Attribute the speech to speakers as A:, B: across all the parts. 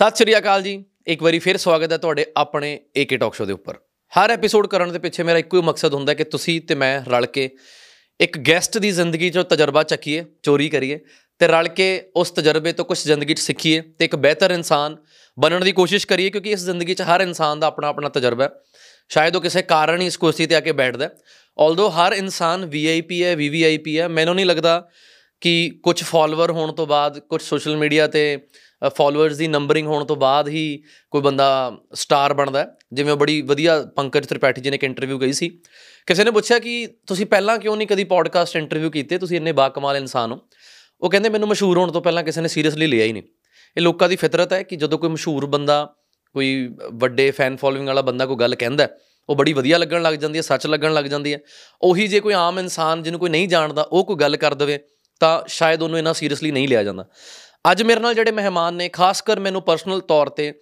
A: ਸਤਿ ਸ਼੍ਰੀ ਅਕਾਲ ਜੀ। ਇੱਕ ਵਾਰੀ ਫਿਰ ਸਵਾਗਤ ਹੈ ਤੁਹਾਡੇ ਆਪਣੇ ਏਕੇ ਟਾਕ ਸ਼ੋ ਦੇ ਉੱਪਰ। ਹਰ ਐਪੀਸੋਡ ਕਰਨ ਦੇ ਪਿੱਛੇ ਮੇਰਾ ਇੱਕੋ ਹੀ ਮਕਸਦ ਹੁੰਦਾ ਕਿ ਤੁਸੀਂ ਤੇ ਮੈਂ ਰਲ ਕੇ ਇੱਕ ਗੈਸਟ ਦੀ ਜ਼ਿੰਦਗੀ 'ਚੋਂ ਤਜਰਬਾ ਚੱਕੀਏ, ਚੋਰੀ ਕਰੀਏ ਤੇ ਰਲ ਕੇ ਉਸ ਤਜਰਬੇ ਤੋਂ ਕੁਝ ਜ਼ਿੰਦਗੀ 'ਚ ਸਿੱਖੀਏ ਤੇ ਇੱਕ ਬਿਹਤਰ ਇਨਸਾਨ ਬਣਨ ਦੀ ਕੋਸ਼ਿਸ਼ ਕਰੀਏ ਕਿਉਂਕਿ ਇਸ ਜ਼ਿੰਦਗੀ 'ਚ ਹਰ ਇਨਸਾਨ ਦਾ ਆਪਣਾ ਆਪਣਾ ਤਜਰਬਾ ਹੈ। ਸ਼ਾਇਦ ਉਹ ਕਿਸੇ ਕਾਰਨ ਹੀ ਇਸ ਕੁਰਸੀ ਤੇ ਆ ਕੇ ਬੈਠਦਾ ਹੈ। ਆਲਦੋ ਹਰ ਇਨਸਾਨ ਵੀਆਈਪੀ ਹੈ ਵੀਵੀਆਈਪੀ ਹੈ, ਮੈਨੂੰ ਨਹੀਂ ਲੱਗਦਾ ਕਿ ਕੁਝ ਫਾਲੋਅਰ ਹੋਣ ਤੋਂ ਬਾਅਦ ਕੁਝ ਸੋਸ਼ਲ ਮੀਡੀਆ ਤੇ ਫਾਲੋਅਰਸ ਦੀ ਨੰਬਰਿੰਗ ਹੋਣ ਤੋਂ ਬਾਅਦ ਹੀ ਕੋਈ ਬੰਦਾ ਸਟਾਰ ਬਣਦਾ ਹੈ। ਜਿਵੇਂ ਉਹ ਬੜੀ ਵਧੀਆ ਪੰਕਜ ਤ੍ਰਿਪਾਠੀ ਜੀ ਨੇ ਇੱਕ ਇੰਟਰਵਿਊ ਗਈ ਸੀ। ਕਿਸੇ ਨੇ ਪੁੱਛਿਆ ਕਿ ਤੁਸੀਂ ਪਹਿਲਾਂ ਕਿਉਂ ਨਹੀਂ ਕਦੀ ਪੋਡਕਾਸਟ ਇੰਟਰਵਿਊ ਕੀਤੇ? ਤੁਸੀਂ ਇੰਨੇ ਬਾਕਮਾਲ ਇਨਸਾਨ ਹੋ। ਉਹ ਕਹਿੰਦੇ ਮੈਨੂੰ ਮਸ਼ਹੂਰ ਹੋਣ ਤੋਂ ਪਹਿਲਾਂ ਕਿਸੇ ਨੇ ਸੀਰੀਅਸਲੀ ਲਿਆ ਹੀ ਨਹੀਂ। ਇਹ ਲੋਕਾਂ ਦੀ ਫਿਤਰਤ ਹੈ ਕਿ ਜਦੋਂ ਕੋਈ ਮਸ਼ਹੂਰ ਬੰਦਾ ਕੋਈ ਵੱਡੇ ਫੈਨ ਫੋਲੋਇੰਗ ਵਾਲਾ ਬੰਦਾ ਕੋਈ ਗੱਲ ਕਹਿੰਦਾ ਹੈ, ਉਹ ਬੜੀ ਵਧੀਆ ਲੱਗਣ ਲੱਗ ਜਾਂਦੀ ਹੈ ਸੱਚ ਲੱਗਣ ਲੱਗ ਜਾਂਦੀ ਹੈ। ਉਹੀ ਜੇ ਕੋਈ ਆਮ ਇਨਸਾਨ ਜਿਹਨੂੰ ਕੋਈ ਨਹੀਂ ਜਾਣਦਾ ਉਹ ਕੋਈ ਗੱਲ ਕਰ ਦਵੇ ਤਾਂ ਸ਼ਾਇਦ ਉਹਨੂੰ ਇੰਨਾ ਸੀਰੀਅਸਲੀ ਨਹੀਂ ਲਿਆ ਜਾਂਦਾ। ਅੱਜ ਮੇਰੇ ਨਾਲ ਜਿਹੜੇ ਮਹਿਮਾਨ ਨੇ, ਖਾਸ ਕਰ ਮੈਨੂੰ ਪਰਸਨਲ ਤੌਰ ਤੇ,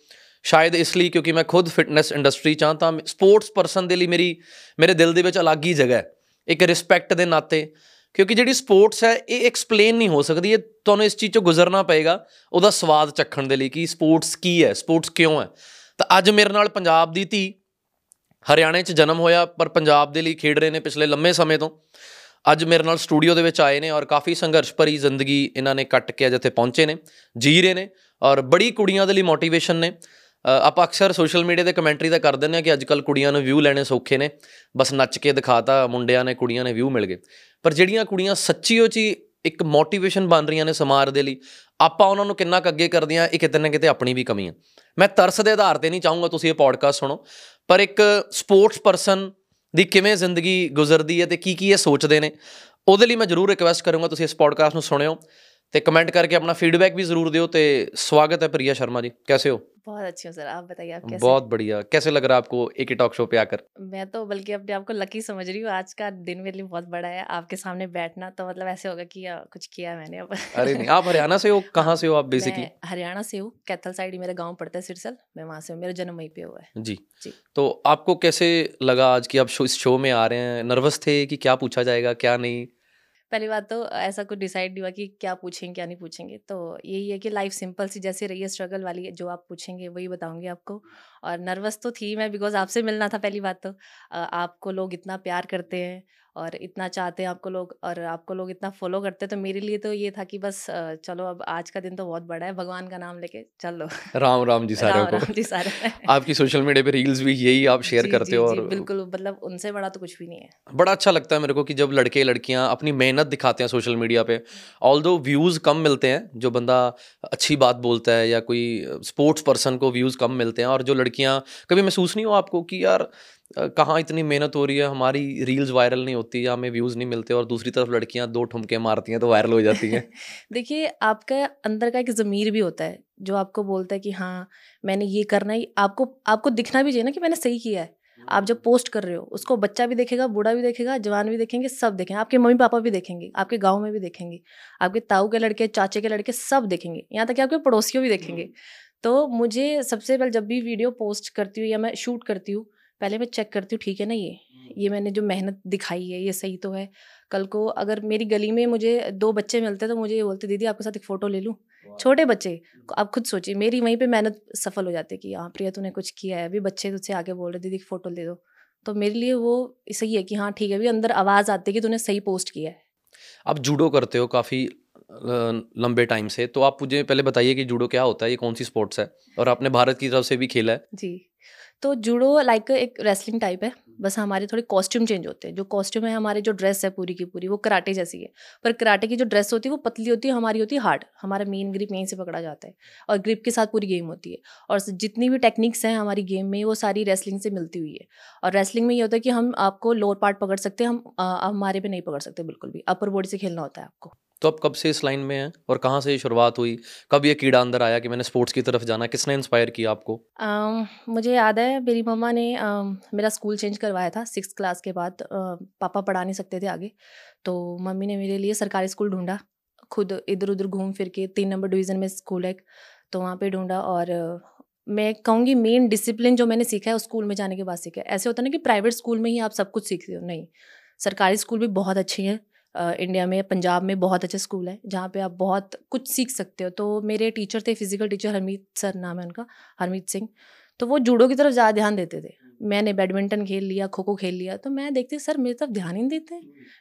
A: ਸ਼ਾਇਦ ਇਸ ਲਈ ਕਿਉਂਕਿ ਮੈਂ ਖੁਦ ਫਿਟਨੈਸ ਇੰਡਸਟਰੀ ਚ ਹਾਂ, ਤਾਂ ਸਪੋਰਟਸ ਪਰਸਨ ਦੇ ਲਈ ਮੇਰੀ, ਮੇਰੇ ਦਿਲ ਦੇ ਵਿੱਚ ਅਲੱਗ ਹੀ ਜਗ੍ਹਾ ਹੈ, ਇੱਕ ਰਿਸਪੈਕਟ ਦੇ ਨਾਤੇ, ਕਿਉਂਕਿ ਜਿਹੜੀ ਸਪੋਰਟਸ ਹੈ, ਇਹ ਐਕਸਪਲੇਨ ਨਹੀਂ ਹੋ ਸਕਦੀ, ਇਹ ਤੁਹਾਨੂੰ ਇਸ ਚੀਜ਼ ਚੋਂ ਗੁਜ਼ਰਨਾ ਪਏਗਾ, ਉਹਦਾ ਸਵਾਦ ਚੱਖਣ ਦੇ ਲਈ ਕਿ ਸਪੋਰਟਸ ਕੀ ਹੈ ਸਪੋਰਟਸ ਕਿਉਂ ਹੈ। ਤਾਂ ਅੱਜ ਮੇਰੇ ਨਾਲ ਪੰਜਾਬ ਦੀ ਧੀ, ਹਰਿਆਣੇ 'ਚ ਜਨਮ ਹੋਇਆ, ਪਰ ਪੰਜਾਬ ਦੇ ਲਈ ਖੇਡ ਰਹੇ ਨੇ ਪਿਛਲੇ ਲੰਮੇ ਸਮੇਂ ਤੋਂ। ਅੱਜ ਮੇਰੇ ਨਾਲ ਸਟੂਡੀਓ ਦੇ ਵਿੱਚ ਆਏ ਨੇ ਔਰ ਕਾਫੀ ਸੰਘਰਸ਼ ਭਰੀ ਜ਼ਿੰਦਗੀ ਇਹਨਾਂ ਨੇ ਕੱਟ ਕੇ ਅੱਜ ਇੱਥੇ ਪਹੁੰਚੇ ਨੇ ਜੀ ਰਹੇ ਨੇ ਔਰ ਬੜੀ ਕੁੜੀਆਂ ਦੇ ਲਈ ਮੋਟੀਵੇਸ਼ਨ ਨੇ। ਅ, ਆਪਾਂ ਅਕਸਰ ਸੋਸ਼ਲ ਮੀਡੀਆ ਤੇ ਕਮੈਂਟਰੀ ਤਾਂ ਕਰ ਦਿੰਦੇ ਆ ਕਿ ਅੱਜ ਕੱਲ ਕੁੜੀਆਂ ਨੂੰ ਵਿਊ ਲੈਣੇ ਸੌਖੇ ਨੇ ਬਸ ਨੱਚ ਕੇ ਦਿਖਾਤਾ ਮੁੰਡਿਆਂ ਨੇ ਕੁੜੀਆਂ ਨੇ ਵਿਊ ਮਿਲ ਗਏ। ਪਰ ਜਿਹੜੀਆਂ ਕੁੜੀਆਂ ਸੱਚੀ ਉਹ ਚ ਇੱਕ ਮੋਟੀਵੇਸ਼ਨ ਬਣ ਰਹੀਆਂ ਨੇ ਸਮਾਜ ਦੇ ਲਈ ਆਪਾਂ ਉਹਨਾਂ ਨੂੰ ਕਿੰਨਾ ਕੁ ਅੱਗੇ ਕਰਦੇ ਆ ਇਹ ਕਿਤੇ ਨਾ ਕਿਤੇ ਆਪਣੀ ਵੀ ਕਮੀ ਹੈ। ਮੈਂ ਤਰਸ ਦੇ ਆਧਾਰ ਤੇ ਨਹੀਂ ਚਾਹੂੰਗਾ ਤੁਸੀਂ ਇਹ ਪੋਡਕਾਸਟ ਸੁਣੋ ਪਰ ਇੱਕ ਸਪੋਰਟਸ ਪਰਸਨ ਦੀ ਕਿਵੇਂ ਜ਼ਿੰਦਗੀ ਗੁਜ਼ਰਦੀ ਹੈ ਤੇ ਕੀ ਕੀ ਇਹ ਸੋਚਦੇ ਨੇ, ਉਹਦੇ ਲਈ ਮੈਂ ਜ਼ਰੂਰ ਰਿਕਵੈਸਟ ਕਰੂੰਗਾ ਤੁਸੀਂ ਇਸ ਪੋਡਕਾਸਟ ਨੂੰ ਸੁਣਿਓ। ਤੇ ਕਮੈਂਟ ਕਰਕੇ ਆਪਣਾ ਫੀਡਬੈਕ ਵੀ ਜ਼ਰੂਰ ਦਿਓ ਤੇ ਸਵਾਗਤ ਹੈ प्रिया शर्मा जी कैसे हो
B: बहुत अच्छी हूँ सर आप बताइए आप कैसे
A: बहुत बढ़िया कैसे लग रहा है आपको एक ही टॉक शो पे आकर
B: मैं तो बल्कि अपने आप को लकी समझ रही हूँ आज का दिन मेरे लिए बहुत बड़ा है आपके सामने बैठना तो मतलब ऐसे होगा कि यार, कुछ किया मैंने अब
A: अरे नहीं आप हरियाणा से हो कहाँ से हो आप बेसिकली
B: मैं हरियाणा से हूँ कैथल साइड ही मेरा गांव पड़ता है सिरसल मैं वहाँ से हूँ मेरा जन्म वहीं पे हुआ है
A: जी
B: जी।
A: तो आपको कैसे लगा आज कि आप शो इस शो में आ रहे हैं नर्वस थे कि क्या पूछा जाएगा क्या नहीं
B: पहली बात तो ऐसा कुछ डिसाइड नहीं हुआ कि क्या पूछेंगे, क्या नहीं पूछेंगे। तो यही है कि लाइफ सिंपल सी जैसे रही है स्ट्रगल वाली, जो आप पूछेंगे वही बताऊँगी आपको। और नर्वस तो थी मैं बिकॉज़ आपसे मिलना था पहली बात तो। आपको लोग इतना प्यार करते हैं और इतना चाहते हैं आपको लोग और आपको लोग इतना फॉलो करते हैं तो मेरे लिए तो ये था कि बस चलो अब आज का दिन तो बहुत बड़ा है भगवान का नाम लेके चल। लो
A: राम राम जी सारों
B: राम
A: को।
B: राम जी सारे
A: आपकी सोशल मीडिया पे रील्स भी यही आप शेयर
B: जी,
A: करते हो और
B: बिल्कुल मतलब उनसे बड़ा तो कुछ भी नहीं है।
A: बड़ा अच्छा लगता है मेरे को कि जब लड़के लड़कियाँ अपनी मेहनत दिखाते हैं सोशल मीडिया पे ऑल व्यूज़ कम मिलते हैं जो बंदा अच्छी बात बोलता है या कोई स्पोर्ट्स पर्सन को व्यूज़ कम मिलते हैं और जो लड़कियाँ कभी महसूस नहीं हो आपको कि यार कहाँ इतनी मेहनत हो रही है हमारी रील्स वायरल नहीं होती या हमें व्यूज़ नहीं मिलते और दूसरी तरफ़ लड़कियाँ दो ठुमके मारती हैं तो वायरल हो जाती हैं।
B: देखिए आपका अंदर का एक ज़मीर भी होता है जो आपको बोलता है कि हाँ मैंने ये करना ही आपको आपको दिखना भी चाहिए ना कि मैंने सही किया है। आप जब पोस्ट कर रहे हो उसको बच्चा भी देखेगा बूढ़ा भी देखेगा जवान भी देखेंगे सब देखेंगे आपके मम्मी पापा भी देखेंगे आपके गाँव में भी देखेंगे आपके ताऊ के लड़के चाचे के लड़के सब देखेंगे यहाँ तक कि आपके पड़ोसियों भी देखेंगे। तो मुझे सबसे पहले जब भी वीडियो पोस्ट करती हूँ या मैं शूट करती हूँ पहले मैं चेक करती हूँ ठीक है ना ये? ये मैंने जो मेहनत दिखाई है ये सही तो है। कल को अगर मेरी गली में मुझे दो बच्चे मिलते तो मुझे ये बोलते दीदी आपके साथ एक फ़ोटो ले लूँ? छोटे बच्चे आप खुद सोचिए मेरी वहीं पे मेहनत सफल हो जाती है कि हाँ प्रिया तूने कुछ किया है अभी बच्चे तुझसे आगे बोल रहे दीदी फ़ोटो ले दो। तो मेरे लिए वो सही है कि हाँ ठीक है अभी अंदर आवाज़ आती है कि तूने सही पोस्ट किया है।
A: आप जूडो करते हो काफ़ी लंबे टाइम से तो आप मुझे पहले बताइए कि जूडो क्या होता है ये कौन सी स्पोर्ट्स है? और आपने भारत की तरफ़ से भी खेला है?
B: जी। तो जूडो लाइक एक रेसलिंग टाइप है, बस हमारे थोड़े कॉस्ट्यूम चेंज होते हैं। जो कॉस्ट्यूम है, हमारे जो ड्रेस है पूरी की पूरी, वो कराटे जैसी है। पर कराटे की जो ड्रेस होती है, वो पतली होती है, हमारी होती है हार्ड हमारा मेन ग्रिप यहीं से पकड़ा जाता है और ग्रिप के साथ पूरी गेम होती है। और जितनी भी टेक्निक्स हैं हमारी गेम में, वो सारी रेसलिंग से मिलती हुई है। और रेसलिंग में ये होता है कि हम आपको लोअर पार्ट पकड़ सकते हैं, हम हमारे पे नहीं पकड़ सकते बिल्कुल भी। अपर बॉडी से खेलना होता है आपको।
A: तो आप कब से इस लाइन में हैं और कहाँ से ये शुरुआत हुई? कब ये कीड़ा अंदर आया कि मैंने स्पोर्ट्स की तरफ़ जाना? किसने इंस्पायर किया आपको?
B: अम, मुझे याद है मेरी मम्मा ने अम, मेरा स्कूल चेंज करवाया था सिक्स क्लास के बाद। अ, पापा पढ़ा नहीं सकते थे आगे तो मम्मी ने मेरे लिए सरकारी स्कूल ढूंढा। खुद इधर उधर घूम फिर के तीन नंबर डिवीज़न में स्कूल है तो वहाँ पर ढूंढा और मैं कहूँगी मेन डिसिप्लिन जो मैंने सीखा है उस स्कूल में जाने के बाद सीखा है। ऐसे होता ना कि प्राइवेट स्कूल में ही आप सब कुछ सीखते हो। नहीं सरकारी स्कूल भी बहुत अच्छी हैं इंडिया में पंजाब में बहुत अच्छे स्कूल है जहाँ पे आप बहुत कुछ सीख सकते हो। तो मेरे टीचर थे फ़िज़िकल टीचर हरमीत सर नाम है उनका हरमीत सिंह तो वो जूडो की तरफ़ ज़्यादा ध्यान देते थे। मैंने बैडमिंटन खेल लिया खो खो खेल लिया तो मैं देखती सर मेरी तरफ़ ध्यान ही नहीं देते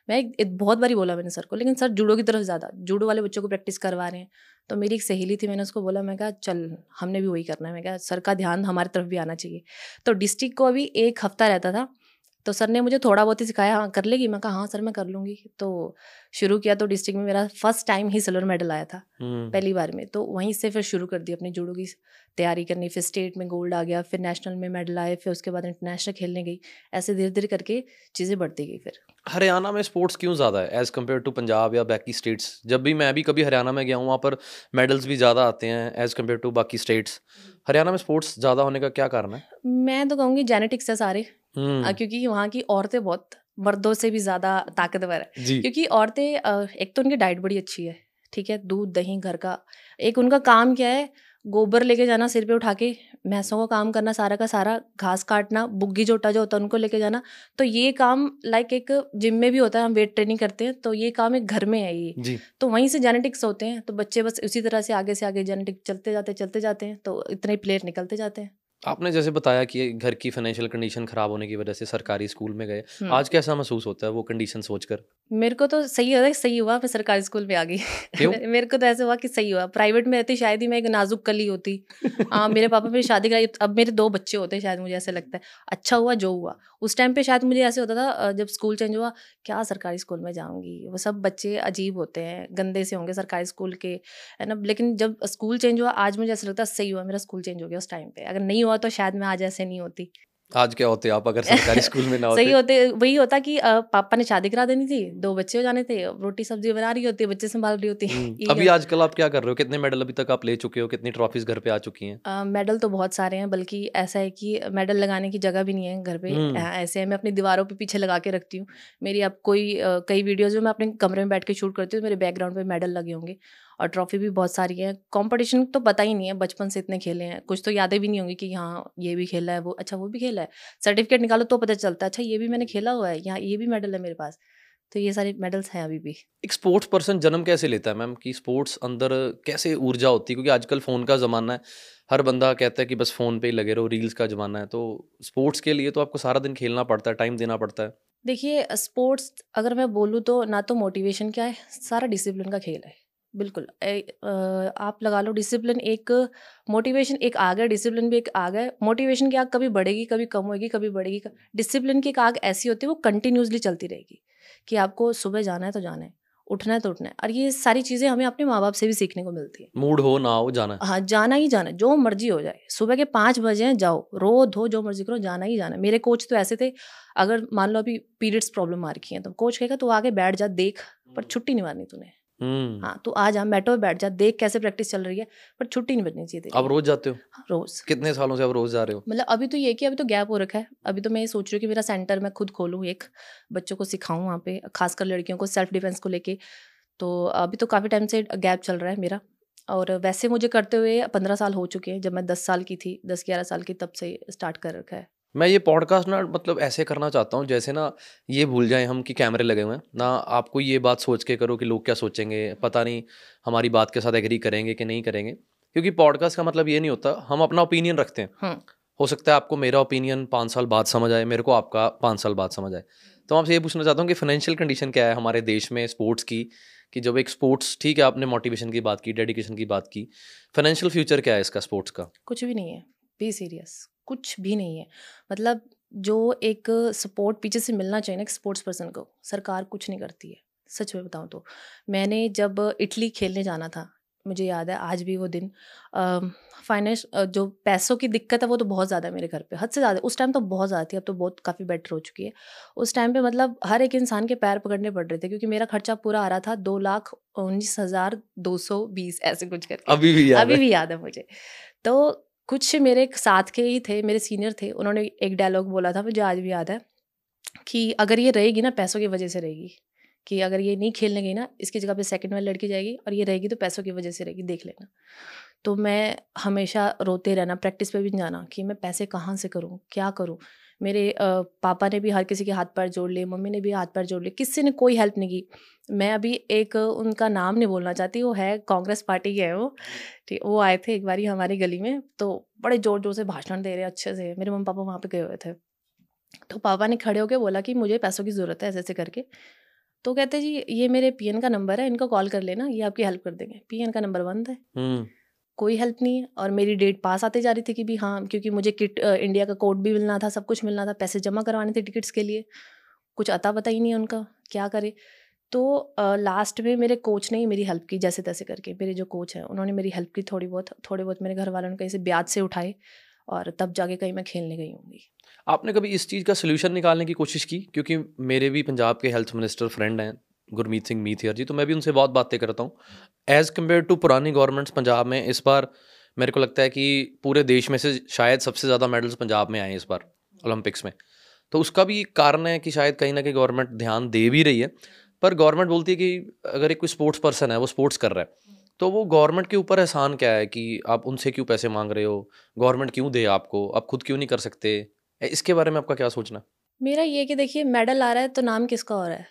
B: मैं एक, एक बहुत बारी बोला मैंने सर को लेकिन सर जूडो की तरफ़ ज़्यादा जूडो वाले बच्चों को प्रैक्टिस करवा रहे हैं। तो मेरी एक सहेली थी मैंने उसको बोला मैं कहा चल हमने भी वही करना है। मैं कहा सर का ध्यान हमारी तरफ़ भी आना चाहिए। तो डिस्ट्रिक्ट को अभी एक हफ़्ता रहता था तो सर ने मुझे थोड़ा बहुत ही सिखाया हाँ कर लेगी? मैं कहा हाँ सर मैं कर लूँगी। तो शुरू किया तो डिस्ट्रिक्ट में मेरा फ़र्स्ट टाइम ही सिल्वर मेडल आया था
A: हम्म,
B: पहली बार में। तो वहीं से फिर शुरू कर दी अपनी जूडो की तैयारी करनी फिर स्टेट में गोल्ड आ गया फिर नेशनल में मेडल आए फिर उसके बाद इंटरनेशनल खेलने गई। ऐसे धीरे धीरे करके चीज़ें बढ़ती गई फिर।
A: हरियाणा में स्पोर्ट्स क्यों ज़्यादा है एज़ कंपेयर टू पंजाब या बाकी स्टेट्स जब भी मैं भी कभी हरियाणा में गया हूँ वहाँ पर मेडल्स भी ज़्यादा आते हैं एज़ कंपेयर टू बाकी स्टेट्स हरियाणा में स्पोर्ट्स ज़्यादा होने का क्या कारण है?
B: मैं तो कहूँगी जेनेटिक्स है सारे।
A: हम्म,
B: क्योंकि वहाँ की औरतें बहुत मर्दों से भी ज़्यादा ताकतवर है। क्योंकि औरतें एक तो उनकी डाइट बड़ी अच्छी है ठीक है? दूध दही घर का एक उनका काम क्या है? गोबर लेके जाना सिर पे उठा के भैंसों का काम करना सारा का सारा घास काटना बुग्गी जोटा जो होता है उनको लेके जाना। तो ये काम लाइक एक जिम में भी होता है हम वेट ट्रेनिंग करते हैं तो ये काम एक घर में है ये।
A: जी।
B: तो वहीं से जेनेटिक्स होते हैं तो बच्चे बस उसी तरह से आगे से आगे जेनेटिक चलते जाते चलते जाते हैं तो इतने प्लेयर निकलते जाते हैं।
A: आपने जैसे बताया कि घर की फाइनेंशियल कंडीशन खराब होने की वजह से सरकारी स्कूल में गए
B: हम्म।
A: आज कैसा महसूस होता है वो कंडीशन सोचकर
B: मेरे को तो सही हो रहा है सही हुआ मैं सरकारी स्कूल में आ गई। मेरे को तो ऐसे हुआ कि सही हुआ। प्राइवेट में रहती शायद ही मैं एक नाजुक कली होती। हाँ मेरे पापा मेरी शादी कराई अब मेरे दो बच्चे होते शायद मुझे ऐसे लगता है। अच्छा हुआ जो हुआ। उस टाइम पे शायद मुझे ऐसे होता था जब स्कूल चेंज हुआ क्या सरकारी स्कूल में जाऊँगी? वो सब बच्चे अजीब होते हैं गंदे से होंगे सरकारी स्कूल के है ना? लेकिन जब स्कूल चेंज हुआ आज मुझे ऐसा लगता है सही हुआ मेरा स्कूल चेंज हो गया उस टाइम पे। अगर नहीं हुआ तो शायद मैं आज ऐसे नहीं होती।
A: आज क्या होते आप अगर सरकारी स्कूल में ना होते
B: सही
A: होते?
B: वही होता कि पापा ने शादी करा देनी थी दो बच्चे हो जाने थे रोटी सब्ज़ी बना रही होती बच्चे संभाल रही होती
A: हम्म, अभी आजकल आप क्या कर रहे हो? कितने मेडल अभी तक आप ले चुके हो? कितनी ट्रॉफीज घर पे आ चुकी हैं?
B: मेडल तो बहुत सारे हैं बल्कि ऐसा है कि मेडल लगाने की जगह भी नहीं है घर पे।
A: हम्म।
B: ऐसे है मैं अपनी दीवारों पे पीछे लगा के रखती हूँ। मेरी अब कोई कई वीडियोज़ में मैं अपने कमरे में बैठ के शूट करती हूँ मेरे बैकग्राउंड पे मेडल लगे होंगे। और ट्रॉफी भी बहुत सारी है। कंपटीशन तो पता ही नहीं है बचपन से इतने खेले हैं। कुछ तो यादें भी नहीं होंगी कि हाँ ये भी खेला है वो अच्छा वो भी खेला है। सर्टिफिकेट निकालो तो पता चलता है अच्छा ये भी मैंने खेला हुआ है यहाँ ये भी मेडल है मेरे पास। तो ये सारे मेडल्स हैं अभी भी।
A: एक स्पोर्ट्स पर्सन जन्म कैसे लेता है मैम? कि स्पोर्ट्स अंदर कैसे ऊर्जा होती है? क्योंकि आजकल फ़ोन का ज़माना है हर बंदा कहता है कि बस फ़ोन पे ही लगे रहो रील्स का ज़माना है। तो स्पोर्ट्स के लिए तो आपको सारा दिन खेलना पड़ता है टाइम देना पड़ता है।
B: देखिए स्पोर्ट्स अगर मैं बोलूँ तो ना तो मोटिवेशन क्या है सारा डिसिप्लिन का खेल है। बिल्कुल ए, अ, आप लगा लो डिसिप्लिन एक मोटिवेशन एक आग है डिसिप्लिन भी एक आग है मोटिवेशन की आग कभी बढ़ेगी कभी कम होगी कभी बढ़ेगी डिसिप्लिन की एक आग ऐसी होती है वो कंटिन्यूसली चलती रहेगी कि आपको सुबह जाना है तो जाना है उठना है तो उठना है और ये सारी चीज़ें हमें अपने माँ बाप से भी सीखने को मिलती है।
A: मूड हो ना हो जाना हाँ।
B: जाना ही जाना जो मर्ज़ी हो जाए सुबह के पाँच बजे हैं, जाओ रो धो जो मर्ज़ी करो जाना ही जाना। मेरे कोच तो ऐसे थे अगर मान लो अभी पीरियड्स प्रॉब्लम आ रखी है तो कोच कहेगा तो आगे बैठ जा देख पर छुट्टी नहीं मारनी तूने।
A: हम्म
B: हाँ तू आ जा मेट्रो पे बैठ जा देख कैसे प्रैक्टिस चल रही है पर छुट्टी नहीं बचनी चाहिए।
A: आप रोज जाते हो?
B: हाँ, रोज।
A: कितने सालों से आप रोज जा रहे हो?
B: मतलब अभी तो ये कि अभी तो गैप हो रखा है। अभी तो मैं ये सोच रही हूँ कि मेरा सेंटर मैं खुद खोलूँ एक बच्चों को सिखाऊँ वहाँ पे खासकर लड़कियों को सेल्फ डिफेंस को लेके। तो अभी तो काफ़ी टाइम से गैप चल रहा है मेरा। और वैसे मुझे करते हुए पंद्रह साल हो चुके हैं जब मैं दस साल की थी दस ग्यारह साल की तब से स्टार्ट कर रखा है।
A: मैं ये पॉडकास्ट ना मतलब ऐसे करना चाहता हूँ जैसे ना ये भूल जाएँ हम कि कैमरे लगे हुए हैं। ना आपको ये बात सोच के करो कि लोग क्या सोचेंगे पता नहीं हमारी बात के साथ एग्री करेंगे कि नहीं करेंगे। क्योंकि पॉडकास्ट का मतलब ये नहीं होता हम अपना ओपिनियन रखते हैं।
B: हम्म।
A: हो सकता है आपको मेरा ओपिनियन पाँच साल बाद समझ आए मेरे को आपका पाँच साल बाद समझ आए। तो मैं आपसे ये पूछना चाहता हूँ कि फाइनेंशियल कंडीशन क्या है हमारे देश में स्पोर्ट्स की? कि जब एक स्पोर्ट्स ठीक है आपने मोटिवेशन की बात की डेडिकेशन की बात की फाइनेंशियल फ्यूचर क्या है इसका स्पोर्ट्स का?
B: कुछ भी नहीं है बी सीरियस कुछ भी नहीं है। मतलब जो एक सपोर्ट पीछे से मिलना चाहिए ना एक स्पोर्ट्स पर्सन को सरकार कुछ नहीं करती है सच में बताऊँ तो। मैंने जब इटली खेलने जाना था मुझे याद है आज भी वो दिन फाइनेंस जो पैसों की दिक्कत है वो तो बहुत ज़्यादा है मेरे घर पे हद से ज़्यादा उस टाइम तो बहुत ज़्यादा थी अब तो बहुत काफ़ी बेटर हो चुकी है। उस टाइम पे मतलब हर एक इंसान के पैर पकड़ने पड़ रहे थे क्योंकि मेरा खर्चा पूरा आ रहा था दो लाख उन्नीस हज़ार दो सौ बीस ऐसे कुछ करके।
A: अभी भी याद
B: अभी भी याद है मुझे। तो कुछ मेरे साथ के ही थे, मेरे सीनियर थे, उन्होंने एक डायलॉग बोला था, मुझे आज भी याद है, कि अगर ये रहेगी ना, पैसों की वजह से रहेगी, कि अगर ये नहीं खेलने गई ना, इसकी जगह पे सेकंड वाली लड़की जाएगी और ये रहेगी तो पैसों की वजह से रहेगी, देख लेना। तो मैं हमेशा रोते रहना प्रैक्टिस पे भी जाना, कि मैं पैसे कहाँ से करूँ, क्या करूँ मेरे पापा ने भी हर किसी के हाथ पैर जोड़ लिए, मम्मी ने भी हाथ पैर जोड़ लिए, किसी ने कोई हेल्प नहीं की। मैं अभी एक, उनका नाम नहीं बोलना चाहती, वो है कांग्रेस पार्टी के हैं वो ठीक वो आए थे एक बारी हमारी गली में तो बड़े ज़ोर ज़ोर से भाषण दे रहे अच्छे से, मेरे मम्मी पापा वहाँ पे गए हुए थे। तो पापा ने खड़े होकर बोला कि मुझे पैसों की ज़रूरत है ऐसे ऐसे करके। तो कहते जी, ये मेरे पीएन का नंबर है, इनको कॉल कर लेना, ये आपकी हेल्प कर देंगे। पीएन का नंबर बंद है।
A: हम्म।
B: कोई हेल्प नहीं और मेरी डेट पास आते जा रही थी कि भी हाँ क्योंकि मुझे किट इंडिया का कोड भी मिलना था, सब कुछ मिलना था, पैसे जमा करवाने थे टिकट्स के लिए। कुछ अता पता ही नहीं उनका, क्या करे। तो लास्ट में मेरे कोच ने ही मेरी हेल्प की, जैसे तैसे करके, मेरे जो कोच हैं, उन्होंने मेरी हेल्प की थोड़ी बहुत, थोड़े बहुत मेरे घर वालों ने कहीं से ब्याज से उठाए और तब जाके कहीं मैं खेलने गई होंगी।
A: आपने कभी इस चीज़ का सोल्यूशन निकालने की कोशिश की? क्योंकि मेरे भी पंजाब के हेल्थ मिनिस्टर फ्रेंड हैं गुरमीत सिंह मीथियर जी तो मैं भी उनसे बहुत बातें करता हूँ। एज़ कंपेयर टू पुरानी गवर्नमेंट्स पंजाब में, इस बार मेरे को लगता है कि पूरे देश में से शायद सबसे ज़्यादा मेडल्स पंजाब में आए इस बार ओलंपिक्स में। तो उसका भी कारण है कि शायद कहीं ना कहीं गवर्नमेंट ध्यान दे भी रही है, पर गवर्नमेंट बोलती है कि अगर एक कोई स्पोर्ट्स पर्सन है, वो स्पोर्ट्स कर रहा है तो वो गवर्नमेंट के ऊपर एहसान क्या है कि आप उनसे क्यों पैसे मांग रहे हो? गवर्नमेंट क्यों दे आपको? आप खुद क्यों नहीं कर सकते? इसके बारे में आपका क्या सोचना
B: मेरा ये कि देखिए मेडल आ रहा है तो नाम किसका हो रहा है?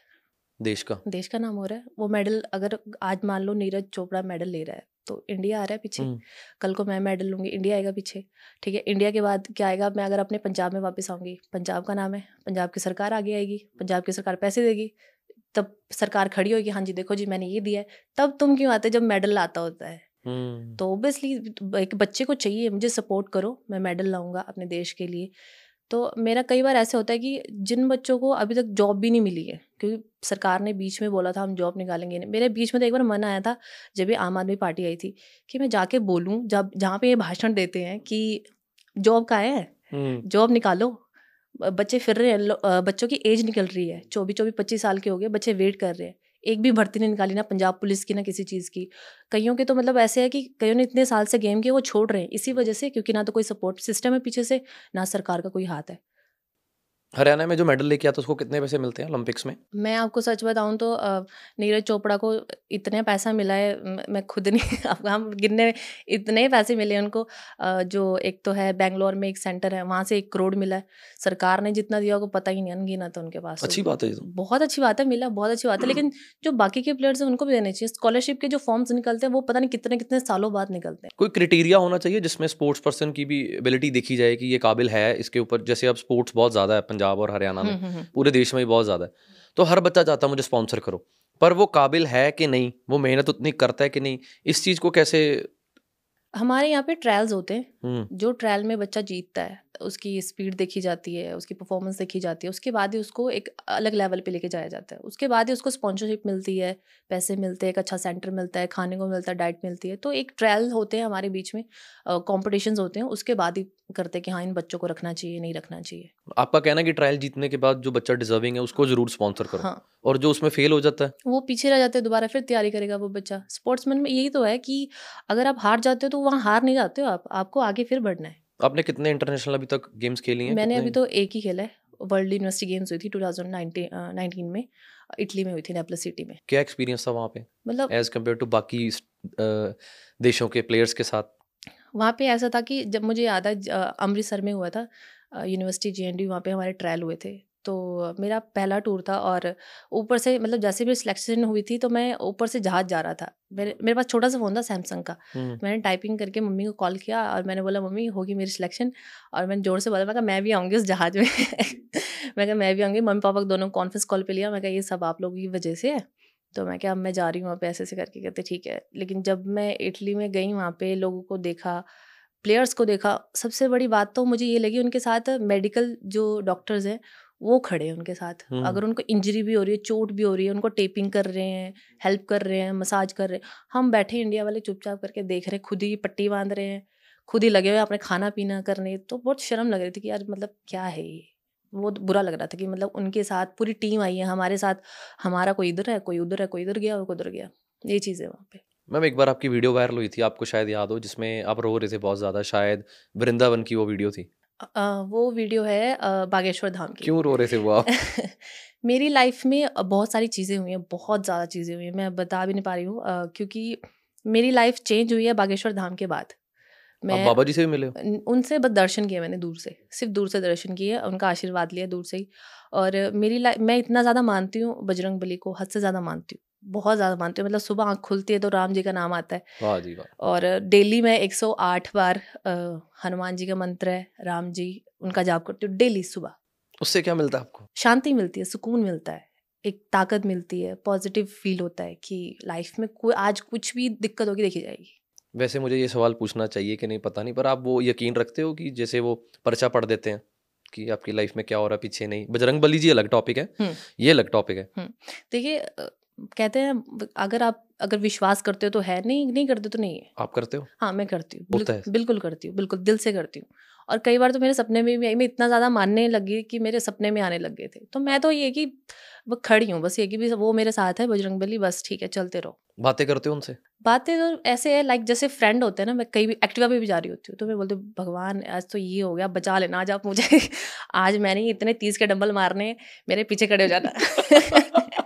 A: देश का?
B: देश का नाम हो रहा है। वो मेडल अगर आज मान लो नीरज चोपड़ा मेडल ले रहा है तो इंडिया आ रहा है पीछे।
A: हम्म,
B: कल को मैं मेडल लूँगी इंडिया आएगा पीछे। ठीक है इंडिया के बाद क्या आएगा? मैं अगर अपने पंजाब में वापस आऊँगी पंजाब का नाम है। पंजाब की सरकार आगे आएगी पंजाब की सरकार पैसे देगी। तब सरकार खड़ी होगी हाँ जी देखो जी मैंने ये दिया है। तब तुम क्यों आते जब मेडल आता होता है?
A: हम्म,
B: तो ओबियसली एक बच्चे को चाहिए मुझे सपोर्ट करो मैं मेडल लाऊँगा अपने देश के लिए। तो मेरा कई बार ऐसे होता है कि जिन बच्चों को अभी तक जॉब भी नहीं मिली है क्योंकि सरकार ने बीच में बोला था हम जॉब निकालेंगे नहीं। मेरे बीच में तो एक बार मन आया था जब ये आम आदमी पार्टी आई थी कि मैं जाके बोलूँ जब जहाँ पे ये भाषण देते हैं कि जॉब का है
A: हम्म,
B: जॉब निकालो बच्चे फिर रहे हैं बच्चों की एज निकल रही है चौबीस चौबीस पच्चीस साल के हो गए बच्चे वेट कर रहे हैं। एक भी भर्ती नहीं निकाली ना पंजाब पुलिस की, ना किसी चीज़ की। कईयों के तो मतलब ऐसे है कि कईयों ने इतने साल से गेम किए, वो छोड़ रहे हैं। इसी वजह से क्योंकि ना तो कोई सपोर्ट सिस्टम है पीछे से, ना सरकार का कोई हाथ है।
A: हरियाणा में जो मेडल लेके आता उसको कितने पैसे मिलते हैं ओलंपिक्स में?
B: मैं आपको सच बताऊँ तो नीरज चोपड़ा को इतने पैसा मिला है मैं खुद नहीं अब हम गिनने इतने पैसे मिले उनको जो एक तो है बेंगलोर में एक सेंटर है वहाँ से एक करोड़ मिला है। सरकार ने जितना दिया को पता ही नहीं अनगिना तो उनके पास।
A: अच्छी बात है तो।
B: बहुत अच्छी बात है मिला बहुत अच्छी बात है लेकिन जो बाकी के प्लेयर्स हैं उनको भी देने चाहिए। स्कॉलरशिप के जो फॉर्म्स निकलते हैं वो पता नहीं कितने कितने सालों बाद निकलते हैं।
A: कोई क्राइटेरिया होना चाहिए जिसमें स्पोर्ट्स पर्सन की भी एबिलिटी देखी जाए कि ये काबिल है इसके ऊपर जैसे अब स्पोर्ट्स बहुत ज़्यादा है पंजाब और हरियाणा में।
B: हम्म, हम्म, हम्म।
A: पूरे देश में ही बहुत ज़्यादा है। तो हर बच्चा चाहता है मुझे स्पॉन्सर करो। पर वो काबिल है कि नहीं? वो मेहनत उतनी करता है कि नहीं? इस चीज़ को कैसे
B: हमारे यहाँ पे ट्रायल्स होते हैं। जो ट्रायल में बच्चा जीतता है उसकी स्पीड देखी जाती है उसकी परफॉर्मेंस देखी जाती है उसके बाद ही उसको एक अलग लेवल पे लेके जाया जाता है। उसके बाद ही उसको स्पॉन्सरशिप मिलती है पैसे मिलते हैं एक अच्छा सेंटर मिलता है खाने को मिलता है डाइट मिलती है। तो एक ट्रायल होते हैं हमारे बीच में कॉम्पिटिशन्स होते हैं उसके बाद ही करते कि हाँ इन बच्चों को रखना चाहिए नहीं रखना चाहिए।
A: आपका कहना कि ट्रायल जीतने के बाद जो बच्चा डिजर्विंग है उसको ज़रूर स्पॉन्सर करो।
B: हाँ।
A: और जो उसमें फेल हो जाता है?
B: वो पीछे रह जाते हैं दोबारा फिर तैयारी करेगा वो बच्चा। स्पोर्ट्समैन में यही तो है कि अगर आप हार जाते हो तो वहाँ हार नहीं जाते हो आप। आपको आगे फिर बढ़ना है।
A: आपने कितने इंटरनेशनल अभी तक गेम्स खेली हैं?
B: मैंने अभी तो एक ही खेला है। वर्ल्ड यूनिवर्सिटी गेम्स हुई थी 2019 में इटली में हुई थी नेपलस सिटी में।
A: क्या एक्सपीरियंस था वहाँ पे?
B: मतलब
A: एज कंपेयर टू बाकी देशों के प्लेयर्स के साथ?
B: वहाँ पे ऐसा था कि जब मुझे याद है अमृतसर में हुआ था यूनिवर्सिटी जे एन डी वहाँ पर हमारे ट्रायल हुए थे। तो मेरा पहला टूर था और ऊपर से मतलब जैसे भी सिलेक्शन हुई थी तो मैं ऊपर से जहाज़ जा रहा था। मेरे मेरे पास छोटा सा फ़ोन था सैमसंग का। मैंने टाइपिंग करके मम्मी को कॉल किया और मैंने बोला मम्मी होगी मेरी सिलेक्शन और मैंने ज़ोर से बोला मैं कहा मैं भी आऊँगी उस जहाज़ में। मैं कहा मैं भी आऊँगी। मम्मी पापा को दोनों कॉन्फ्रेंस कॉल पे लिया। मैं कहा ये सब आप लोगों की वजह से है। तो मैं क्या अब मैं जा रही हूँ वहाँ पे ऐसे ऐसे करके कहते ठीक है। लेकिन जब मैं इटली में गई वहाँ पे लोगों को देखा प्लेयर्स को देखा सबसे बड़ी बात तो मुझे ये लगी उनके साथ मेडिकल जो डॉक्टर्स हैं वो खड़े हैं उनके साथ।
A: हम्म।
B: अगर उनको इंजरी भी हो रही है चोट भी हो रही है उनको टेपिंग कर रहे हैं हेल्प कर रहे हैं मसाज कर रहे हैं हम बैठे इंडिया वाले चुपचाप करके देख रहे हैं खुद ही पट्टी बाँध रहे हैं खुद ही लगे हुए अपने खाना पीना करने तो बहुत शर्म लग रही थी कि यार मतलब क्या है ये? बहुत बुरा लग रहा था कि मतलब उनके साथ पूरी टीम आई है हमारे साथ हमारा कोई इधर है कोई उधर है कोई इधर गया कोई उधर गया। ये चीज़ है वहाँ पे।
A: मैम एक बार आपकी वीडियो वायरल हुई थी आपको शायद याद हो जिसमें आप रो रहे थे बहुत ज़्यादा शायद वृंदावन की वो वीडियो थी।
B: अ, वो वीडियो है बागेश्वर धाम की।
A: क्यों रो रहे थे वो आप?
B: मेरी लाइफ में बहुत सारी चीज़ें हुई हैं बहुत ज़्यादा चीज़ें हुई हैं मैं बता भी नहीं पा रही हूँ क्योंकि मेरी लाइफ चेंज हुई है बागेश्वर धाम के बाद। मैं
A: बाबा जी से भी मिले
B: उनसे बस दर्शन किए मैंने दूर से सिर्फ़ दूर से दर्शन किए उनका आशीर्वाद लिया दूर से ही। और मेरी लाइफ मैं इतना ज़्यादा मानती हूँ बजरंग बली को हद से ज़्यादा मानती हूँ बहुत ज़्यादा मानती हूँ मतलब सुबह आँख खुलती है तो राम जी का नाम आता है।
A: वाह जी वाह।
B: और डेली मैं 108 बार हनुमान जी का मंत्र है राम जी उनका जाप करती हूँ डेली सुबह।
A: उससे क्या मिलता है आपको?
B: शांति मिलती है सुकून मिलता है एक ताकत मिलती है पॉजिटिव फील होता है कि लाइफ में कोई आज कुछ भी दिक्कत होगी देखी जाएगी।
A: वैसे मुझे ये सवाल पूछना चाहिए कि नहीं पता नहीं पर आप वो यकीन रखते हो कि जैसे वो पर्चा पढ़ देते हैं कि आपकी लाइफ में क्या हो रहा है पीछे नहीं? बजरंग बली जी अलग टॉपिक है।
B: हम्म।
A: ये अलग टॉपिक है।
B: देखिए अ, कहते हैं अगर आप अगर विश्वास करते हो तो है नहीं नहीं करते तो नहीं है।
A: आप करते हो?
B: हाँ मैं करती हूँ। बिल्कुल, बिल्कुल करती हूँ बिल्कुल दिल से करती हूँ। और कई बार तो मेरे सपने में भी मैं इतना ज़्यादा मानने लगी कि मेरे सपने में आने लग गए थे। तो मैं तो ये कि वो खड़ी हूँ बस ये कि भी वो मेरे साथ है बजरंग बली बस ठीक है चलते रहो।
A: बातें करते हो उनसे?
B: बातें तो ऐसे है लाइक जैसे फ्रेंड होते हैं ना मैं कहीं भी एक्टिवा पे भी जा रही होती हूँ तो मैं बोलती हूँ भगवान आज तो ये हो गया बचा लेना आज आप मुझे आज मैंने इतने तीस के डंबल मारने मेरे पीछे खड़े हो जाना।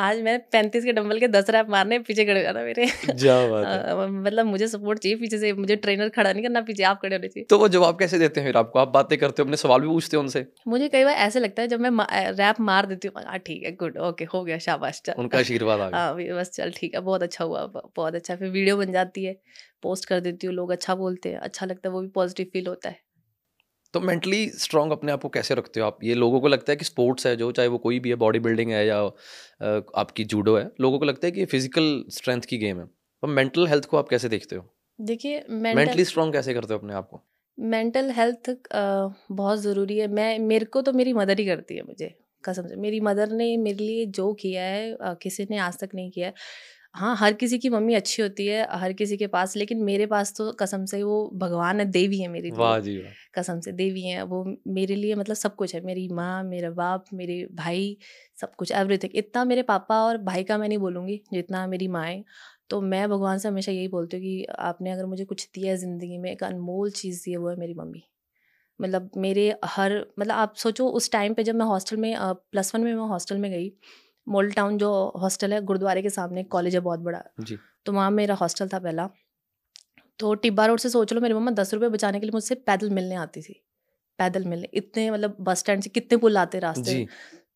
B: आज मैं पैंतीस के डंबल के दस रैप मारने पीछे खड़े जाना मेरे। मतलब मुझे सपोर्ट चाहिए पीछे से मुझे ट्रेनर खड़ा नहीं करना पीछे आप खड़े होने चाहिए।
A: तो वो जवाब कैसे देते हैं फिर आपको? आप बातें करते हो अपने सवाल भी पूछते हो उनसे?
B: मुझे कई बार ऐसे लगता है जब मैं रैप मार देती हूँ हाँ ठीक है गुड ओके हो गया शाबाश चल।
A: उनका आशीर्वाद
B: हाँ बस चल ठीक है बहुत अच्छा हुआ बहुत अच्छा फिर वीडियो बन जाती है पोस्ट कर देती हूँ लोग अच्छा बोलते हैं अच्छा लगता है वो भी पॉजिटिव फील होता है।
A: तो मेंटली स्ट्रांग अपने आप को कैसे रखते हो आप? ये लोगों को लगता है कि स्पोर्ट्स है जो चाहे वो कोई भी है बॉडी बिल्डिंग है या आपकी जूडो है लोगों को लगता है कि ये फ़िज़िकल स्ट्रेंथ की गेम है। पर मेंटल हेल्थ को आप कैसे देखते हो?
B: देखिए
A: मेंटली
B: मेंटल
A: स्ट्रांग कैसे करते हो अपने आप को?
B: मेंटल हेल्थ बहुत ज़रूरी है। मैं मेरे को तो मेरी मदर ही करती है मुझे कसम से। मेरी मदर ने मेरे लिए जो किया है किसी ने आज तक नहीं किया है। हाँ हर किसी की मम्मी अच्छी होती है हर किसी के पास लेकिन मेरे पास तो कसम से वो भगवान है देवी है मेरे
A: वाह जी वाह।
B: कसम से देवी हैं वो मेरे लिए मतलब सब कुछ है मेरी माँ मेरा बाप मेरे भाई सब कुछ एवरीथिंग इतना मेरे पापा और भाई का मैं नहीं बोलूँगी जितना मेरी माँ है। तो मैं भगवान से हमेशा यही बोलती हूँ कि आपने अगर मुझे कुछ दिया है ज़िंदगी में एक अनमोल चीज़ दी है वो है मेरी मम्मी। मतलब मेरे हर मतलब आप सोचो उस टाइम पे जब मैं हॉस्टल में प्लस वन में मैं हॉस्टल में गई मोल टाउन जो हॉस्टल है गुरुद्वारे के सामने कॉलेज है बहुत बड़ा।
A: जी।
B: तो वहाँ मेरा हॉस्टल था पहला। तो टिब्बा रोड से सोच लो मेरी मम्मा दस रुपये बचाने के लिए मुझसे पैदल मिलने आती थी। पैदल मिलने इतने मतलब बस स्टैंड से कितने पुल आते रास्ते।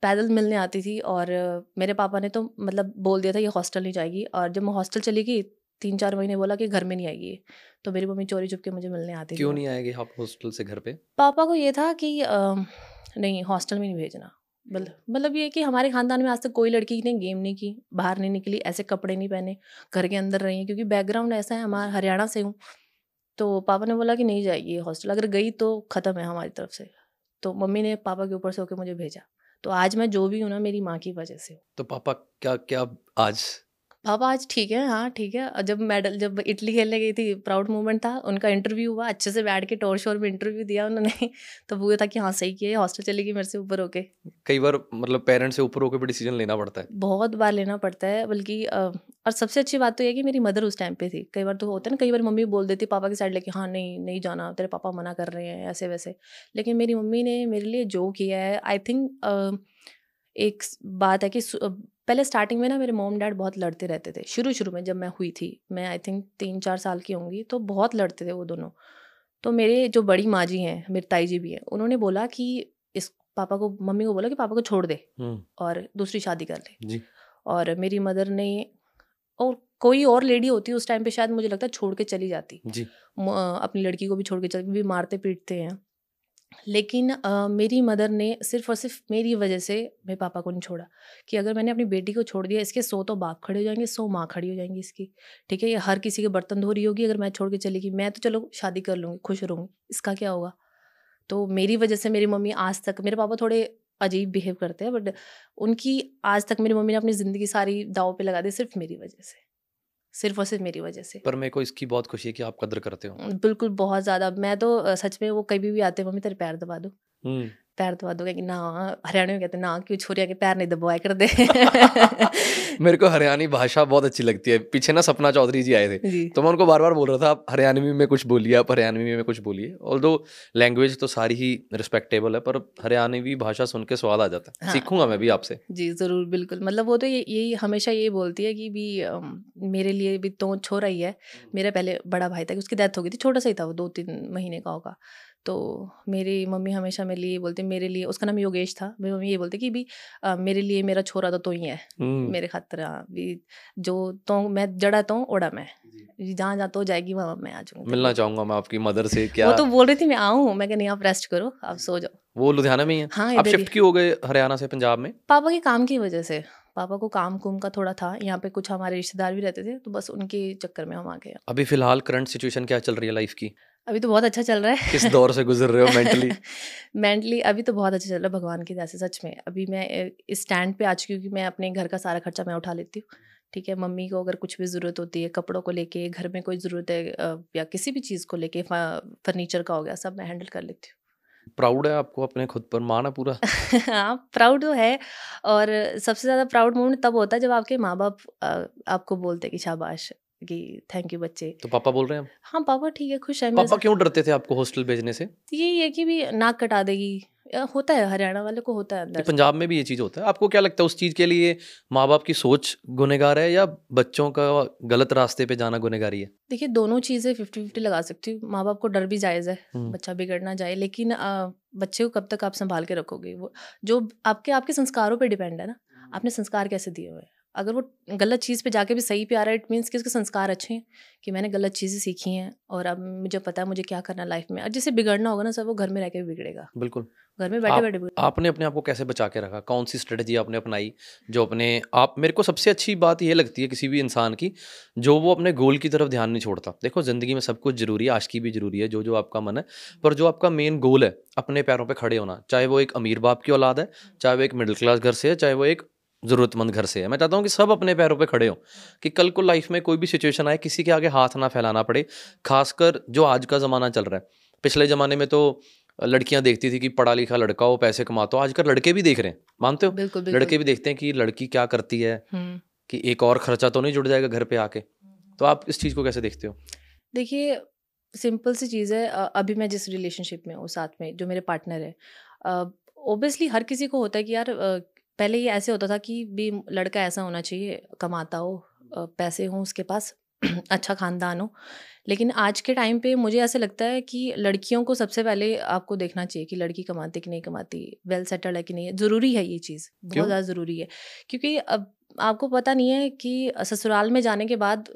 B: पैदल मिलने आती थी और मेरे पापा ने तो मतलब बोल दिया था ये हॉस्टल नहीं जाएगी। और जब मैं हॉस्टल चली गई तीन चार महीने बोला कि घर में नहीं आएगी। तो मेरी मम्मी चोरी चुप के मुझे मिलने आती
A: क्यों नहीं आएगी आप हॉस्टल से घर पे?
B: पापा को ये था कि अ, नहीं हॉस्टल में नहीं भेजना। मतलब मतलब ये कि हमारे खानदान में आज तक कोई लड़की ने गेम नहीं की, बाहर नहीं निकली, ऐसे कपड़े नहीं पहने, घर के अंदर रही है, क्योंकि बैकग्राउंड ऐसा है, हमारा हरियाणा से हूँ। तो पापा ने बोला कि नहीं जाएगी हॉस्टल अगर गई तो ख़त्म है हमारी तरफ़ से। तो मम्मी ने पापा के ऊपर से होकर मुझे भेजा। तो आज मैं जो भी हूँ ना, मेरी माँ की वजह से
A: तो पापा, क्या क्या आज
B: पापा आज ठीक है हाँ ठीक है। जब मेडल जब इटली खेलने गई थी प्राउड मूवमेंट था उनका इंटरव्यू हुआ अच्छे से बैठ के टोर शोर में इंटरव्यू दिया उन्होंने तो वो था कि हाँ सही किया हॉस्टल चलेगी मेरे से ऊपर होके।
A: कई बार मतलब पेरेंट्स से ऊपर होकर भी डिसीज़न लेना पड़ता है।
B: बहुत बार लेना पड़ता है बल्कि और सबसे अच्छी बात तो यह है कि मेरी मदर उस टाइम पे थी। कई बार तो होता है ना कई बार मम्मी बोल देती पापा की साइड लेके हाँ नहीं नहीं जाना तेरे पापा मना कर रहे हैं ऐसे वैसे। लेकिन मेरी मम्मी ने मेरे लिए जो किया है आई थिंक एक बात है कि पहले स्टार्टिंग में ना मेरे मोम डैड बहुत लड़ते रहते थे। शुरू शुरू में जब मैं हुई थी मैं आई थिंक तीन चार साल की होंगी तो बहुत लड़ते थे वो दोनों। तो मेरे जो बड़ी माँ जी हैं मेरी ताई जी भी हैं उन्होंने बोला कि इस पापा को मम्मी को बोला कि पापा को छोड़ दे
A: हम्म।
B: और दूसरी शादी कर ले।
A: जी।
B: और मेरी मदर ने और कोई और लेडी होती उस टाइम पे शायद मुझे लगता है छोड़ के चली जाती।
A: जी।
B: अपनी लड़की को भी छोड़ के चल भी मारते पीटते हैं। लेकिन अ, मेरी मदर ने सिर्फ़ और सिर्फ़ मेरी वजह से मेरे पापा को नहीं छोड़ा कि अगर मैंने अपनी बेटी को छोड़ दिया इसके सौ तो बाप खड़े हो जाएँगे सौ माँ खड़ी हो जाएँगी इसकी ठीक है? ये हर किसी के बर्तन धो रही होगी अगर मैं छोड़ के चली गई मैं तो चलो शादी कर लूँगी खुश रहूँगी इसका क्या होगा? तो मेरी वजह से मेरी मम्मी आज तक मेरे पापा थोड़े अजीब बिहेव करते हैं बट उनकी आज तक मेरी मम्मी ने अपनी ज़िंदगी सारी दाव पे लगा दी सिर्फ़ मेरी वजह से। सिर्फ़ और सिर्फ़ मेरी वजह से।
A: पर मेरे को इसकी बहुत खुशी है कि आप कदर करते हो।
B: बिल्कुल बहुत ज़्यादा। मैं तो सच में वो कभी भी आते हैं मम्मी तेरे पैर दबा दो।
A: हम्म।
B: पैर दबा दोगे कि ना हरियाणा में कहते ना क्यों छोरिया के पैर नहीं दबाया कर दे
A: मेरे को हरियाणी भाषा बहुत अच्छी लगती है। पीछे ना सपना चौधरी जी आए थे। तो मैं उनको बार बार बोल रहा था आप हरियाणवी में कुछ बोलिए आप हरियाणवी में कुछ बोलिए। ऑल दो लैंग्वेज तो सारी ही रिस्पेक्टेबल है पर हरियाणवी भाषा सुन के स्वाद आ जाता है।
B: हाँ।
A: सीखूँगा मैं भी आपसे।
B: जी ज़रूर बिल्कुल। मतलब वो तो यही हमेशा ये बोलती है कि भी मेरे लिए भी तो छोरा ही है। मेरा पहले बड़ा भाई था उसकी डेथ हो गई थी छोटा सा ही था वो दो तीन महीने का होगा। तो मेरी मम्मी हमेशा मेरे लिए बोलते मेरे लिए उसका नाम योगेश था। मेरी मम्मी ये बोलते कि भी अ, मेरे लिए मेरा छोरा तो तो ही है।
A: हम्म,
B: मेरे खातर हाँ, भी जो तो मैं जड़ा तो ओड़ा मैं। जहाँ जहाँ तो जाएगी वहाँ मैं आ जाऊँगी।
A: मिलना चाहूँगा मैं आपकी मदर से क्या
B: वो तो बोल रही थी मैं आऊँ मैं कहा नहीं आप रेस्ट करो आप सो जाओ।
A: वो लुधियाना में ही है?
B: हाँ
A: आप शिफ्ट क्यों हो गए हरियाणा से पंजाब में?
B: पापा के काम की वजह से। पापा को काम कुम का थोड़ा था यहाँ पे कुछ हमारे रिश्तेदार भी रहते थे तो बस उनके चक्कर में हम आ गए।
A: अभी फ़िलहाल करंट सिचुएशन क्या चल रही है लाइफ की?
B: अभी तो बहुत अच्छा चल रहा है।
A: किस दौर से गुजर रहे हो मेंटली
B: मेंटली अभी तो बहुत अच्छा चल रहा है भगवान की दया से सच में। अभी मैं इस स्टैंड पे आ चुकी हूँ कि मैं अपने घर का सारा खर्चा मैं उठा लेती हूँ। ठीक है मम्मी को अगर कुछ भी ज़रूरत होती है कपड़ों को लेके घर में कोई ज़रूरत है या किसी भी चीज़ को लेके फर्नीचर का हो गया सब मैं हैंडल कर लेती हूँ।
A: प्राउड है आपको अपने खुद पर? मान है पूरा?
B: हाँ प्राउड तो है। और सबसे ज़्यादा प्राउड मोमेंट तब होता है जब आपके माँ बाप आपको बोलते कि शाबाश। कि थैंक यू बच्चे।
A: तो पापा बोल रहे हैं?
B: हाँ पापा ठीक है खुश है
A: पापा क्यों डरते थे आपको हॉस्टल भेजने से।
B: यही है कि भी नाक कटा देगी। होता है हरियाणा वाले को होता है अंदर।
A: पंजाब में भी ये चीज़ होता है। आपको क्या लगता है उस चीज़ के लिए माँ बाप की सोच गुनेगार है या बच्चों का गलत रास्ते पे जाना गुनेगारी है?
B: देखिए दोनों चीज़ें फिफ्टी फिफ्टी लगा सकती हूँ। माँ बाप को डर भी जायज़ है
A: हम्म,
B: बच्चा बिगड़ना जाए लेकिन अ, बच्चे को कब तक आप संभाल के रखोगे? वो जो आपके आपके संस्कारों पर डिपेंड है ना। आपने संस्कार कैसे दिए हुए हैं? अगर वो गलत चीज़ पे जाके भी सही पे आ रहा है इट मीन्स कि उसके संस्कार अच्छे हैं कि मैंने गलत चीज़ें सीखी हैं और अब मुझे पता है मुझे क्या करना लाइफ में। और जिसे बिगड़ना होगा ना सर वो घर में रह के भी बिगड़ेगा।
A: बिल्कुल।
B: घर में बैठे
A: आप-
B: बैठे
A: आपने अपने आप को कैसे बचा के रखा? कौन सी स्ट्रेटजी आपने अपनाई जो अपने आप मेरे को सबसे अच्छी बात यह लगती है किसी भी इंसान की जो वो अपने गोल की तरफ़ ध्यान नहीं छोड़ता। देखो ज़िंदगी में सब कुछ ज़रूरी है आज की भी ज़रूरी है जो जो आपका मन है पर जो आपका मेन गोल है अपने पैरों पर खड़े होना चाहे वो एक अमीर बाप की औलाद है चाहे वो एक मिडिल क्लास घर से है चाहे वो एक ज़रूरतमंद घर से है। मैं चाहता हूँ कि सब अपने पैरों पे खड़े हों कि कल को लाइफ में कोई भी सिचुएशन आए किसी के आगे हाथ ना फैलाना पड़े खासकर जो आज का ज़माना चल रहा है। पिछले ज़माने में तो लड़कियाँ देखती थी कि पढ़ा लिखा लड़का हो पैसे कमाता हो आजकल लड़के भी देख रहे हैं मानते हो?
B: बिल्कुल बिल्कुल।
A: लड़के भी देखते हैं कि लड़की क्या करती है
B: हम्म।
A: कि एक और खर्चा तो नहीं जुड़ जाएगा घर पे आके। तो आप इस चीज़ को कैसे देखते हो?
B: देखिए सिंपल सी चीज़ है अभी मैं जिस रिलेशनशिप में हूँ साथ में जो मेरे पार्टनर है ओबियसली हर किसी को होता है कि यार पहले ये ऐसे होता था कि भी लड़का ऐसा होना चाहिए कमाता हो पैसे हों उसके पास अच्छा खानदान हो। लेकिन आज के टाइम पे मुझे ऐसे लगता है कि लड़कियों को सबसे पहले आपको देखना चाहिए कि लड़की कमाती कि नहीं कमाती वेल सेटल्ड है कि नहीं है। ज़रूरी है ये चीज़ बहुत ज़्यादा ज़रूरी है। क्योंकि अब आपको पता नहीं है कि ससुराल में जाने के बाद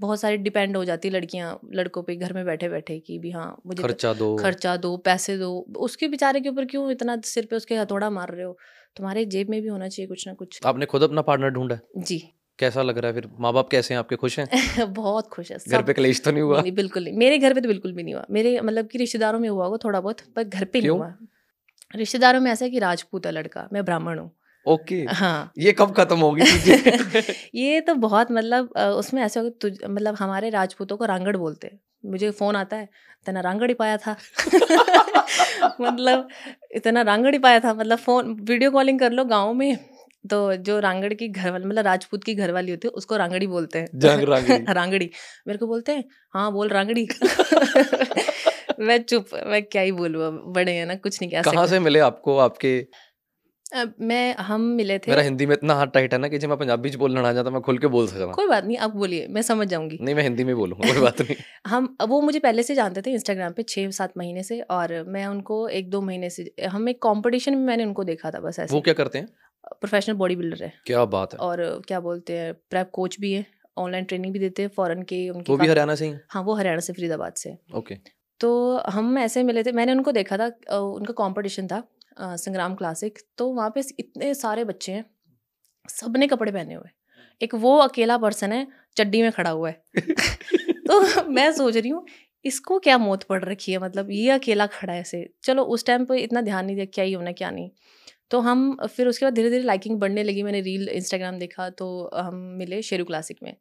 B: बहुत सारी डिपेंड हो जाती लड़कियाँ लड़कों पे घर में बैठे बैठे कि भी हाँ मुझे
A: खर्चा दो।
B: खर्चा दो पैसे दो। उसके बेचारे के ऊपर क्यों इतना सिर पे उसके हथौड़ा मार रहे हो? तुम्हारे जेब में भी होना चाहिए कुछ ना कुछ।
A: आपने खुद अपना पार्टनर ढूंढा
B: जी।
A: कैसा लग रहा है फिर? माँ बाप कैसे हैं? आपके खुश हैं?
B: बहुत खुश है
A: घर पे कलेश तो नहीं हुआ?
B: नहीं बिल्कुल नहीं। मेरे घर पे तो बिल्कुल भी नहीं हुआ। मेरे मतलब कि रिश्तेदारों में हुआ होगा थोड़ा बहुत पर घर पे नहीं हुआ। रिश्तेदारों में ऐसा है कि राजपूत है लड़का मैं ब्राह्मण हूँ।
A: ओके।
B: हाँ।
A: ये कब खत्म होगी?
B: ये तो बहुत मतलब उसमें ऐसे होगा तुझ मतलब हमारे राजपूतों को रांगड़ बोलते हैं। मुझे फ़ोन आता है इतना रांगड़ ही पाया था। मतलब इतना रांगड़ ही पाया था मतलब फ़ोन वीडियो कॉलिंग कर लो गाँव में तो जो रांगड़ की घर वाली मतलब राजपूत की घर वाली होती है उसको रांगड़ी बोलते हैं।
A: रांगड़ी।
B: रांगड़ी। मेरे को बोलते हैं हाँ बोल रांगड़ी। मैं चुप मैं क्या ही बोलूँ बड़े हैं ना कुछ नहीं कह
A: कहाँ
B: सकते।
A: से मिले आपको आपके
B: अब मैं हम मिले थे।
A: मेरा हिंदी में इतना हाथ टाइट है ना कि जब मैं पंजाबी बोलना आ जाता मैं खुल के बोल सकता
B: कोई बात नहीं आप बोलिए मैं समझ जाऊँगी।
A: नहीं मैं हिंदी में बोलूँगा कोई बात नहीं।
B: हम वो मुझे पहले से जानते थे इंस्टाग्राम पे छः सात महीने से और मैं उनको एक दो महीने से हम एक कॉम्पिटिशन में मैंने उनको देखा था बस
A: वो क्या करते हैं?
B: प्रोफेशनल बॉडी बिल्डर है।
A: क्या बात है।
B: और क्या बोलते हैं प्रेप कोच भी है ऑनलाइन ट्रेनिंग भी देते हैं फॉरेन के उनके
A: वो भी हरियाणा से ही
B: हाँ? वो हरियाणा से फरीदाबाद से।
A: ओके।
B: तो हम ऐसे मिले थे मैंने उनको देखा था उनका कंपटीशन था संग्राम क्लासिक तो वहाँ पे इतने सारे बच्चे हैं सबने कपड़े पहने हुए एक वो अकेला पर्सन है, चड्डी में खड़ा हुआ है। तो मैं सोच रही हूँ, इसको क्या मौत पड़ रखी है? मतलब ये अकेला खड़ा है ऐसे। चलो, उस टाइम पर इतना ध्यान नहीं दिया, क्या ही होना, क्या नहीं। तो हम फिर उसके बाद धीरे धीरे लाइकिंग बढ़ने लगी। मैंने रील इंस्टाग्राम देखा तो हम मिले शेरू क्लासिक में।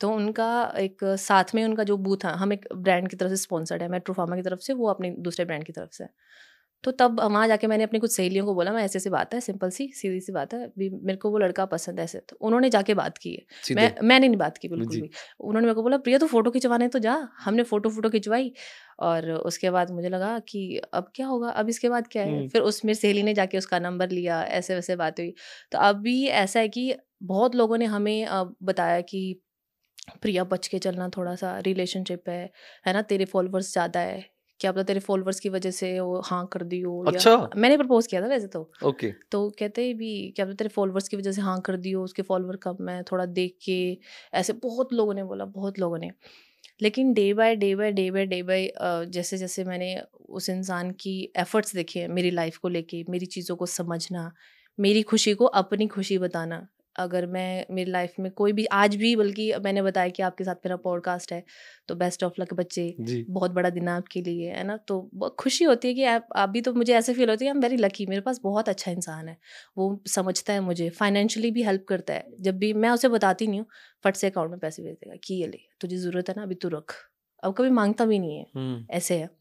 B: तो- उनका एक साथ में उनका जो बूथ था, हम एक ब्रांड की तरफ़ से स्पॉन्सर्ड है मेट्रो फार्मा की तरफ़ से, वो अपनी दूसरे ब्रांड की तरफ़ से। तो तब वहाँ जाके मैंने अपनी कुछ सहेलियों को बोला मैं ऐसे ऐसी बात है सिंपल सी सीधी सी बात है भी मेरे को वो लड़का पसंद है ऐसे। तो उन्होंने जाके बात की है। मैं मैंने नहीं बात की बिल्कुल भी। उन्होंने मेरे को बोला प्रिया तो फ़ोटो खिंचवाने तो जा। हमने फ़ोटो फ़ोटो खिंचवाई और उसके बाद मुझे लगा कि अब क्या होगा अब इसके बाद क्या है। फिर उस मेरी सहेली ने जाके उसका नंबर लिया ऐसे वैसे बात हुई। तो अभी ऐसा है कि बहुत लोगों ने हमें बताया कि प्रिया बच के चलना थोड़ा सा रिलेशनशिप है है ना? तेरे फॉलोअर्स ज़्यादा है। क्या पता तेरे फॉलोअर्स की वजह से वो हाँ कर दी हो या-
A: अच्छा।
B: मैंने प्रपोज किया था वैसे तो।
A: ओके।
B: तो कहते हैं भी क्या पता तेरे फॉलोअर्स की वजह से हाँ कर दियो उसके फॉलोअर कम है थोड़ा देख के ऐसे बहुत लोगों ने बोला बहुत लोगों ने। लेकिन day by day by day by day by जैसे जैसे मैंने उस इंसान की एफर्ट्स देखे हैं मेरी लाइफ को लेके मेरी चीज़ों को समझना मेरी खुशी को अपनी खुशी बताना अगर मैं मेरी लाइफ में कोई भी आज भी बल्कि मैंने बताया कि आपके साथ मेरा पॉडकास्ट है तो बेस्ट ऑफ़ लक बच्चे बहुत बड़ा दिन है आपके लिए है ना? तो बहुत खुशी होती है कि आप अभी तो मुझे ऐसे फील होती है आई एम वेरी लकी मेरे पास बहुत अच्छा इंसान है वो समझता है मुझे फाइनेंशियली भी हेल्प करता है जब भी मैं उसे बताती नहीं हूँ फट से अकाउंट में पैसे भेज देगा कि ये ले तुझे ज़रूरत है ना अभी तू रख अब कभी माँगता भी नहीं है
A: हम्म।
B: ऐसे है।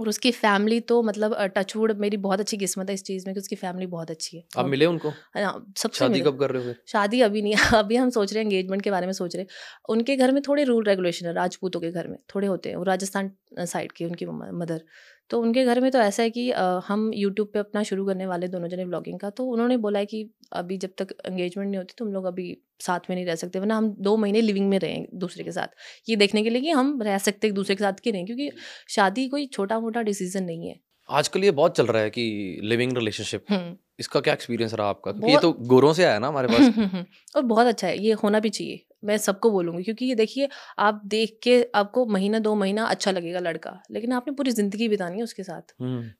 B: और उसकी फैमिली तो मतलब टचवुड मेरी बहुत अच्छी किस्मत है इस चीज़ में कि उसकी फैमिली बहुत अच्छी है।
A: आप मिले उनको?
B: हाँ, सबसे
A: शादी कब कर रहे हो
B: शादी अभी नहीं है अभी हम सोच रहे हैं एंगेजमेंट के बारे में सोच रहे हैं। उनके घर में थोड़े रूल रेगुलेशन है राजपूतों के घर में थोड़े होते हैं वो राजस्थान साइड के उनकी मदर। तो उनके घर में तो ऐसा है कि अ, हम यूट्यूब पे अपना शुरू करने वाले दोनों जने ब्लॉगिंग का तो उन्होंने बोला है कि अभी जब तक एंगेजमेंट नहीं होती तुम लोग अभी साथ में नहीं रह सकते वरना हम दो महीने लिविंग में रहें दूसरे के साथ। ये देखने के लिए कि हम रह सकते एक दूसरे के साथ कि नहीं क्योंकि शादी कोई छोटा मोटा डिसीज़न नहीं है।
A: आजकल ये बहुत चल रहा है कि लिविंग रिलेशनशिप
B: हम्म।
A: इसका क्या एक्सपीरियंस रहा आपका? क्योंकि ये तो गोरों से आया ना हमारे पास।
B: और बहुत अच्छा है ये होना भी चाहिए। मैं सबको बोलूँगी क्योंकि ये देखिए आप देख के आपको महीना दो महीना अच्छा लगेगा लड़का लेकिन आपने पूरी ज़िंदगी बितानी है उसके साथ।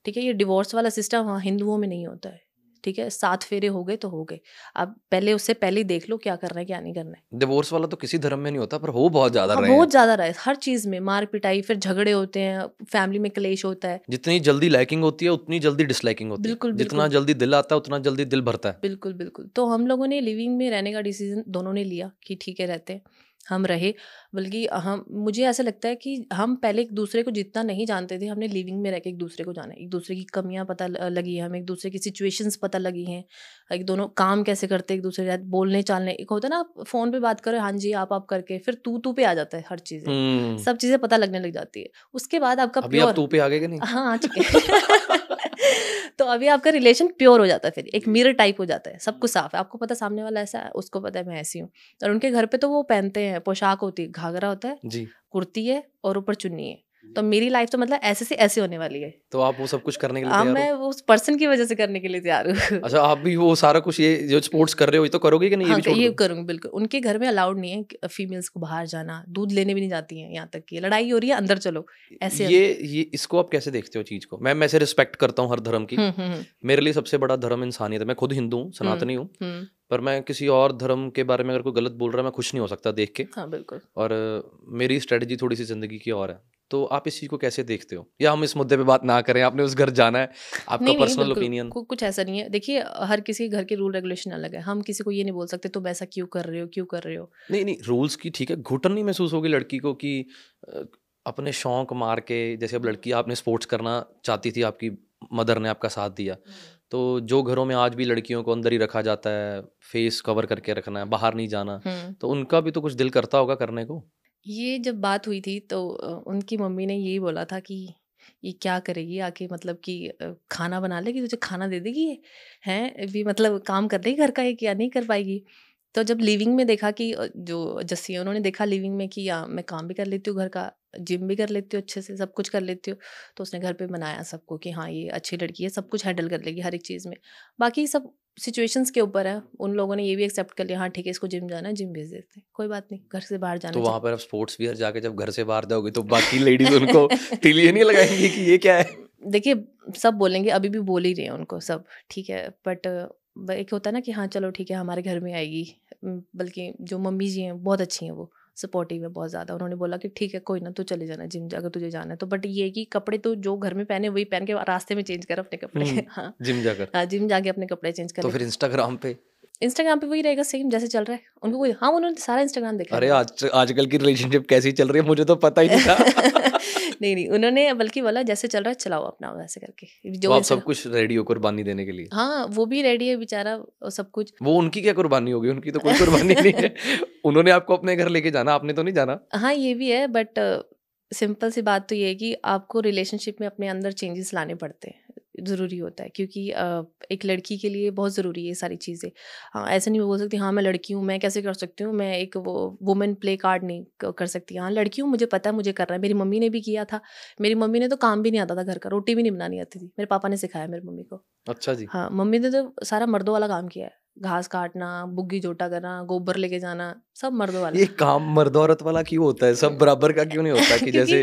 B: ठीक है ये डिवोर्स वाला सिस्टम हाँ हिंदुओं में नहीं होता है। ठीक है सात फेरे हो गए तो हो गए। अब पहले उससे पहले ही देख लो क्या करना है क्या नहीं करना है।
A: डिवोर्स वाला तो किसी धर्म में नहीं होता पर हो बहुत ज़्यादा
B: हाँ,
A: रहे
B: बहुत ज़्यादा रहे हर चीज़ में मार पिटाई फिर झगड़े होते हैं फैमिली में क्लेश होता है।
A: जितनी जल्दी लाइकिंग होती है उतनी जल्दी डिसलाइकिंग होती
B: बिल्कुल,
A: है जितना जल्दी दिल आता है उतना जल्दी दिल भरता है।
B: बिल्कुल बिल्कुल। तो हम लोगों ने लिविंग में रहने का डिसीज़न दोनों ने लिया कि ठीक है रहते हैं। हम रहे। बल्कि हम मुझे ऐसा लगता है कि हम पहले एक दूसरे को जितना नहीं जानते थे हमने लिविंग में रह के एक दूसरे को जाना एक दूसरे की कमियाँ पता लगी हैं हमें एक दूसरे की सिचुएशंस पता लगी हैं। एक दोनों काम कैसे करते एक दूसरे के साथ बोलने चालने एक होता है ना आप फ़ोन पे बात करो हाँ जी आप आप करके फिर तू तू पे आ जाता है हर चीज़ें।
A: हम्म।
B: सब चीज़ें पता लगने लग जाती है। उसके बाद आपका
A: अभी आप
B: प्योर
A: तू पे आ गए कि नहीं?
B: हाँ आ चुके तो अभी आपका रिलेशन प्योर हो जाता है फिर एक मिरर टाइप हो जाता है सब कुछ साफ़ है। आपको पता सामने वाला ऐसा है उसको पता है मैं ऐसी हूँ। और उनके घर पे तो वो पहनते हैं पोशाक होती है घाघरा होता है
A: जी।
B: कुर्ती है और ऊपर चुन्नी है। तो मेरी लाइफ तो मतलब ऐसे से ऐसे होने वाली है।
A: तो आप वो सब कुछ करने के लिए तैयार
B: मैं
A: हो
B: उस पर्सन की वजह से करने के लिए तैयार हूँ।
A: अच्छा आप भी वो सारा कुछ ये जो स्पोर्ट्स कर रहे हो ये तो करोगे कि नहीं? ये
B: हाँ
A: भी
B: ये
A: दो?
B: करूँगी बिल्कुल। उनके घर में अलाउड नहीं है फीमेल्स को बाहर जाना। दूध लेने भी नहीं जाती है यहाँ तक कि। लड़ाई हो रही है अंदर चलो। ऐसे
A: ये ये इसको आप कैसे देखते हो चीज़ को? मैं मैं रिस्पेक्ट करता हूँ हर धर्म की।
B: हम्म हम्म
A: मेरे लिए सबसे बड़ा धर्म इंसानियत है। मैं खुद हिंदू हूँ सनातनी हूँ।
B: हम्म।
A: पर मैं किसी और धर्म के बारे में अगर कोई गलत बोल रहा है मैं खुश नहीं हो सकता देख के।
B: हाँ बिल्कुल।
A: और मेरी स्ट्रेटजी थोड़ी सी ज़िंदगी की और है। तो आप इस चीज़ को कैसे देखते हो? या हम इस मुद्दे पे बात ना करें आपने उस घर जाना है आपका पर्सनल ओपिनियन
B: कुछ ऐसा नहीं है। देखिए हर किसी के घर के रूल रेगुलेशन अलग है। हम किसी को ये नहीं बोल सकते तुम ऐसा क्यों कर रहे हो क्यों कर रहे हो?
A: नहीं नहीं रूल्स की ठीक है घुटन नहीं महसूस होगी लड़की को कि अपने शौक मार के जैसे अब लड़की आपने स्पोर्ट्स करना चाहती थी आपकी मदर ने आपका साथ दिया। तो जो घरों में आज भी लड़कियों को अंदर ही रखा जाता है फेस कवर करके रखना है बाहर नहीं जाना
B: हम्म।
A: तो उनका भी तो कुछ दिल करता होगा करने को?
B: ये जब बात हुई थी तो उनकी मम्मी ने यही बोला था कि, ये क्या करेगी आके मतलब कि खाना बना लेगी, तुझे खाना दे देगी ये, हैं? भी मतलब काम कर लेगी घर का ये क्या नहीं कर पाएगी? तो जब लिविंग में देखा कि जो जस्सी है, उन्होंने देखा लिविंग में कि, या, मैं काम भी कर लेती हूँ घर का, जिम भी कर लेती हूँ अच्छे से, सब कुछ कर लेती हूँ। तो उसने घर पे बनाया सबको कि हाँ ये अच्छी लड़की है, सब कुछ हैंडल कर लेगी हर एक चीज़ में। बाकी सब सिचुएशंस के ऊपर है उन लोगों ने ये भी एक्सेप्ट कर लिया हाँ ठीक है इसको जिम जाना है जिम भेज देते हैं। कोई बात नहीं घर से बाहर जाना
A: तो। वहाँ पर अब स्पोर्ट्स वियर जाके जब घर से बाहर जाओगे तो बाकी लेडीज़ उनको तिलिए नहीं लगाएँगी कि ये क्या है?
B: देखिए सब बोलेंगे अभी भी बोल ही रहे हैं उनको सब ठीक है बट एक होता है ना कि हाँ चलो ठीक है हमारे घर में आएगी बल्कि जो मम्मी जी हैं बहुत अच्छी हैं वो। सपोर्टिव है बहुत ज़्यादा। उन्होंने बोला कि ठीक है कोई ना तू चले जाना जिम जाकर तुझे जाना है। तो बट ये कि कपड़े तो जो घर में पहने वही पहन के रास्ते में चेंज कर अपने कपड़े।
A: हम्म,
B: हाँ।
A: जिम जाकर।
B: हाँ जिम जाके अपने कपड़े चेंज कर
A: तो फिर इंस्टाग्राम पे?
B: इंस्टाग्राम पे वही रहेगा सेम जैसे चल रहा है। उनको कोई हाँ उन्होंने सारा इंस्टाग्राम देखा
A: अरे आज आजकल की रिलेशनशिप कैसी चल रही है मुझे तो पता ही नहीं था।
B: नहीं नहीं उन्होंने बल्कि बोला जैसे चल रहा है चलाओ अपना वैसे करके। जो
A: आप सब कुछ रेडी हो कुर्बानी देने के लिए?
B: हाँ वो भी रेडी है बेचारा सब कुछ।
A: वो उनकी क्या कुर्बानी होगी? उनकी तो कोई कुर्बानी नहीं है। उन्होंने आपको अपने घर लेके जाना आपने तो नहीं जाना?
B: हाँ ये भी है बट सिंपल सी बात तो ये है कि आपको रिलेशनशिप में अपने अंदर चेंजेस लाने पड़ते हैं। ज़रूरी होता है क्योंकि एक लड़की के लिए बहुत ज़रूरी है ये सारी चीज़ें। हाँ ऐसे नहीं बोल सकती हाँ मैं लड़की हूँ मैं कैसे कर सकती हूँ? मैं एक वो वुमेन प्ले कार्ड नहीं कर सकती हाँ लड़की हूँ मुझे पता है मुझे करना है। मेरी मम्मी ने भी किया था मेरी मम्मी ने तो काम भी नहीं आता था घर का रोटी भी नहीं बनानी आती थी। मेरे पापा ने सिखाया मेरी मम्मी को।
A: अच्छा जी।
B: हाँ मम्मी ने तो सारा मर्दों वाला काम किया है। घास काटना बुग्गी जोटा करना गोबर लेके जाना सब मर्दों वाला।
A: ये काम मर्द औरत वाला क्यों होता है? सब बराबर का क्यों नहीं होता? कि जैसे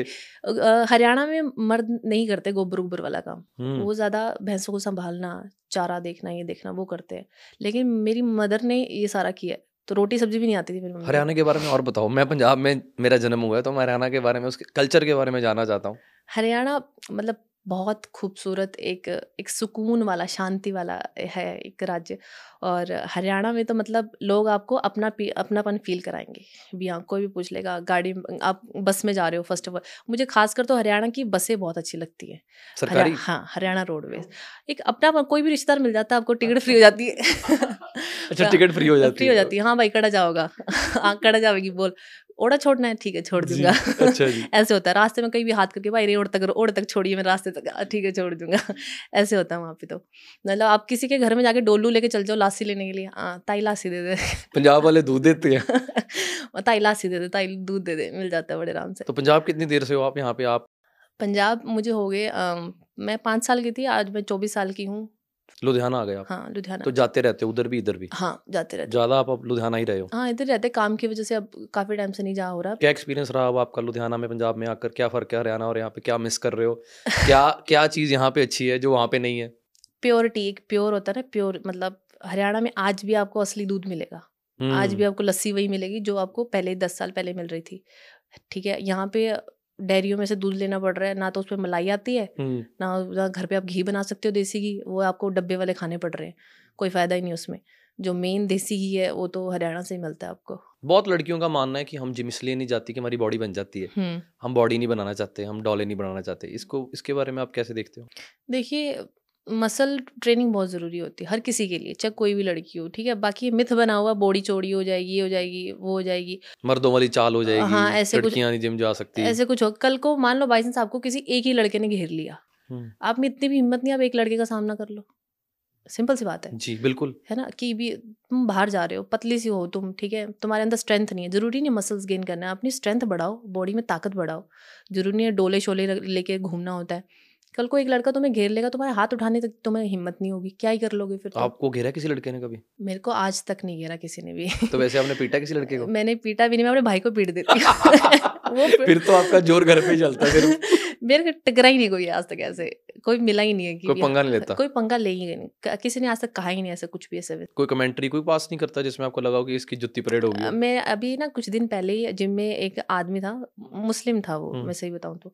B: हरियाणा में मर्द नहीं करते गोबर उबर वाला काम।
A: हम्म,
B: वो ज़्यादा भैंसों को संभालना चारा देखना ये देखना वो करते हैं। लेकिन मेरी मदर ने ये सारा किया। तो रोटी सब्ज़ी भी नहीं आती थी मेरी
A: हरियाणा के बारे में और बताओ। मैं पंजाब में मेरा जन्म हुआ है तो मैं हरियाणा के बारे में उसके कल्चर के बारे में जाना चाहता हूँ।
B: हरियाणा मतलब बहुत खूबसूरत एक एक सुकून वाला शांति वाला है एक राज्य। और हरियाणा में तो मतलब लोग आपको अपना पी- अपनापन फील कराएँगे। भी हाँ कोई भी पूछ लेगा गाड़ी आप बस में जा रहे हो फ़र्स्ट ऑफ़ ऑल मुझे खासकर तो हरियाणा की बसें बहुत अच्छी लगती हैं।
A: सरकारी?
B: हरिया- हाँ हरियाणा रोडवेज़ एक अपना कोई भी रिश्तेदार मिल जाता है आपको टिकट फ्री हो जाती है।
A: अच्छा टिकट फ्री हो जाती है
B: फ्री हो। जाती है। हाँ भाई कड़ा जाओगा। हाँ कड़ा जाएगी बोल। ओड़ा छोड़ना है ठीक है छोड़ दूँगा।
A: अच्छा जी।
B: ऐसे होता है रास्ते में कहीं भी हाथ करके भाई रे ओड़ तक ओड़ तक छोड़िए मैं रास्ते तक "हाँ, ठीक है छोड़ दूँगा। ऐसे होता है वहाँ पे तो। मतलब आप किसी के घर में जाके डोलू लेके चल जाओ लासी लेने के लिए हाँ ताई लासी दे दे।
A: पंजाब वाले दूध देते हैं।
B: ताई लासी दे दे ताई दूध दे दे मिल जाता है बड़े आराम से।
A: तो पंजाब कितनी देर से हो आप यहाँ पे? आप
B: पंजाब मुझे हो गए मैं पाँच साल की थी आज मैं चौबीस साल की हूँ।
A: लुधियाना आ गए आप।
B: हाँ लुधियाना।
A: तो जाते रहते उधर भी इधर भी?
B: हाँ जाते रहते।
A: ज़्यादा आप अब लुधियाना ही रहे हो?
B: हाँ इधर रहते काम की वजह से अब काफ़ी टाइम से नहीं जा हो रहा।
A: क्या एक्सपीरियंस रहा अब आपका लुधियाना में पंजाब में आकर? क्या फ़र्क है हरियाणा और यहाँ पे? क्या मिस कर रहे हो? क्या क्या चीज़ यहाँ पे अच्छी है जो वहाँ पे नहीं है?
B: प्योरिटी एक प्योर होता है ना प्योर मतलब हरियाणा में आज भी आपको असली दूध मिलेगा। आज
A: हम्म,
B: भी आपको लस्सी वही मिलेगी जो आपको पहले दस साल पहले मिल रही थी। ठीक है यहाँ पे डेयरियों में से दूध लेना पड़ रहा है ना तो उसमें मलाई आती है
A: हम्म,
B: ना घर पे आप घी बना सकते हो देसी घी वो आपको डब्बे वाले खाने पड़ रहे हैं कोई फ़ायदा ही नहीं उसमें। जो मेन देसी घी है वो तो हरियाणा से ही मिलता है आपको।
A: बहुत लड़कियों का मानना है कि हम जिम इसलिए नहीं जाती कि हमारी बॉडी बन जाती है।
B: हम्म।
A: हम बॉडी नहीं बनाना चाहते हम डॉले नहीं बनाना चाहते। इसको इसके बारे में आप कैसे देखते हो?
B: देखिए मसल ट्रेनिंग बहुत ज़रूरी होती है हर किसी के लिए चाहे कोई भी लड़की हो ठीक है? बाकी मिथ बना हुआ बॉडी चौड़ी हो जाएगी ये हो जाएगी वो हो जाएगी।
A: मर्दों वाली चाल हो जाएगी
B: हाँ, ऐसे कुछ-
A: नहीं जिम जा सकती।
B: ऐसे कुछ हो कल को मान लो बाई चांस आपको किसी एक ही लड़के ने घेर लिया।
A: हम्म,
B: आप में इतनी भी हिम्मत नहीं आप एक लड़के का सामना कर लो। सिंपल सी बात है।
A: जी बिल्कुल।
B: है ना? कि भी तुम बाहर जा रहे हो पतली सी हो तुम ठीक है? तुम्हारे अंदर स्ट्रेंथ नहीं है। ज़रूरी नहीं मसल्स गेन करना है अपनी स्ट्रेंथ बढ़ाओ बॉडी में ताकत बढ़ाओ। ज़रूरी नहीं है डोले शोले लेके घूमना होता है। कल को एक लड़का तुम्हें घेर लेगा तुम्हारे हाथ उठाने तक तुम्हें हिम्मत नहीं होगी। क्या ही कर लोगे फिर तुम?
A: आपको घेरा किसी लड़के ने कभी?
B: मेरे को आज तक नहीं घेरा किसी ने भी।
A: तो वैसे आपने पीटा किसी लड़के को?
B: मैंने पीटा भी नहीं मैं अपने भाई को पीट देती वो
A: फिर तो आपका ज़ोर घर पे चलता है
B: मेरे को टकरा ही नहीं कोई आज तक ऐसे। कोई मिला ही नहीं है कि
A: कोई पंगा नहीं लेता?
B: कोई पंगा ले ही नहीं। किसी ने आज तक कहा ही नहीं ऐसा कुछ भी ऐसे
A: कोई कमेंट्री कोई पास नहीं करता जिसमें आपको लगा हो कि इसकी जुत्ती परेड होगी।
B: मैं अभी ना कुछ दिन पहले ही जिम में एक आदमी था मुस्लिम था वो
A: हम्म।
B: मैं सही बताऊँ तो।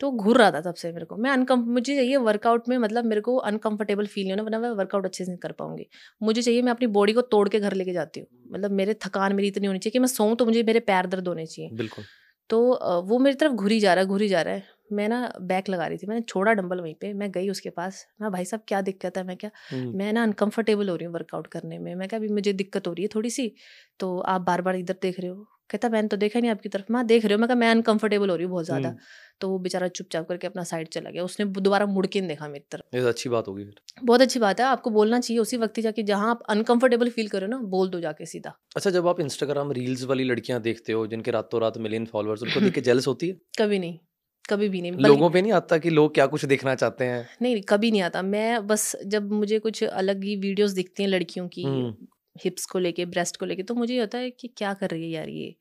B: तो घूर रहा था तब से मेरे को। मैं अनकम मुझे चाहिए वर्कआउट में मतलब मेरे को अनकंफर्टेबल फील नहीं होना वरना मैं वर्कआउट अच्छे से नहीं कर पाऊँगी। मुझे चाहिए मैं अपनी बॉडी को तोड़ के घर लेके जाती हूँ। मतलब मेरे थकान मेरी इतनी होनी चाहिए कि मैं सोऊं तो मुझे मेरे पैर दर्द होने चाहिए।
A: बिल्कुल।
B: तो वो मेरी तरफ़ घुरी जा रहा है घुरी जा रहा है। मैं ना बैक लगा रही थी मैंने छोड़ा डंबल वहीं पे मैं गई उसके पास। मैं भाई साहब क्या दिक्कत है? मैं क्या मैं ना अनकंफर्टेबल हो रही हूँ वर्कआउट करने में। मैं क्या अभी मुझे दिक्कत हो रही है थोड़ी सी? तो आप बार बार इधर देख रहे हो। कहता मैंने तो देखा नहीं आपकी तरफ़। माँ देख रहे हो। मैं कहा मैं अनकंफर्टेबल हो रही हूँ बहुत ज़्यादा।
A: हम्म,
B: तो वो बेचारा चुपचाप करके अपना साइड चला गया। उसने दोबारा मुड़ के देखा मेरी तरफ़।
A: ये तो अच्छी बात होगी फिर।
B: बहुत अच्छी बात है। आपको बोलना चाहिए उसी वक्त जाके जहाँ आप अनकंफर्टेबल फील करो ना बोल दो जाके सीधा।
A: अच्छा जब आप इंस्टाग्राम रील्स वाली लड़कियाँ देखते हो जिनके रातों रात मिलियन फॉलोअर्स उनको देख के जेलस होती है?
B: कभी नहीं। कभी भी नहीं।
A: लोगों पे नहीं आता कि लोग क्या कुछ देखना चाहते हैं?
B: नहीं कभी नहीं आता। मैं बस जब मुझे कुछ अलग ही वीडियोस दिखती हैं लड़कियों की
A: हम्म,
B: हिप्स को लेके ब्रेस्ट को लेके तो मुझे होता है कि क्या कर रही है यार ये?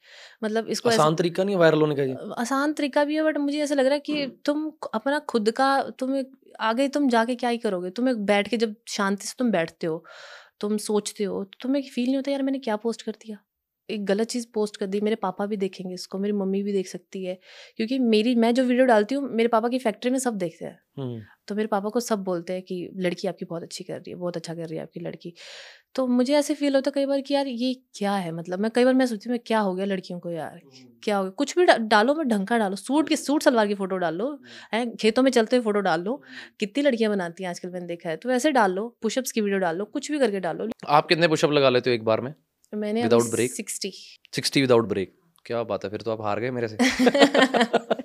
B: मतलब इसको
A: आसान तरीका नहीं वायरल होने का ये?
B: आसान तरीका भी है बट मुझे ऐसा लग रहा है कि तुम अपना खुद का तुम आगे तुम जाके क्या ही करोगे? तुम बैठ के जब शांति से तुम बैठते हो तुम सोचते हो तो तुम्हें फील नहीं होता यार मैंने क्या पोस्ट कर दिया? एक गलत चीज़ पोस्ट कर दी मेरे पापा भी देखेंगे इसको मेरी मम्मी भी देख सकती है क्योंकि मेरी मैं जो वीडियो डालती हूँ मेरे पापा की फैक्ट्री में सब देखते हैं।
A: हम्म,
B: तो मेरे पापा को सब बोलते हैं कि लड़की आपकी बहुत अच्छी कर रही है बहुत अच्छा कर रही है आपकी लड़की। तो मुझे ऐसे फील होता है कई बार कि यार ये क्या है? मतलब मैं कई बार मैं सोचती हूँ मैं क्या हो गया लड़कियों को यार? क्या हो गया? कुछ भी डा- डालो मैं ढंग का डालो। सूट की सूट सलवार की फ़ोटो डालो है? खेतों में चलते हुए फ़ोटो डाल। लो कितनी लड़कियाँ बनाती हैं आजकल मैंने देखा है। तो वैसे डाल लो पुशअप्स की वीडियो डाल लो कुछ भी करके डालो।
A: आप कितने पुशअप लगा लेते हो एक बार में?
B: मैंने
A: Without break?
B: Sixty
A: sixty without break क्या बात है फिर तो आप हार गए मेरे से।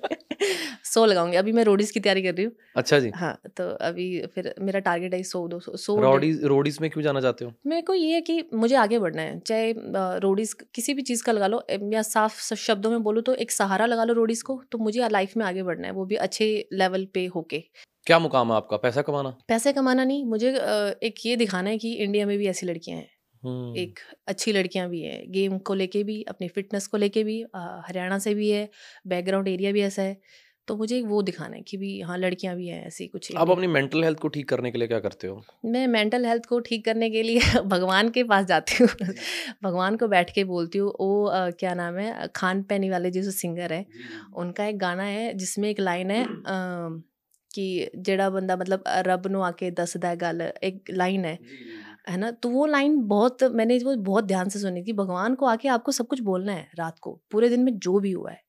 B: सौ लगाऊँगी। अभी मैं रोडीज की तैयारी कर रही हूँ।
A: अच्छा जी।
B: हाँ तो अभी फिर मेरा टारगेट है सौ दो सौ सौ
A: रोडीज रोडीज में क्यों जाना चाहते हो?
B: मेरे को ये है कि मुझे आगे बढ़ना है। चाहे रोडीज किसी भी चीज़ का लगा लो या साफ़ शब्दों में बोलूँ तो एक सहारा लगा लो रोडीज को तो मुझे लाइफ में आगे बढ़ना है वो भी अच्छे लेवल पे होके।
A: क्या मुकाम है आपका? पैसा कमाना?
B: पैसे कमाना नहीं मुझे एक ये दिखाना है कि इंडिया में भी ऐसी लड़कियाँ हैं।
A: हम्म,
B: एक अच्छी लड़कियाँ भी हैं गेम को लेके भी अपनी फिटनेस को लेके भी हरियाणा से भी है बैकग्राउंड एरिया भी ऐसा है। तो मुझे वो दिखाना है कि भी हाँ लड़कियाँ भी हैं ऐसी कुछ
A: आप अपनी मेंटल हेल्थ को ठीक करने के लिए क्या करते हो?
B: मैं मेंटल हेल्थ को ठीक करने के लिए भगवान के पास जाती हूँ। भगवान को बैठ के बोलती हूँ वो अ, क्या नाम है? खान पैनी वाले जो सिंगर है उनका एक गाना है जिसमें एक लाइन है अ, कि जेड़ा बंदा मतलब रब नु आके दसदा गल एक लाइन है है ना? तो वो लाइन बहुत मैंने वो बहुत ध्यान से सुनी थी भगवान को आके आपको सब कुछ बोलना है रात को पूरे दिन में जो भी हुआ है।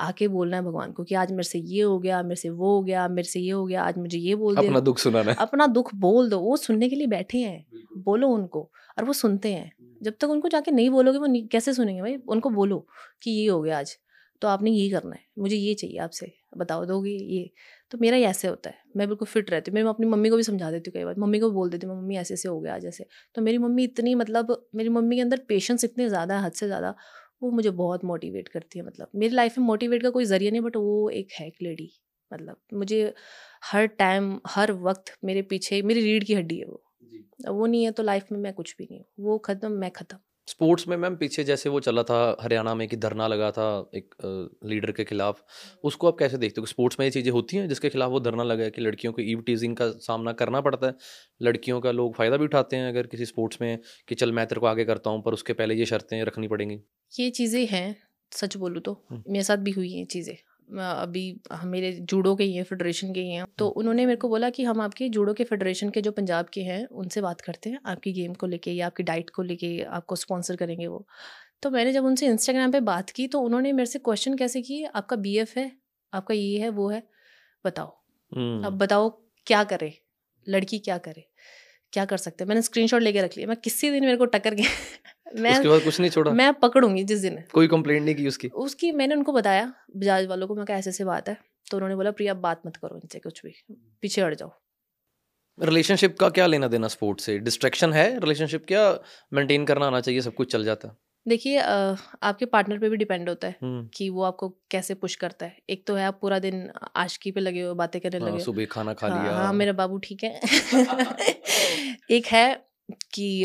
B: आके बोलना है भगवान को कि आज मेरे से ये हो गया मेरे से वो हो गया मेरे से ये हो गया आज मुझे ये बोल
A: अपना दुख सुनाना है।
B: अपना दुख बोल दो वो सुनने के लिए बैठे हैं। बोलो उनको और वो सुनते हैं। जब तक उनको जाके नहीं बोलोगे वो कैसे सुनेंगे भाई? उनको बोलो कि ये हो गया आज तो आपने ये करना है मुझे ये चाहिए आपसे बताओ दोगे ये। तो मेरा ऐसे होता है मैं बिल्कुल फिट रहती हूँ मैं अपनी मम्मी को भी समझा देती हूँ कई बार मम्मी को बोल देती हूँ मम्मी ऐसे ऐसे हो गया आज ऐसे। तो मेरी मम्मी इतनी मतलब मेरी मम्मी के अंदर पेशेंस इतने ज़्यादा है हद से ज़्यादा वो मुझे बहुत मोटिवेट करती है मतलब। मेरी लाइफ में मोटिवेट का कोई ज़रिया नहीं बट वो एक है एक लेडी मतलब। मुझे हर टाइम हर वक्त मेरे पीछे मेरी रीढ़ की हड्डी है वो। वो नहीं है तो लाइफ में मैं कुछ भी नहीं हूँ। वो ख़त्म मैं ख़त्म।
A: स्पोर्ट्स में मैम पीछे जैसे वो चला था हरियाणा में कि धरना लगा था एक लीडर के खिलाफ उसको आप कैसे देखते हो? स्पोर्ट्स में ये चीज़ें होती हैं जिसके खिलाफ वो धरना लगा है कि लड़कियों को ईव टीजिंग का सामना करना पड़ता है? लड़कियों का लोग फ़ायदा भी उठाते हैं अगर किसी स्पोर्ट्स में कि चल मैं तेरे को आगे करता हूँ पर उसके पहले ये शर्तें रखनी पड़ेंगी?
B: ये चीज़ें हैं सच बोलूँ तो।
A: हम्म।
B: मेरे साथ भी हुई हैं चीज़ें। अभी मेरे जूडो के ही हैं फेडरेशन के ही हैं। तो उन्होंने मेरे को बोला कि हम आपके जूडो के फेडरेशन के जो पंजाब के हैं उनसे बात करते हैं आपकी गेम को लेके या आपकी डाइट को लेके आपको स्पॉन्सर करेंगे वो। तो मैंने जब उनसे इंस्टाग्राम पे बात की तो उन्होंने मेरे से क्वेश्चन कैसे किए आपका बीएफ है आपका ये है वो है बताओ।
A: हम्म,
B: अब बताओ क्या करे? लड़की क्या करे? क्या कर सकते हैं? मैंने स्क्रीनशॉट लेके रख लिया। मैं किसी दिन मेरे को टक्कर के मैं
A: उसके बाद कुछ नहीं छोड़ा?
B: मैं पकड़ूँगी जिस दिन।
A: कोई कंप्लेंट नहीं की उसकी?
B: उसकी मैंने उनको बताया बजाज वालों को मैं कहा ऐसे ऐसे बात है। तो उन्होंने बोला प्रिया बात मत करो इनसे कुछ भी। पीछे हट जाओ।
A: रिलेशनशिप का क्या लेना देना स्पोर्ट्स से? डिस्ट्रैक्शन है रिलेशनशिप क्या? मेंटेन करना आना चाहिए सब कुछ चल जाता है।
B: देखिए आपके पार्टनर पे भी डिपेंड होता है
A: हम्म,
B: कि वो आपको कैसे पुश करता है। एक तो है आप पूरा दिन आशकी पे लगे हो बातें करने
A: हाँ,
B: लगे।
A: सुबह खाना खा
B: हाँ,
A: लिया।
B: हाँ मेरा बाबू ठीक है। एक है कि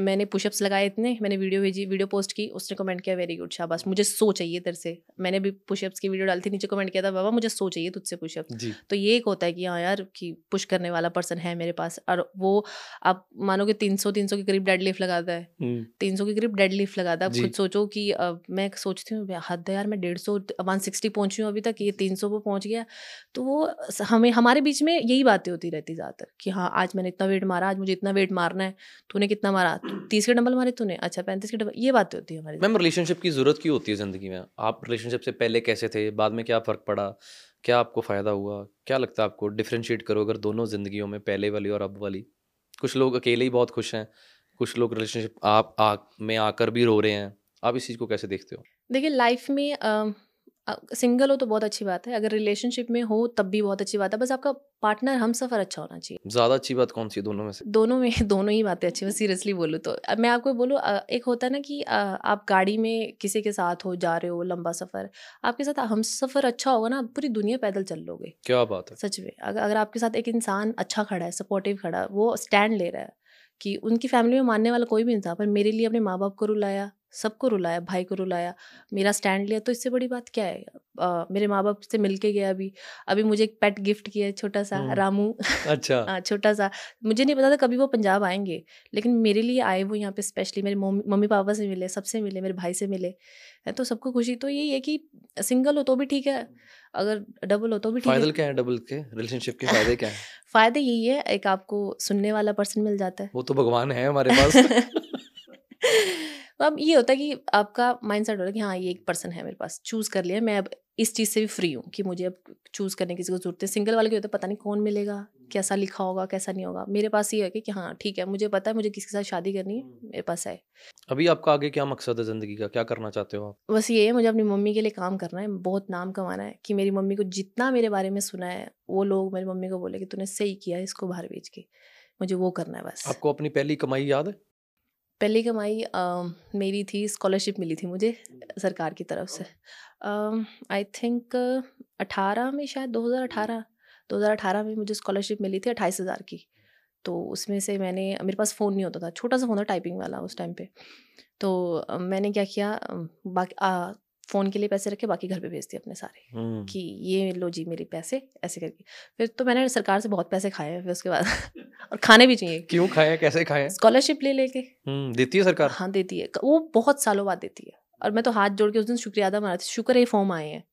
B: मैंने पुशअप्स लगाए इतने मैंने वीडियो भेजी वीडियो पोस्ट की उसने कमेंट किया वेरी गुड शाबाश मुझे सो चाहिए तेरे से। मैंने भी पुशअप्स की वीडियो डाली थी नीचे कमेंट किया था बाबा मुझे सो चाहिए तुझसे पुशअप्स
A: जी।
B: तो ये एक होता है कि हाँ यार कि पुश करने वाला पर्सन है मेरे पास। और वो आप मानो कि तीन सौ तीन सौ के करीब डेड लिफ्ट लगाता है।
A: हम्म,
B: तीन सौ के करीब डेड लिफ्ट लगाता है। आप। खुद सोचो कि मैं सोचती हूँ हद यार मैं डेढ़ सौ वन सिक्सटी पहुँची हूँ अभी तक ये तीन सौ पे पहुँच गया। तो वो हमें हमारे बीच में यही बातें होती रहती ज़्यादातर कि हाँ आज मैंने इतना वेट मारा आज मुझे इतना वेट मारना है तूने कितना मारा? तीस के डंबल मारे तूने? अच्छा पैंतीस के डंबल ये बात होती है हमारी
A: मैम रिलेशनशिप की ज़रूरत क्यों होती है ज़िंदगी में? आप रिलेशनशिप से पहले कैसे थे? बाद में क्या फ़र्क पड़ा? क्या आपको फ़ायदा हुआ? क्या लगता है आपको डिफरेंशिएट करो अगर दोनों जिंदगियों में पहले वाली और अब वाली? कुछ लोग अकेले ही बहुत खुश हैं। कुछ लोग रिलेशनशिप आप आ में आकर भी रो रहे हैं। आप इस चीज़ को कैसे देखते हो?
B: देखिए लाइफ में सिंगल हो तो बहुत अच्छी बात है अगर रिलेशनशिप में हो तब भी बहुत अच्छी बात है बस आपका पार्टनर हम सफ़र अच्छा होना चाहिए।
A: ज़्यादा अच्छी बात कौन सी दोनों में से?
B: दोनों में दोनों ही बातें अच्छी मैं सीरियसली बोलूँ तो। अब मैं आपको बोलूँ एक होता है ना कि आप गाड़ी में किसी के साथ हो जा रहे हो लंबा सफ़र आपके साथ हम सफ़र अच्छा होगा ना पूरी दुनिया पैदल चल लोगे।
A: क्या बात है।
B: सच में अगर अगर आपके साथ एक इंसान अच्छा खड़ा है सपोर्टिव खड़ा है वो स्टैंड ले रहा है कि उनकी फैमिली में मानने वाला कोई भी इंसान पर मेरे लिए अपने माँ बाप को रुलाया सबको रुलाया भाई को रुलाया मेरा स्टैंड लिया तो इससे बड़ी बात क्या है? अ, मेरे माँ बाप से मिल के गया अभी। अभी मुझे एक पेट गिफ्ट किया है छोटा सा। रामू।
A: अच्छा।
B: हाँ छोटा सा मुझे नहीं पता था कभी वो पंजाब आएँगे लेकिन मेरे लिए आए वो यहाँ पे स्पेशली मेरे मम्मी मम्मी पापा से मिले सबसे मिले मेरे भाई से मिले। है तो सबको खुशी। तो यही है कि सिंगल हो तो भी ठीक है अगर डबल हो तो भी ठीक है।
A: क्या है डबल के? रिलेशनशिप के फ़ायदे क्या है?
B: फ़ायदे यही है एक आपको सुनने वाला पर्सन मिल जाता है।
A: वो तो भगवान है हमारे पास।
B: तो अब ये होता है कि आपका माइंड सेट होता है कि हाँ ये एक पर्सन है मेरे पास चूज़ कर लिया मैं अब इस चीज़ से भी फ्री हूँ कि मुझे अब चूज़ करने की किसी को ज़रूरत है सिंगल वाले के होते पता नहीं कौन मिलेगा कैसा लिखा होगा कैसा नहीं होगा। मेरे पास ये है कि, कि हाँ ठीक है मुझे पता है मुझे किसी के साथ शादी करनी है मेरे पास है।
A: अभी आपका आगे क्या मकसद है ज़िंदगी का? क्या करना चाहते हो आप?
B: बस ये है मुझे अपनी मम्मी के लिए काम करना है बहुत नाम कमाना है कि मेरी मम्मी को जितना मेरे बारे में सुना है वो लोग मेरी मम्मी को बोले कि तूने सही किया इसको बाहर भेज के मुझे वो करना है बस।
A: आपको अपनी पहली कमाई याद है?
B: पहली कमाई मेरी थी स्कॉलरशिप मिली थी मुझे सरकार की तरफ़ से। आई थिंक अठारह में शायद 2018 2018 में मुझे स्कॉलरशिप मिली थी अट्ठाईस हज़ार की। तो उसमें से मैंने, मेरे पास फ़ोन नहीं होता था, छोटा सा फ़ोन था टाइपिंग वाला उस टाइम पे। तो मैंने क्या किया बाकी फ़ोन के लिए पैसे रखे बाकी घर पे भेज दिए अपने सारे।
A: हम्म,
B: कि ये लो जी मेरे पैसे ऐसे करके। फिर तो मैंने सरकार से बहुत पैसे खाए हैं फिर उसके बाद और खाने भी चाहिए।
A: क्यों खाए कैसे खाए
B: स्कॉलरशिप ले लेके।
A: हम्म, देती है सरकार?
B: हाँ देती है। वो बहुत सालों बाद देती है। और मैं तो हाथ जोड़ के उस दिन शुक्रिया अदा मारा था शुक्र है फॉर्म आए हैं।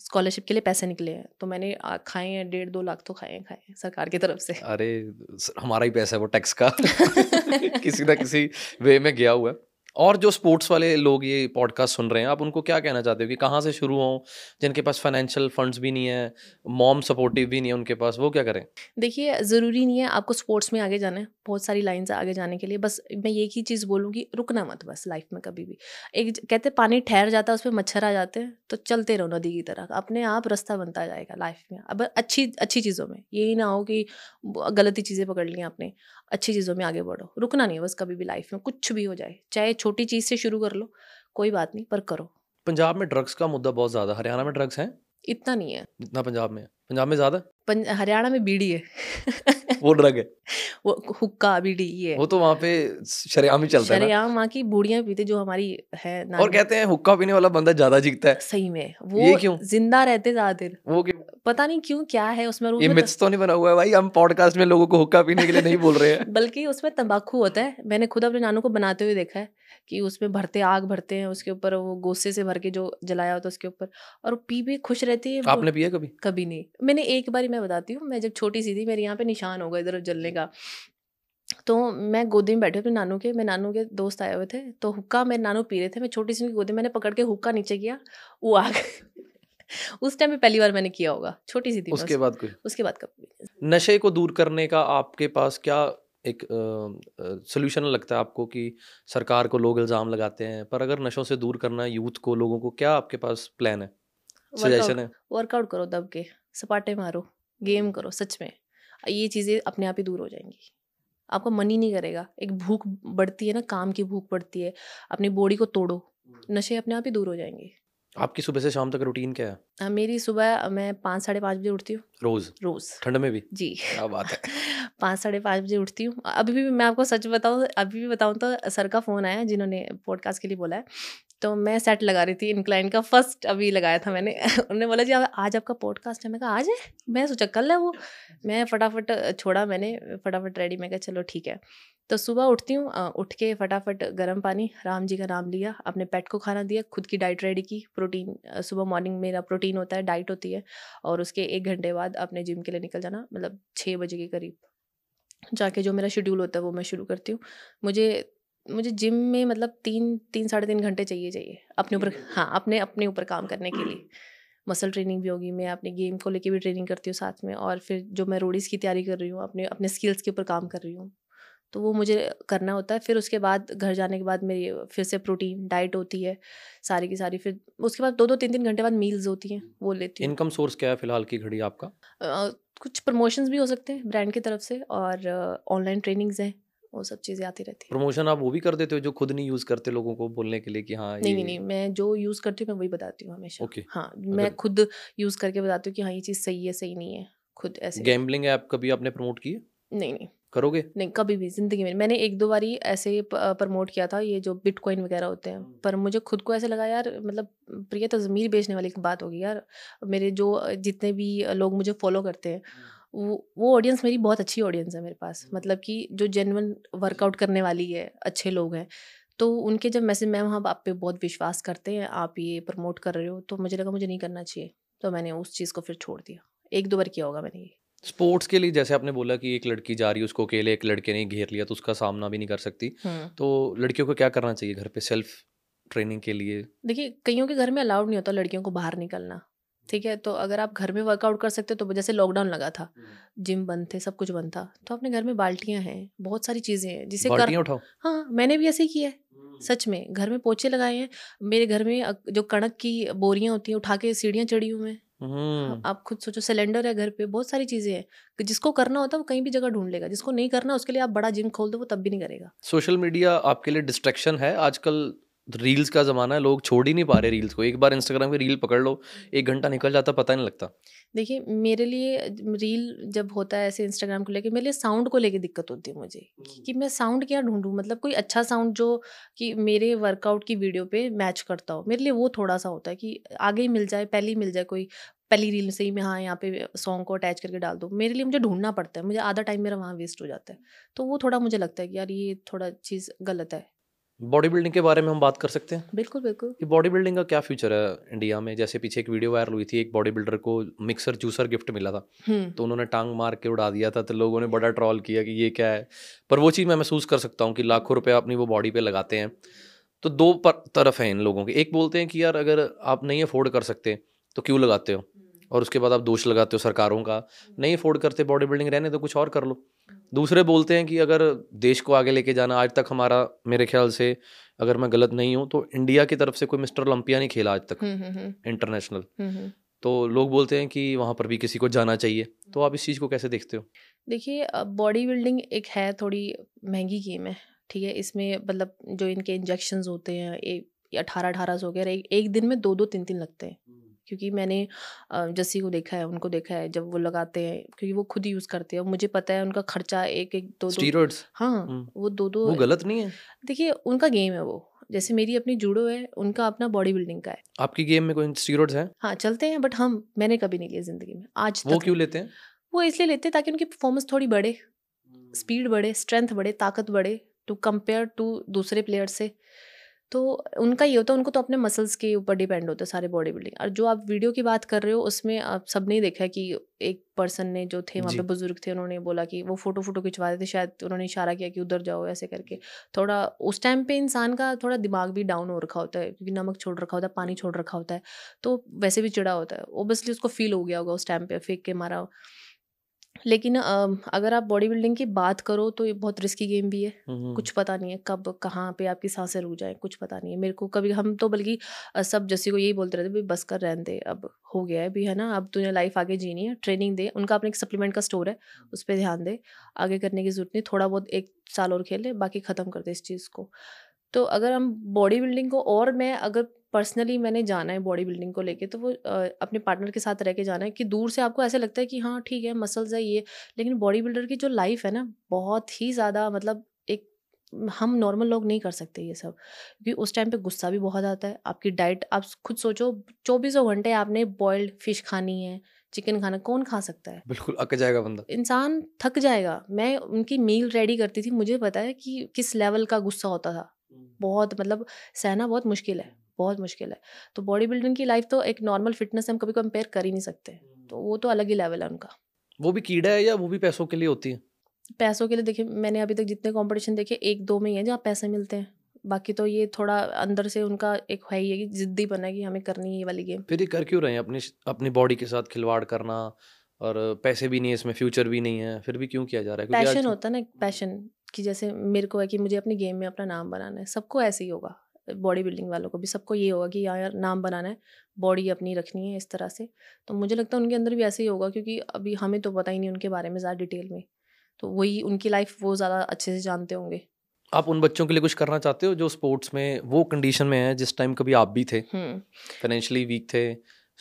B: स्कॉलरशिप के लिए पैसे निकले हैं। तो मैंने खाए हैं डेढ़ दो लाख तो खाए हैं खाए हैं सरकार की तरफ़ से।
A: अरे हमारा ही पैसा है वो टैक्स का। किसी ना किसी वे में गया हुआ है। और जो स्पोर्ट्स वाले लोग ये पॉडकास्ट सुन रहे हैं, आप उनको क्या कहना चाहते हो कि कहाँ से शुरू हों? जिनके पास फाइनेंशियल फंड्स भी नहीं है मॉम सपोर्टिव भी नहीं है उनके पास, वो क्या करें?
B: देखिए, ज़रूरी नहीं है आपको स्पोर्ट्स में आगे जाना है, बहुत सारी लाइन से आगे जाने के लिए, बस मैं एक ही चीज़ बोलूँगी रुकना मत बस लाइफ में कभी भी। एक कहते पानी ठहर जाता है उस पर मच्छर आ जाते हैं तो चलते रहो नदी की तरह, अपने आप रास्ता बनता जाएगा लाइफ में। अब अच्छी अच्छी चीज़ों में, यही ना हो कि गलती चीज़ें पकड़ ली आपने। अच्छी चीज़ों में आगे बढ़ो। रुकना नहीं है बस कभी भी लाइफ में कुछ भी हो जाए चाहे छोटी चीज़ से शुरू कर लो कोई बात नहीं पर करो।
A: पंजाब में ड्रग्स का मुद्दा बहुत ज़्यादा हरियाणा में ड्रग्स हैं?
B: इतना नहीं है।
A: जितना पंजाब में पंजाब में ज़्यादा?
B: पंज हरियाणा में बीड़ी है।
A: वो ड्रग है।
B: वो हुक्का बीड़ी ये।
A: वो तो वहाँ पे शरेआम ही चलता है
B: शरेआम वहाँ की बूढ़ियाँ पीते जो हमारी है
A: और कहते हैं हुक्का पीने वाला बंदा ज़्यादा जीतता है।
B: सही में वो
A: क्यों?
B: ज़िंदा रहते ज़्यादा देर
A: वो
B: पता नहीं क्यों क्या है उसमें
A: ये मिथ्स तो नहीं बना हुआ है भाई हम पॉडकास्ट में लोगों को हुक्का पीने के लिए नहीं बोल रहे हैं।
B: बल्कि उसमें तंबाकू होता है। मैंने खुद अपने नानू को बनाते हुए देखा है कि उसमें भरते आग भरते हैं उसके ऊपर वो गोसे से भर के जो जलाया होता है उसके ऊपर और पी पी खुश रहती है।
A: आपने पिया कभी?
B: कभी नहीं। मैंने एक बारी मैं बताती हूँ मैं जब छोटी सी थी मेरे यहाँ पे निशान होगा इधर जलने का। तो मैं गोदी में बैठे अपने नानू के मेरे नानू के दोस्त आए हुए थे तो हुक्का मेरे नानू पी रहे थे मैं छोटी सी गोदी में मैंने पकड़ के हुक्का नीचे किया वो आग उस टाइम पे पहली बार मैंने किया होगा। छोटी सी थी
A: उसके बाद कोई?
B: उसके बाद कभी
A: नशे को दूर करने का आपके पास क्या एक सोल्यूशन लगता है आपको कि सरकार को लोग इल्ज़ाम लगाते हैं? पर अगर नशों से दूर करना है यूथ को लोगों को क्या आपके पास प्लान है? सजेशन है
B: वर्कआउट करो दब के। सपाटे मारो। गेम करो सच में। ये चीज़ें अपने आप ही दूर हो जाएँगी। आपका मन ही नहीं करेगा। एक भूख बढ़ती है ना काम की भूख बढ़ती है। अपनी बॉडी को तोड़ो। नशे अपने आप ही दूर हो जाएँगे।
A: आपकी सुबह से शाम तक रूटीन क्या है?
B: आ, मेरी सुबह मैं पाँच साढ़े पाँच बजे उठती हूँ।
A: रोज?
B: रोज़।
A: ठंड में भी?
B: जी।
A: क्या बात है।
B: पाँच साढ़े पाँच बजे उठती हूँ। अभी भी मैं आपको सच बताऊँ अभी भी बताऊँ तो सर का फ़ोन आया जिन्होंने पॉडकास्ट के लिए बोला है। तो मैं सेट लगा रही थी इनक्लाइन का फ़र्स्ट अभी लगाया था मैंने। उन्होंने बोला, जी, आज आपका पॉडकास्ट है। मैं कहा, आज है? मैं सोचा, कल है वो। मैं फटाफट छोड़ा मैंने, फटाफट रेडी मैं कहा, चलो, ठीक है। तो सुबह उठती हूँ उठ के फटाफट गर्म पानी, राम जी का नाम लिया, अपने पेट को खाना दिया, खुद की डाइट रेडी की प्रोटीन सुबह मॉर्निंग मेरा प्रोटीन होता है डाइट होती है, और उसके एक घंटे बाद अपने जिम के लिए निकल जाना मतलब छः बजे के करीब। जाके जो मेरा शेड्यूल होता है, वो मैं शुरू करती हूँ। मुझे मुझे जिम में मतलब तीन तीन साढ़े तीन घंटे चाहिए चाहिए। अपने ऊपर हाँ अपने अपने ऊपर काम करने के लिए। मसल ट्रेनिंग भी होगी मैं अपने गेम को लेके भी ट्रेनिंग करती हूँ साथ में और फिर जो मैं रोडीज़ की तैयारी कर रही हूँ अपने अपने स्किल्स के ऊपर काम कर रही हूँ। तो वो मुझे करना होता है फिर उसके बाद घर जाने के बाद मेरी फिर से प्रोटीन डाइट होती है सारी की सारी फिर उसके बाद दो दो तीन तीन घंटे बाद मील्स होती हैं वो लेती हूँ।
A: इनकम सोर्स क्या है फ़िलहाल की घड़ी आपका?
B: कुछ प्रमोशंस भी हो सकते हैं ब्रांड की तरफ़ से और ऑनलाइन ट्रेनिंग्स हैं। वो सब चीज़ें आती रहती हैं।
A: प्रमोशन आप वो भी कर देते हो जो खुद नहीं यूज़ करते लोगों को बोलने के लिए कि हाँ
B: नहीं नहीं नहीं मैं जो यूज़ करती हूँ मैं वही बताती हूँ हमेशा।
A: ओके
B: हाँ मैं खुद यूज़ करके बताती हूँ कि हाँ ये चीज़ सही है सही नहीं है खुद ऐसे।
A: गैम्बलिंग ऐप कभी आपने प्रमोट की
B: नहीं नहीं।
A: करोगे?
B: नहीं कभी भी ज़िंदगी में। मैंने एक दो बारी ऐसे प्रमोट किया था ये जो बिटकॉइन वगैरह होते हैं। पर मुझे खुद को ऐसे लगा यार मतलब प्रिय तो ज़मीर बेचने वाली एक बात होगी यार। मेरे जो जितने भी लोग मुझे फॉलो करते हैं वो वो ऑडियंस मेरी बहुत अच्छी ऑडियंस है मेरे पास। मतलब कि जो जेनवन वर्कआउट करने वाली है अच्छे लोग हैं। तो उनके जब मैसेज मैम हम आप पे बहुत विश्वास करते हैं आप ये प्रमोट कर रहे हो तो मुझे लगा मुझे नहीं करना चाहिए। तो मैंने उस चीज़ को फिर छोड़ दिया। एक दो बार किया होगा मैंने ये।
A: स्पोर्ट्स के लिए जैसे आपने बोला कि एक लड़की जा रही है उसको अकेले एक लड़के ने घेर लिया तो उसका सामना भी नहीं कर सकती।
B: हम्म।
A: तो लड़कियों को क्या करना चाहिए घर पे? सेल्फ ट्रेनिंग के लिए?
B: देखिए कईयों के घर में अलाउड नहीं होता लड़कियों को बाहर निकलना। ठीक है? तो अगर आप घर में वर्कआउट कर सकते हो तो जैसे लॉकडाउन लगा था जिम बंद थे सब कुछ बंद था तो अपने घर में बाल्टियाँ हैं बहुत सारी चीज़ें हैं जिसे कर
A: उठाओ।
B: हाँ मैंने भी ऐसे ही किया है सच में घर में पोछे लगाए हैं मेरे घर में जो कणक की बोरियाँ होती हैं उठा के सीढ़ियाँ चढ़ी हुई मैं।
A: हम्म।
B: आप खुद सोचो सिलेंडर है घर पे बहुत सारी चीज़ें हैं जिसको करना होता है वो कहीं भी जगह ढूंढ लेगा जिसको नहीं करना उसके लिए आप बड़ा जिम खोल दो वो तब भी नहीं करेगा।
A: सोशल मीडिया आपके लिए डिस्ट्रैक्शन है आजकल रील्स का ज़माना है लोग छोड़ ही नहीं पा रहे रील्स को। एक बार इंस्टाग्राम की रील पकड़ लो एक घंटा निकल जाता पता नहीं लगता।
B: देखिए मेरे लिए रील जब होता है ऐसे इंस्टाग्राम को लेके मेरे लिए साउंड को लेके दिक्कत होती है मुझे कि- कि मैं साउंड क्या ढूंढूं? मतलब कोई अच्छा साउंड जो कि मेरे वर्कआउट की वीडियो पे मैच करता हो। मेरे लिए वो थोड़ा सा होता है कि आगे ही मिल जाए पहले ही मिल जाए कोई पहली रील से ही मैं हाँ यहाँ पे सॉन्ग को अटैच करके डाल दूँ। मेरे लिए मुझे ढूंढना पड़ता है मुझे आधा टाइम मेरा वहाँ वेस्ट हो जाता है। तो वो थोड़ा मुझे लगता है कि यार ये थोड़ा चीज़ गलत है।
A: बॉडी बिल्डिंग के बारे में हम बात कर सकते हैं?
B: बिल्कुल बिल्कुल।
A: कि बॉडी बिल्डिंग का क्या फ्यूचर है इंडिया में? जैसे पीछे एक वीडियो वायरल हुई थी एक बॉडी बिल्डर को मिक्सर जूसर गिफ्ट मिला था।
B: हम्म।
A: तो उन्होंने टांग मार के उड़ा दिया था तो लोगों ने बड़ा ट्रॉल किया कि ये क्या है? पर वो चीज़ मैं महसूस कर सकता हूँ कि लाखों रुपए अपनी वो बॉडी पर लगाते हैं। तो दो तरफ़ हैं इन लोगों के। एक बोलते हैं कि यार अगर आप नहीं अफोर्ड कर सकते तो क्यों लगाते हो? और उसके बाद आप दोष लगाते हो सरकारों का। नहीं अफोर्ड करते बॉडी बिल्डिंग रहने तो कुछ और कर लो। दूसरे बोलते हैं कि अगर देश को आगे लेके जाना आज तक हमारा मेरे ख्याल से अगर मैं गलत नहीं हूँ तो इंडिया की तरफ़ से कोई मिस्टर ओलंपिया नहीं खेला आज तक।
B: हम्म हम्म हम्म,
A: इंटरनेशनल। तो लोग बोलते हैं कि वहाँ पर भी किसी को जाना चाहिए। तो आप इस चीज़ को कैसे देखते हो?
B: देखिए बॉडी बिल्डिंग एक है थोड़ी महँगी गेम है ठीक है? इसमें मतलब जो इनके इंजेक्शन होते हैं अठारह अठारह सौ एक, एक दिन में दो दो तीन तीन लगते हैं। क्योंकि मैंने जस्सी को देखा है उनको देखा है जब वो लगाते हैं क्योंकि वो खुद यूज़ करते हैं। मुझे पता है उनका खर्चा एक एक दो दो हाँ
A: हम्म।
B: वो दो दो
A: वो गलत नहीं है?
B: देखिए उनका गेम है वो। जैसे मेरी अपनी जूडो है उनका अपना बॉडी बिल्डिंग का है।
A: आपकी गेम में कोई स्टीरॉइड्स हैं?
B: हाँ चलते हैं बट हम मैंने कभी नहीं लिए ज़िंदगी में आज
A: वो क्यों लेते हैं?
B: वो इसलिए लेते हैं ताकि उनकी परफॉर्मेंस थोड़ी बढ़े स्पीड बढ़े स्ट्रेंथ बढ़े ताकत बढ़े टू कंपेयर टू दूसरे प्लेयर से। तो उनका ये होता है उनको तो अपने मसल्स के ऊपर डिपेंड होता है सारे बॉडी बिल्डिंग और जो आप वीडियो की बात कर रहे हो उसमें आप सबने देखा है कि एक पर्सन ने जो थे वहाँ। पे बुज़ुर्ग थे उन्होंने बोला कि वो फ़ोटो फ़ोटो खिंचवा रहे थे शायद उन्होंने इशारा किया कि उधर जाओ ऐसे करके। थोड़ा उस टाइम पे इंसान का थोड़ा दिमाग भी डाउन हो रखा होता है क्योंकि नमक छोड़ रखा होता है पानी छोड़ रखा होता है तो वैसे भी चिड़ा होता है। ओबियसली उसको फील हो गया होगा उस टाइम पे फेंक के मारा लेकिन अगर आप बॉडी बिल्डिंग की बात करो तो ये बहुत रिस्की गेम भी है।
A: हम्म,
B: कुछ पता नहीं है कब कहाँ पे आपकी साँसें रुक जाए कुछ पता नहीं है। मेरे को कभी हम तो बल्कि सब जैसे को यही बोलते रहते भाई बस कर रहने दे अब हो गया है भी है ना? अब तुझे लाइफ आगे जीनी है ट्रेनिंग दे। उनका अपने एक सप्लीमेंट का स्टोर है उस पर ध्यान दे आगे करने की ज़रूरत नहीं थोड़ा बहुत एक साल और खेल ले बाकी ख़त्म कर दे इस चीज़ को। तो अगर हम बॉडी बिल्डिंग को और मैं अगर पर्सनली मैंने जाना है बॉडी बिल्डिंग को लेके तो वो अपने पार्टनर के साथ रह के जाना है कि दूर से आपको ऐसे लगता है कि हाँ ठीक है मसल्स है ये। लेकिन बॉडी बिल्डर की जो लाइफ है ना बहुत ही ज़्यादा मतलब एक हम नॉर्मल लोग नहीं कर सकते ये सब। क्योंकि उस टाइम पे गुस्सा भी बहुत आता है आपकी डाइट आप खुद सोचो चौबीसों घंटे आपने बॉयल्ड फ़िश खानी है चिकन खाना कौन खा सकता है?
A: बिल्कुल अक जाएगा बंदा।
B: इंसान थक जाएगा। मैं उनकी मील रेडी करती थी मुझे पता है कि किस लेवल का गुस्सा होता था। बहुत मतलब सहना बहुत मुश्किल है बहुत मुश्किल है। तो बॉडी बिल्डिंग की लाइफ तो एक नॉर्मल फिटनेस से हम कभी कंपेयर कर ही नहीं सकते तो वो तो अलग ही लेवल है उनका।
A: वो भी कीड़ा है या वो भी पैसों के लिए होती है?
B: पैसों के लिए देखिए मैंने अभी तक जितने कंपटीशन देखे एक दो में ही है जहाँ पैसे मिलते हैं। बाकी तो ये थोड़ा अंदर से उनका एक है ही है कि जिद्दी बना है कि हमें करनी है ये वाली गेम
A: फिर ये कर क्यों रहे हैं अपनी अपनी बॉडी के साथ खिलवाड़ करना? और पैसे भी नहीं है इसमें फ्यूचर भी नहीं है फिर भी क्यों किया जा रहा है?
B: पैशन होता है ना पैशन कि जैसे मेरे को है कि मुझे अपनी गेम में अपना नाम बनाना है। सबको ऐसे ही होगा। बॉडी बिल्डिंग वालों को भी सबको ये होगा कि यार यार नाम बनाना है बॉडी अपनी रखनी है इस तरह से। तो मुझे लगता है उनके अंदर भी ऐसे ही होगा क्योंकि अभी हमें तो पता ही नहीं उनके बारे में ज़्यादा डिटेल में। तो वही उनकी लाइफ वो ज़्यादा अच्छे से जानते होंगे।
A: आप उन बच्चों के लिए कुछ करना चाहते हो जो स्पोर्ट्स में वो कंडीशन में है जिस टाइम कभी आप भी थे?
B: हम्म।
A: फाइनेंशियली वीक थे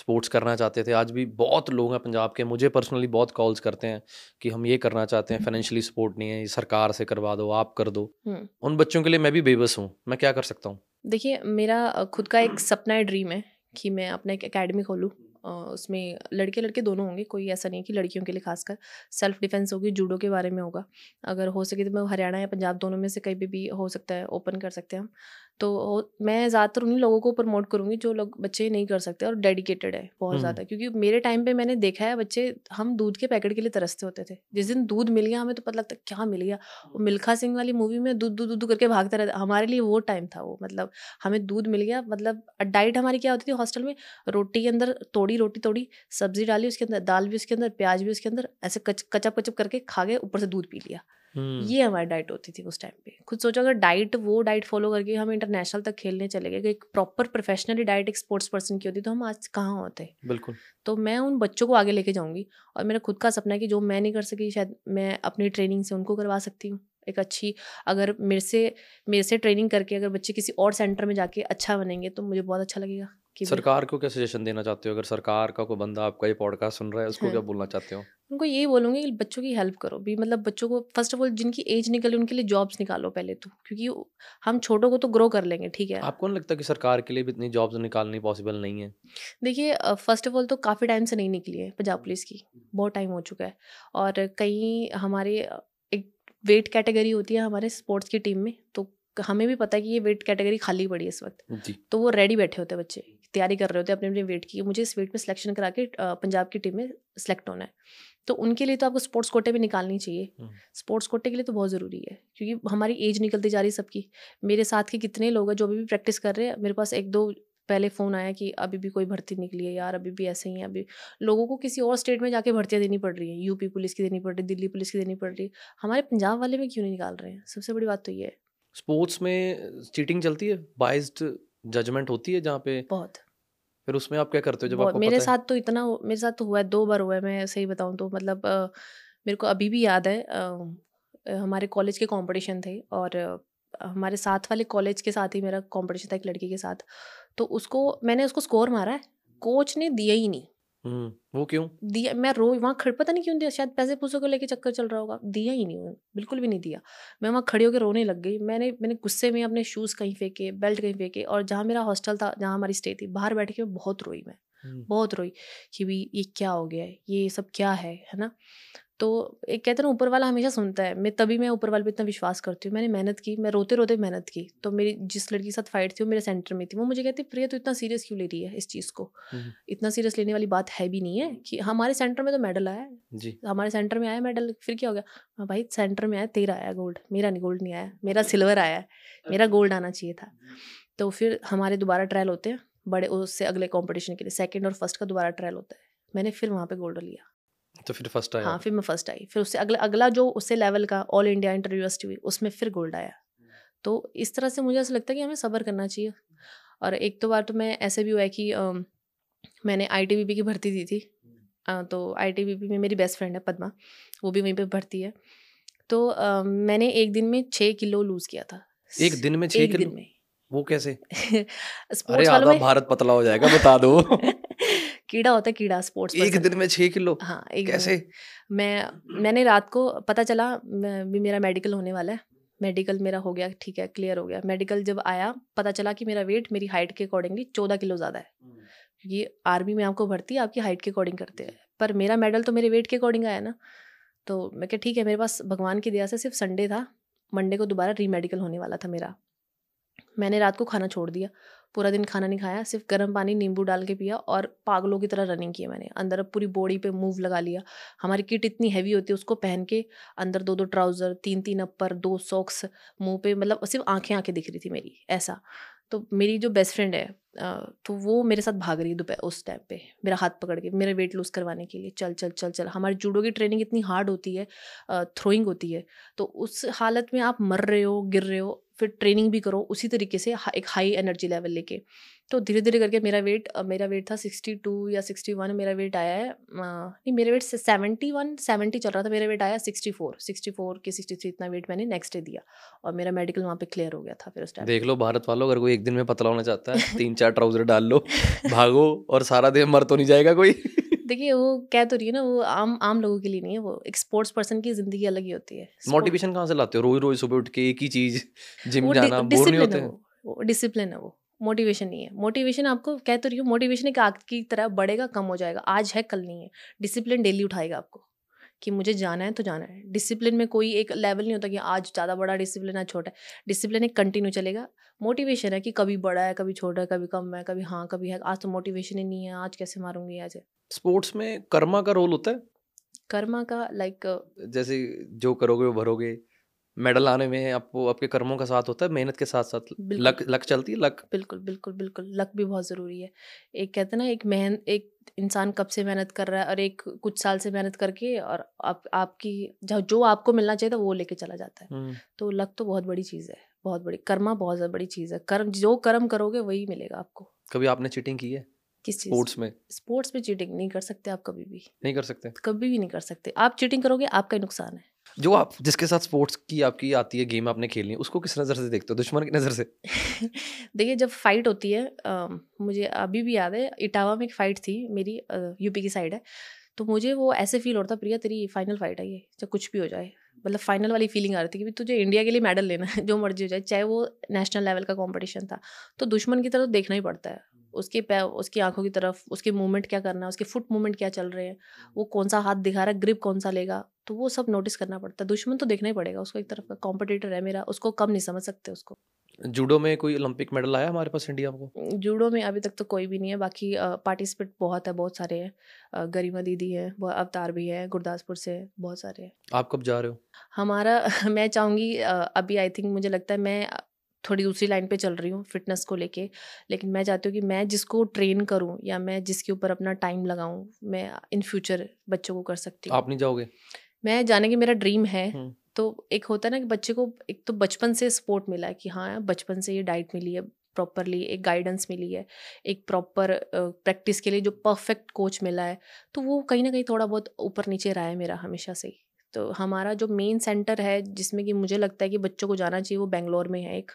A: स्पोर्ट्स करना चाहते थे। आज भी बहुत लोग हैं पंजाब के मुझे पर्सनली बहुत कॉल्स करते हैं कि हम ये करना चाहते हैं फाइनेंशियली सपोर्ट नहीं है ये सरकार से करवा दो आप कर दो।
B: हम्म।
A: उन बच्चों के लिए मैं भी बेबस हूँ मैं क्या कर सकता हूँ?
B: देखिए मेरा खुद का एक सपना है ड्रीम है कि मैं अपना एक अकेडमी खोलूँ। उसमें लड़के लड़के दोनों होंगे कोई ऐसा नहीं कि लड़कियों के लिए खासकर। सेल्फ डिफेंस होगी जूडो के बारे में होगा। अगर हो सके तो मैं हरियाणा या पंजाब दोनों में से कहीं पे भी हो सकता है ओपन कर सकते हैं हम। तो मैं ज़्यादातर उन्हीं लोगों को प्रमोट करूँगी जो लोग बच्चे नहीं कर सकते और डेडिकेटेड है बहुत
A: हम्म।
B: ज़्यादा क्योंकि मेरे टाइम पे मैंने देखा है बच्चे हम दूध के पैकेट के लिए तरसते होते थे। जिस दिन दूध मिल गया हमें तो पता लगता क्या मिल गया? वो मिल्खा सिंह वाली मूवी में दूध दूध दूध करके भागता रहता हमारे लिए वो टाइम था वो मतलब हमें दूध मिल गया मतलब डाइट हमारी क्या होती थी हॉस्टल में? रोटी के अंदर तोड़ी रोटी तोड़ी सब्ज़ी डाली उसके अंदर दाल भी उसके अंदर प्याज भी उसके अंदर ऐसे कच कचप कचप करके खा गए ऊपर से दूध पी लिया।
A: हम्म,
B: ये हमारी डाइट होती थी उस टाइम पे। खुद सोचो अगर डाइट वो डाइट फॉलो करके हम इंटरनेशनल तक खेलने चले गए एक प्रॉपर प्रोफेशनली डाइट एक स्पोर्ट्स पर्सन की होती तो हम आज कहाँ होते?
A: बिल्कुल।
B: तो मैं उन बच्चों को आगे लेके जाऊँगी और मेरा खुद का सपना है कि जो मैं नहीं कर सकी शायद मैं अपनी ट्रेनिंग से उनको करवा सकती हूँ। एक अच्छी अगर मेरे से मेरे से ट्रेनिंग करके अगर बच्चे किसी और सेंटर में जाके अच्छा बनेंगे तो मुझे बहुत अच्छा लगेगा। कि
A: सरकार को क्या सजेशन देना चाहते हो? अगर सरकार का कोई बंदा आपका ये पॉडकास्ट सुन रहा है उसको
B: हाँ।
A: क्या बोलना चाहते हो?
B: उनको यही बोलूँगी कि बच्चों की हेल्प करो। भी मतलब बच्चों को फ़र्स्ट ऑफ़ ऑल जिनकी एज निकले उनके लिए जॉब्स निकालो पहले तो। क्योंकि हम छोटों को तो ग्रो कर लेंगे ठीक है?
A: आपको नहीं लगता कि सरकार के लिए भी इतनी जॉब्स निकालनी पॉसिबल नहीं है?
B: देखिए फ़र्स्ट ऑफ़ ऑल तो काफ़ी टाइम से नहीं निकली है पंजाब पुलिस की। बहुत टाइम हो चुका है। और कई हमारे एक वेट कैटेगरी होती है हमारे स्पोर्ट्स की टीम में तो हमें भी पता है कि ये वेट कैटेगरी खाली पड़ी है इस वक्त। तो वो रेडी बैठे होते हैं बच्चे तैयारी कर रहे होते हैं अपने अपने वेट की। मुझे इस वेट में सिलेक्शन करा के पंजाब की टीम में सेलेक्ट होना है। तो उनके लिए तो आपको स्पोर्ट्स कोटे भी निकालनी चाहिए।
A: हम्म।
B: स्पोर्ट्स कोटे के लिए तो बहुत ज़रूरी है क्योंकि हमारी एज निकलती जा रही है सबकी। मेरे साथ के कितने लोग हैं जो अभी भी प्रैक्टिस कर रहे हैं मेरे पास एक दो पहले फ़ोन आया कि अभी भी कोई भर्ती निकली है यार अभी भी ऐसे ही है अभी लोगों को किसी और स्टेट में जाके भर्तियाँ देनी पड़ रही है। यूपी पुलिस की देनी पड़ रही है दिल्ली पुलिस की देनी पड़ रही। है हमारे पंजाब वाले में क्यों नहीं निकाल रहे हैं? सबसे बड़ी बात तो ये है।
A: स्पोर्ट्स में चीटिंग चलती है बाइज्ड जजमेंट होती है जहाँ पे
B: बहुत।
A: फिर उसमें आप क्या करते हो जब आपको
B: मेरे
A: पता
B: साथ है तो इतना मेरे साथ तो हुआ है दो बार हुआ है मैं सही बताऊँ तो मतलब अ, मेरे को अभी भी याद है अ, हमारे कॉलेज के कंपटीशन थे और अ, हमारे साथ वाले कॉलेज के साथ ही मेरा कंपटीशन था एक लड़की के साथ तो उसको मैंने उसको स्कोर मारा है कोच ने दिया ही नहीं।
A: वो क्यों?
B: दिया मैं रो वहाँ खड़ पता नहीं क्यों दिया शायद पैसे पूसों को लेके चक्कर चल रहा होगा। दिया ही नहीं बिल्कुल भी नहीं दिया। मैं वहाँ खड़ी होकर रोने लग गई। मैंने मैंने गुस्से में अपने शूज़ कहीं फेंके बेल्ट कहीं फेंके और जहाँ मेरा हॉस्टल था जहाँ हमारी स्टे थी बाहर बैठ के बहुत रोई मैं
A: हम्म,
B: बहुत रोई कि भाई ये क्या हो गया है ये सब क्या है है ना? तो एक कहते हैं ना ऊपर वाला हमेशा सुनता है। मैं तभी मैं ऊपर वाले पे इतना विश्वास करती हूँ मैंने मेहनत की मैं रोते रोते मेहनत की। तो मेरी जिस लड़की के साथ फाइट थी वो मेरे सेंटर में थी। वो मुझे कहती प्रिया तो इतना सीरियस क्यों ले रही है इस चीज़ को?
A: हम्म,
B: इतना सीरियस लेने वाली बात है भी नहीं है कि हमारे सेंटर में तो मेडल आया
A: जी।
B: हमारे सेंटर में आया मेडल फिर क्या हो गया? हाँ भाई सेंटर में आया तेरा आया गोल्ड मेरा नहीं गोल्ड नहीं आया मेरा सिल्वर आया है मेरा गोल्ड आना चाहिए था। तो फिर हमारे दोबारा ट्रायल होते हैं बड़े उससे अगले कंपटीशन के लिए सेकेंड और फ़र्स्ट का दोबारा ट्रायल होता है। मैंने फिर वहाँ पर गोल्ड लिया।
A: तो फिर फ़र्स्ट आया।
B: हाँ फिर मैं फ़र्स्ट आई। फिर उससे अगला अगला जो उससे लेवल का ऑल इंडिया इंटर यूनिवर्सिटी हुई उसमें फिर गोल्ड आया। तो इस तरह से मुझे ऐसा लगता है कि हमें सब्र करना चाहिए। और एक तो बार तो मैं ऐसे भी हुआ है कि अम, मैंने आई की भर्ती दी थी। अ, तो आई में मेरी बेस्ट फ्रेंड है पदमा वो भी वहीं पर भर्ती है। तो अम, मैंने एक दिन में छः किलो लूज़ किया था।
A: एक दिन में
B: एक
A: किलो?
B: में।
A: वो कैसे? अरे आधा भारत पतला हो जाएगा बता दो।
B: कीड़ा होता है कीड़ा स्पोर्ट्स
A: एक दिन में छह किलो?
B: हाँ एक
A: कैसे?
B: मैं। मैंने रात को पता चला मैं- भी मेरा मेडिकल होने वाला है। मेडिकल मेरा हो गया ठीक है क्लियर हो गया। मेडिकल जब आया पता चला कि मेरा वेट मेरी हाइट के अकॉर्डिंगली चौदह किलो ज़्यादा है। क्योंकि आर्मी में आपको भर्ती आपकी हाइट के अकॉर्डिंग करते हैं। पर मेरा मेडल तो मेरे वेट के अकॉर्डिंग आया ना। तो मैं क्या ठीक है मेरे पास भगवान की दया से सिर्फ़ संडे था। मंडे को दोबारा री मेडिकल होने वाला था मेरा। मैंने रात को खाना छोड़ दिया। पूरा दिन खाना नहीं खाया, सिर्फ़ गर्म पानी, नींबू डाल के पिया और पागलों की तरह रनिंग की मैंने। अंदर पूरी बॉडी पे मूव लगा लिया। हमारी किट इतनी हैवी होती है, उसको पहन के अंदर दो दो ट्राउज़र तीन तीन अपर दो सॉक्स मुँह पे मतलब सिर्फ़ आँखें आँखें दिख रही थी मेरी, ऐसा। तो मेरी जो बेस्ट फ्रेंड है तो वो मेरे साथ भाग रही है दोपहर उस टाइम पे, मेरा हाथ पकड़ के, मेरा वेट लूज़ करवाने के लिए, चल चल चल चल। हमारे जूडो की ट्रेनिंग इतनी हार्ड होती है थ्रोइंग होती है तो उस हालत में आप मर रहे हो, गिर रहे हो, फिर ट्रेनिंग भी करो, उसी तरीके से एक हाई एनर्जी लेवल लेके। तो धीरे धीरे करके मेरा वेट मेरा वेट था सिक्सटी टू या सिक्सटी वन मेरा वेट आया है। नहीं मेरा वेट सेवेंटी वन सेवेंटी चल रहा था मेरा वेट आया सिक्सटी फोर सिक्सटी फोर की सिक्सटी थ्री इतना वेट मैंने नेक्स्ट डे दिया और मेरा मेडिकल वहाँ पे क्लियर हो गया था फिर उस टाइम
A: देख लो भारत वालों अगर कोई एक दिन में पतला होना चाहता है तीन चार ट्राउज़र डाल लो भागो और सारा दिन मर तो नहीं जाएगा कोई।
B: देखिए वो कह तो रही है ना वो आम आम लोगों के लिए नहीं है वो एक स्पोर्ट्स पर्सन की ज़िंदगी अलग ही होती है।
A: मोटिवेशन कहाँ से लाते हो? रोज रोज सुबह उठ के एक ही चीज़ जिम जाना बोर नहीं होते?
B: डिसिप्लिन है वो। मोटिवेशन नहीं है। मोटिवेशन आपको कह तो रही हूँ मोटिवेशन एक आग की तरह बढ़ेगा कम हो जाएगा। आज है कल नहीं है। डिसिप्लिन डेली उठाएगा आपको कि मुझे जाना है तो जाना है। डिसिप्लिन में कोई एक लेवल नहीं होता कि आज ज़्यादा बड़ा डिसिप्लिन है छोटा है। डिसिप्लिन एक कंटिन्यू चलेगा। मोटिवेशन है कि कभी बड़ा है कभी छोटा है कभी कम है कभी हाँ कभी है। आज तो मोटिवेशन ही नहीं है आज कैसे मारूँगी आज
A: स्पोर्ट्स में कर्मा का रोल होता है?
B: कर्मा का लाइक like,
A: जैसे जो करोगे वो भरोगे। मेडल आने में आपको आपके कर्मों का साथ होता है मेहनत के साथ साथ लक लक चलती है लक।
B: बिल्कुल बिल्कुल बिल्कुल लक भी बहुत ज़रूरी है। एक कहते हैं ना एक मेहन एक इंसान कब से मेहनत कर रहा है और एक कुछ साल से मेहनत करके और आप आपकी जो जो आपको मिलना चाहिए था वो लेके चला जाता है। तो लक तो बहुत बड़ी चीज़ है बहुत बड़ी कर्मा बहुत बड़ी चीज़ है। कर्म जो कर्म करोगे वही मिलेगा आपको।
A: कभी आपने चीटिंग की है?
B: किस चीज़
A: स्पोर्ट्स में?
B: स्पोर्ट्स में चीटिंग नहीं कर सकते आप कभी भी।
A: नहीं कर सकते।
B: कभी भी नहीं कर सकते। आप चीटिंग करोगे आपका नुकसान है।
A: जो आप जिसके साथ स्पोर्ट्स की आपकी आती है गेम आपने खेलनी है उसको किस नज़र से देखते हो? दुश्मन की नज़र से?
B: देखिए जब फाइट होती है अ, मुझे अभी भी याद है इटावा में एक फाइट थी मेरी यूपी की साइड है। तो मुझे वो ऐसे फील होता प्रिया तेरी फाइनल फाइट है ये चाहे कुछ भी हो जाए। मतलब फाइनल वाली फीलिंग आ रही थी कि तुझे इंडिया के लिए मेडल लेना है जो मर्ज़ी हो जाए चाहे वो नेशनल लेवल का कंपटीशन था। तो दुश्मन की तरफ़ देखना ही पड़ता है। उसके पैर उसकी आँखों की तरफ़ उसके मूवमेंट क्या करना है उसके फुट मूवमेंट क्या चल रहे हैं वो कौन सा हाथ दिखा रहा है ग्रिप कौन सा लेगा? तो वो सब नोटिस करना पड़ता है। दुश्मन तो देखना ही पड़ेगा उसको एक तरफ़ का कॉम्पिटिटर है मेरा उसको कम नहीं समझ सकते उसको।
A: जूडो में कोई ओलंपिक मेडल आया हमारे पास इंडिया को?
B: जूडो में अभी तक तो कोई भी नहीं है बाकी पार्टिसिपेट बहुत है बहुत सारे हैं। गरिमा दीदी है वो अवतार भी है गुरदासपुर से बहुत सारे हैं।
A: आप कब जा रहे हो?
B: हमारा मैं चाहूँगी अभी आई थिंक मुझे लगता है मैं थोड़ी दूसरी लाइन पे चल रही हूँ फिटनेस को लेके लेकिन मैं चाहती हूँ कि मैं जिसको ट्रेन करूँ या मैं जिसके ऊपर अपना टाइम लगाऊँ मैं इन फ्यूचर बच्चों को कर सकती हूँ।
A: आप नहीं जाओगे?
B: मैं जाने की मेरा ड्रीम है
A: हम्म।
B: तो एक होता है ना कि बच्चे को एक तो बचपन से सपोर्ट मिला है कि हाँ बचपन से ये डाइट मिली है प्रॉपरली एक गाइडेंस मिली है एक प्रॉपर प्रैक्टिस के लिए जो परफेक्ट कोच मिला है तो वो कहीं ना कहीं थोड़ा बहुत ऊपर नीचे रहा है मेरा हमेशा से ही तो हमारा जो मेन सेंटर है जिसमें कि मुझे लगता है कि बच्चों को जाना चाहिए वो बेंगलोर में है एक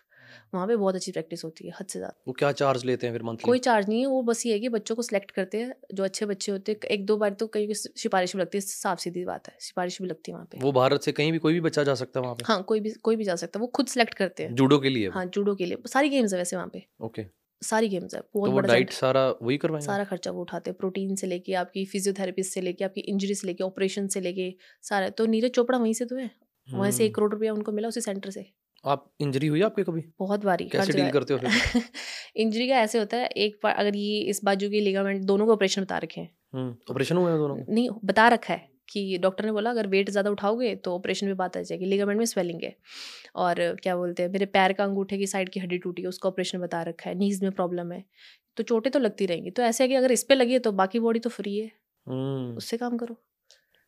B: वहाँ पे बहुत अच्छी प्रैक्टिस होती है हद से ज़्यादा।
A: वो क्या चार्ज लेते हैं फिर मंथली
B: कोई चार्ज नहीं है वो बस ये है कि बच्चों को सिलेक्ट करते हैं जो अच्छे बच्चे होते हैं एक दो बार तो कई सिफारिश भी लगती है साफ़ सीधी बात है सिफारिश भी लगती है वहाँ पे।
A: वो भारत से कहीं भी कोई भी बच्चा जा सकता है वहाँ पे?
B: हाँ कोई भी कोई भी जा सकता है वो खुद सेलेक्ट करते हैं।
A: जूडो के लिए?
B: हाँ जूडो के लिए सारी गेम्स है वैसे वहाँ पे।
A: ओके
B: सारी गेम्स है
A: तो वो डाइट सारा वही करवाएँगे?
B: सारा खर्चा वो उठाते हैं प्रोटीन से लेके आपकी फिजियोथेरेपिस्ट से लेके आपकी इंजरी से लेके ऑपरेशन से लेके सारा। तो नीरज चोपड़ा वहीं से तो है? वहीं से एक
A: हम्म,
B: करोड़ रुपया उनको मिला उसी सेंटर से।
A: आप इंजरी हुई आपके कभी?
B: बहुत बारी
A: कैसे डील करते हो
B: इंजरी का ऐसे होता है एक बार अगर ये इस बाजू की लिगामेंट दोनों को ऑपरेशन बता रखे हैं।
A: हम्म ऑपरेशन हुए हैं दोनों?
B: नहीं बता रखा है कि डॉक्टर ने बोला अगर वेट ज़्यादा उठाओगे तो ऑपरेशन में बात आ जाएगी लिगामेंट में स्वेलिंग है। और क्या बोलते हैं मेरे पैर का अंगूठे की साइड की हड्डी टूटी है उसका ऑपरेशन बता रखा है नीज में प्रॉब्लम है। तो चोटें तो लगती रहेंगी तो ऐसे है कि अगर इस पे लगी है तो बाकी बॉडी तो फ्री है।
A: हम्म।
B: उससे काम करो।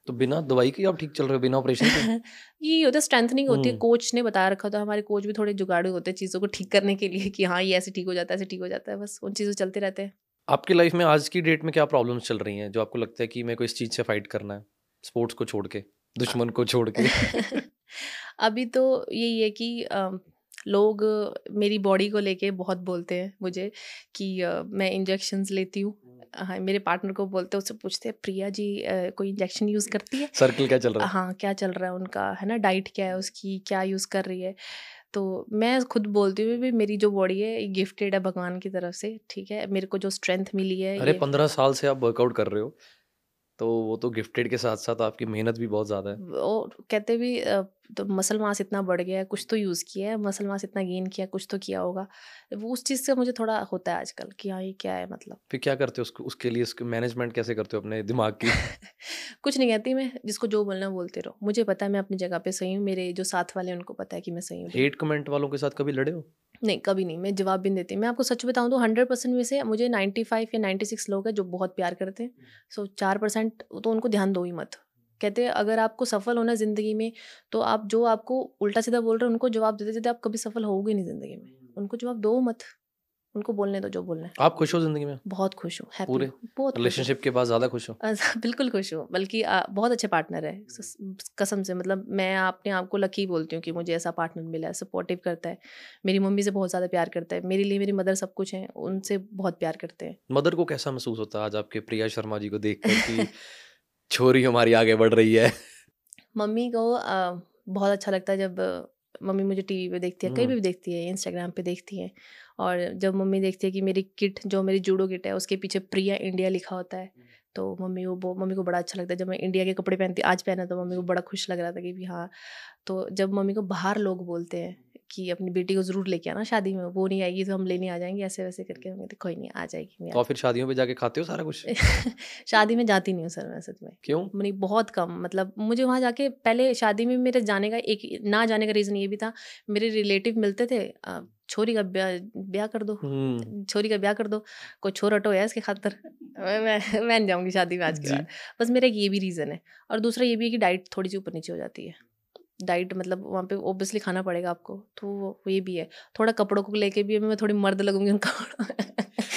A: तो बिना दवाई के आप ठीक चल रहे हो बिना ऑपरेशन के?
B: ये होता है स्ट्रेंथनिंग होती है।
A: हम्म।
B: कोच ने बताया रखा था हमारे कोच भी थोड़े जुगाड़ू होते हैं चीज़ों को ठीक करने के लिए कि हाँ ये ऐसे ठीक हो जाता है ऐसे ठीक हो जाता है। बस उन चीज़ों चलते रहते हैं।
A: आपकी लाइफ में आज की डेट में क्या प्रॉब्लम्स चल रही हैं जो आपको लगता है कि मेरे को इस चीज़ से फाइट करना है? स्पोर्ट्स को छोड़ के दुश्मन को छोड़ के।
B: अभी तो यही है कि लोग मेरी बॉडी को लेके बहुत बोलते हैं मुझे कि मैं इंजेक्शंस लेती हूँ। हाँ मेरे पार्टनर को बोलते हैं उससे पूछते हैं प्रिया जी कोई इंजेक्शन यूज़ करती है?
A: सर्कल क्या चल रहा है?
B: हाँ क्या चल रहा है उनका है ना? डाइट क्या है उसकी क्या यूज़ कर रही है? तो मैं खुद बोलती हूँ भी मेरी जो बॉडी है गिफ्टेड है भगवान की तरफ़ से ठीक है? मेरे को जो स्ट्रेंथ मिली है
A: अरे पंद्रह साल से आप वर्कआउट कर रहे हो। तो वो तो गिफ्टेड के साथ साथ आपकी मेहनत भी बहुत ज़्यादा है।
B: और कहते भी तो मसल मास इतना बढ़ गया है कुछ तो यूज़ किया है मसल मास इतना गेन किया कुछ तो किया होगा। वो उस चीज़ से मुझे थोड़ा होता है आजकल कि हाँ ये क्या है मतलब।
A: फिर क्या करते हो उसको उसके लिए उसके मैनेजमेंट कैसे करते हो अपने दिमाग की?
B: कुछ नहीं कहती मैं जिसको जो बोलना बोलते रहो। मुझे पता है मैं अपनी जगह पे सही हूँ मेरे जो साथ वाले उनको पता है कि मैं सही हूँ।
A: हेट कमेंट वालों के साथ कभी लड़े हो?
B: नहीं कभी नहीं मैं जवाब भी नहीं देती। मैं आपको सच बताऊँ तो हंड्रेड परसेंट में से मुझे नाइन्टी फाइव या नाइन्टी सिक्स लोग हैं जो बहुत प्यार करते हैं। सो चार परसेंट तो उनको ध्यान दो ही मत। कहते हैं अगर आपको सफल होना है ज़िंदगी में तो आप जो आपको उल्टा सीधा बोल रहे हैं उनको जवाब देते देते आप कभी सफल होगे नहीं ज़िंदगी में। उनको जवाब दो मत। उनको बोलने दो जो बोलना है।
A: आप खुश हो ज़िंदगी में?
B: बहुत खुश हूँ
A: पूरे?
B: बहुत
A: रिलेशनशिप के बाद ज़्यादा खुश हो?
B: बिल्कुल खुश हूँ बल्कि आ, बहुत अच्छे पार्टनर है कसम से मतलब मैं अपने आप को लकी बोलती हूँ कि मुझे ऐसा पार्टनर मिला है सपोर्टिव करता है। मेरी मम्मी से बहुत ज़्यादा प्यार करता है मेरे लिए मेरी मदर सब कुछ है उनसे बहुत प्यार करते हैं।
A: मदर को कैसा महसूस होता है आज आपके प्रिया शर्मा जी को देख कर कि छोरी हमारी आगे बढ़ रही है?
B: मम्मी को बहुत अच्छा लगता है जब मम्मी मुझे टीवी पे देखती है कहीं
A: हम्म।
B: भी देखती है इंस्टाग्राम पे देखती है। और जब मम्मी देखती है कि मेरी किट जो मेरी जूडो किट है उसके पीछे प्रिया इंडिया लिखा होता है तो मम्मी वो मम्मी को बड़ा अच्छा लगता है। जब मैं इंडिया के कपड़े पहनती आज पहना तो मम्मी को बड़ा खुश लग रहा था कि भी हाँ तो जब मम्मी को बाहर लोग बोलते हैं कि अपनी बेटी को ज़रूर लेके आना शादी में वो नहीं आएगी तो हम लेने आ जाएँगे ऐसे वैसे करके कहती कोई नहीं आ जाएगी
A: तो फिर शादियों पे जाके खाते हो सारा कुछ?
B: शादी में जाती नहीं हूँ सर मैं सच में।
A: क्यों?
B: नहीं बहुत कम मतलब मुझे वहाँ जाके पहले शादी में मेरे जाने का एक ना जाने का रीज़न ये भी था मेरे रिलेटिव मिलते थे छोरी का ब्याह ब्याह कर दो हम्म। छोरी का ब्याह कर दो कोई छोर हटो है इसके खातर? मैं मैं मैं नहीं जाऊँगी शादी में आज के बाद। बस मेरा ये भी रीज़न है और दूसरा ये भी है कि डाइट थोड़ी सी ऊपर नीचे हो जाती है। डाइट मतलब वहाँ पे ओबियसली खाना पड़ेगा आपको तो वो ये भी है। थोड़ा कपड़ों को लेके भी मैं थोड़ी मर्द लगूँगी उनका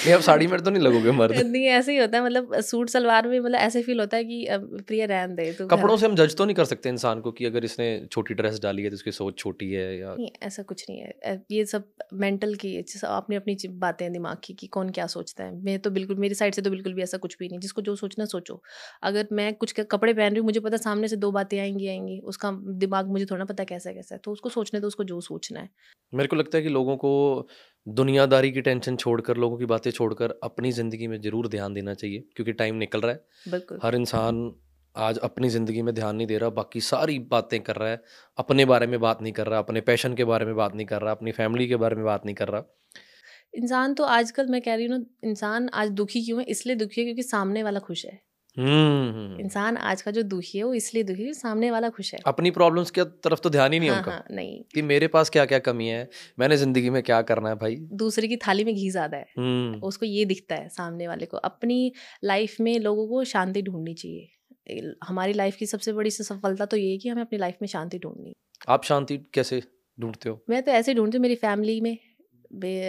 A: नहीं अब साड़ी में तो नहीं लगोगे मर्द।
B: नहीं ऐसे ही होता है मतलब सूट सलवार में मतलब ऐसे फील होता है कि प्रिय रहन दे
A: तो कपड़ों से हम जज तो नहीं कर सकते इंसान को कि अगर इसने छोटी ड्रेस डाली है तो उसकी सोच छोटी है या
B: नहीं ऐसा कुछ नहीं है। ये सब मेंटल की अपनी अपनी बातें दिमाग की कि कौन क्या सोचता है। मैं तो बिल्कुल मेरी साइड से तो बिल्कुल भी ऐसा कुछ भी नहीं। जिसको जो सोचना सोचो। अगर मैं कुछ कपड़े पहन रही हूँ मुझे पता सामने से दो बातें आएँगी आएँगी। उसका दिमाग मुझे थोड़ा ना पता कैसा कैसा है। तो उसको सोचने तो उसको जो सोचना है।
A: मेरे को लगता है कि लोगों को दुनियादारी की टेंशन छोड़कर लोगों की बातें छोड़कर अपनी ज़िंदगी में ज़रूर ध्यान देना चाहिए क्योंकि टाइम निकल रहा है।
B: बिल्कुल।
A: हर इंसान आज अपनी ज़िंदगी में ध्यान नहीं दे रहा बाकी सारी बातें कर रहा है। अपने बारे में बात नहीं कर रहा अपने पैशन के बारे में बात नहीं कर रहा अपनी फैमिली के बारे में बात नहीं कर रहा।
B: इंसान तो आजकल मैं कह रही हूँ ना इंसान आज दुखी क्यों है? इसलिए दुखी है क्योंकि सामने वाला खुश है। इंसान आज का जो दुखी है वो इसलिए दुखी है सामने वाला खुश है।
A: अपनी प्रॉब्लम्स की तरफ़ तो ध्यान ही नहीं
B: हाँ,
A: उनका।
B: हाँ, नहीं।
A: कि मेरे पास क्या क्या कमी है? मैंने ज़िंदगी में क्या करना है भाई?
B: दूसरे की थाली में घी ज़्यादा है।
A: हम्म।
B: उसको ये दिखता है सामने वाले को। अपनी लाइफ में लोगों को शांति ढूंढनी चाहिए। हमारी लाइफ की सबसे बड़ी सफलता तो ये है कि हमें अपनी लाइफ में शांति ढूंढनी।
A: आप शांति कैसे ढूंढते हो?
B: मैं तो ऐसे ढूंढती हूँ मेरी फैमिली में।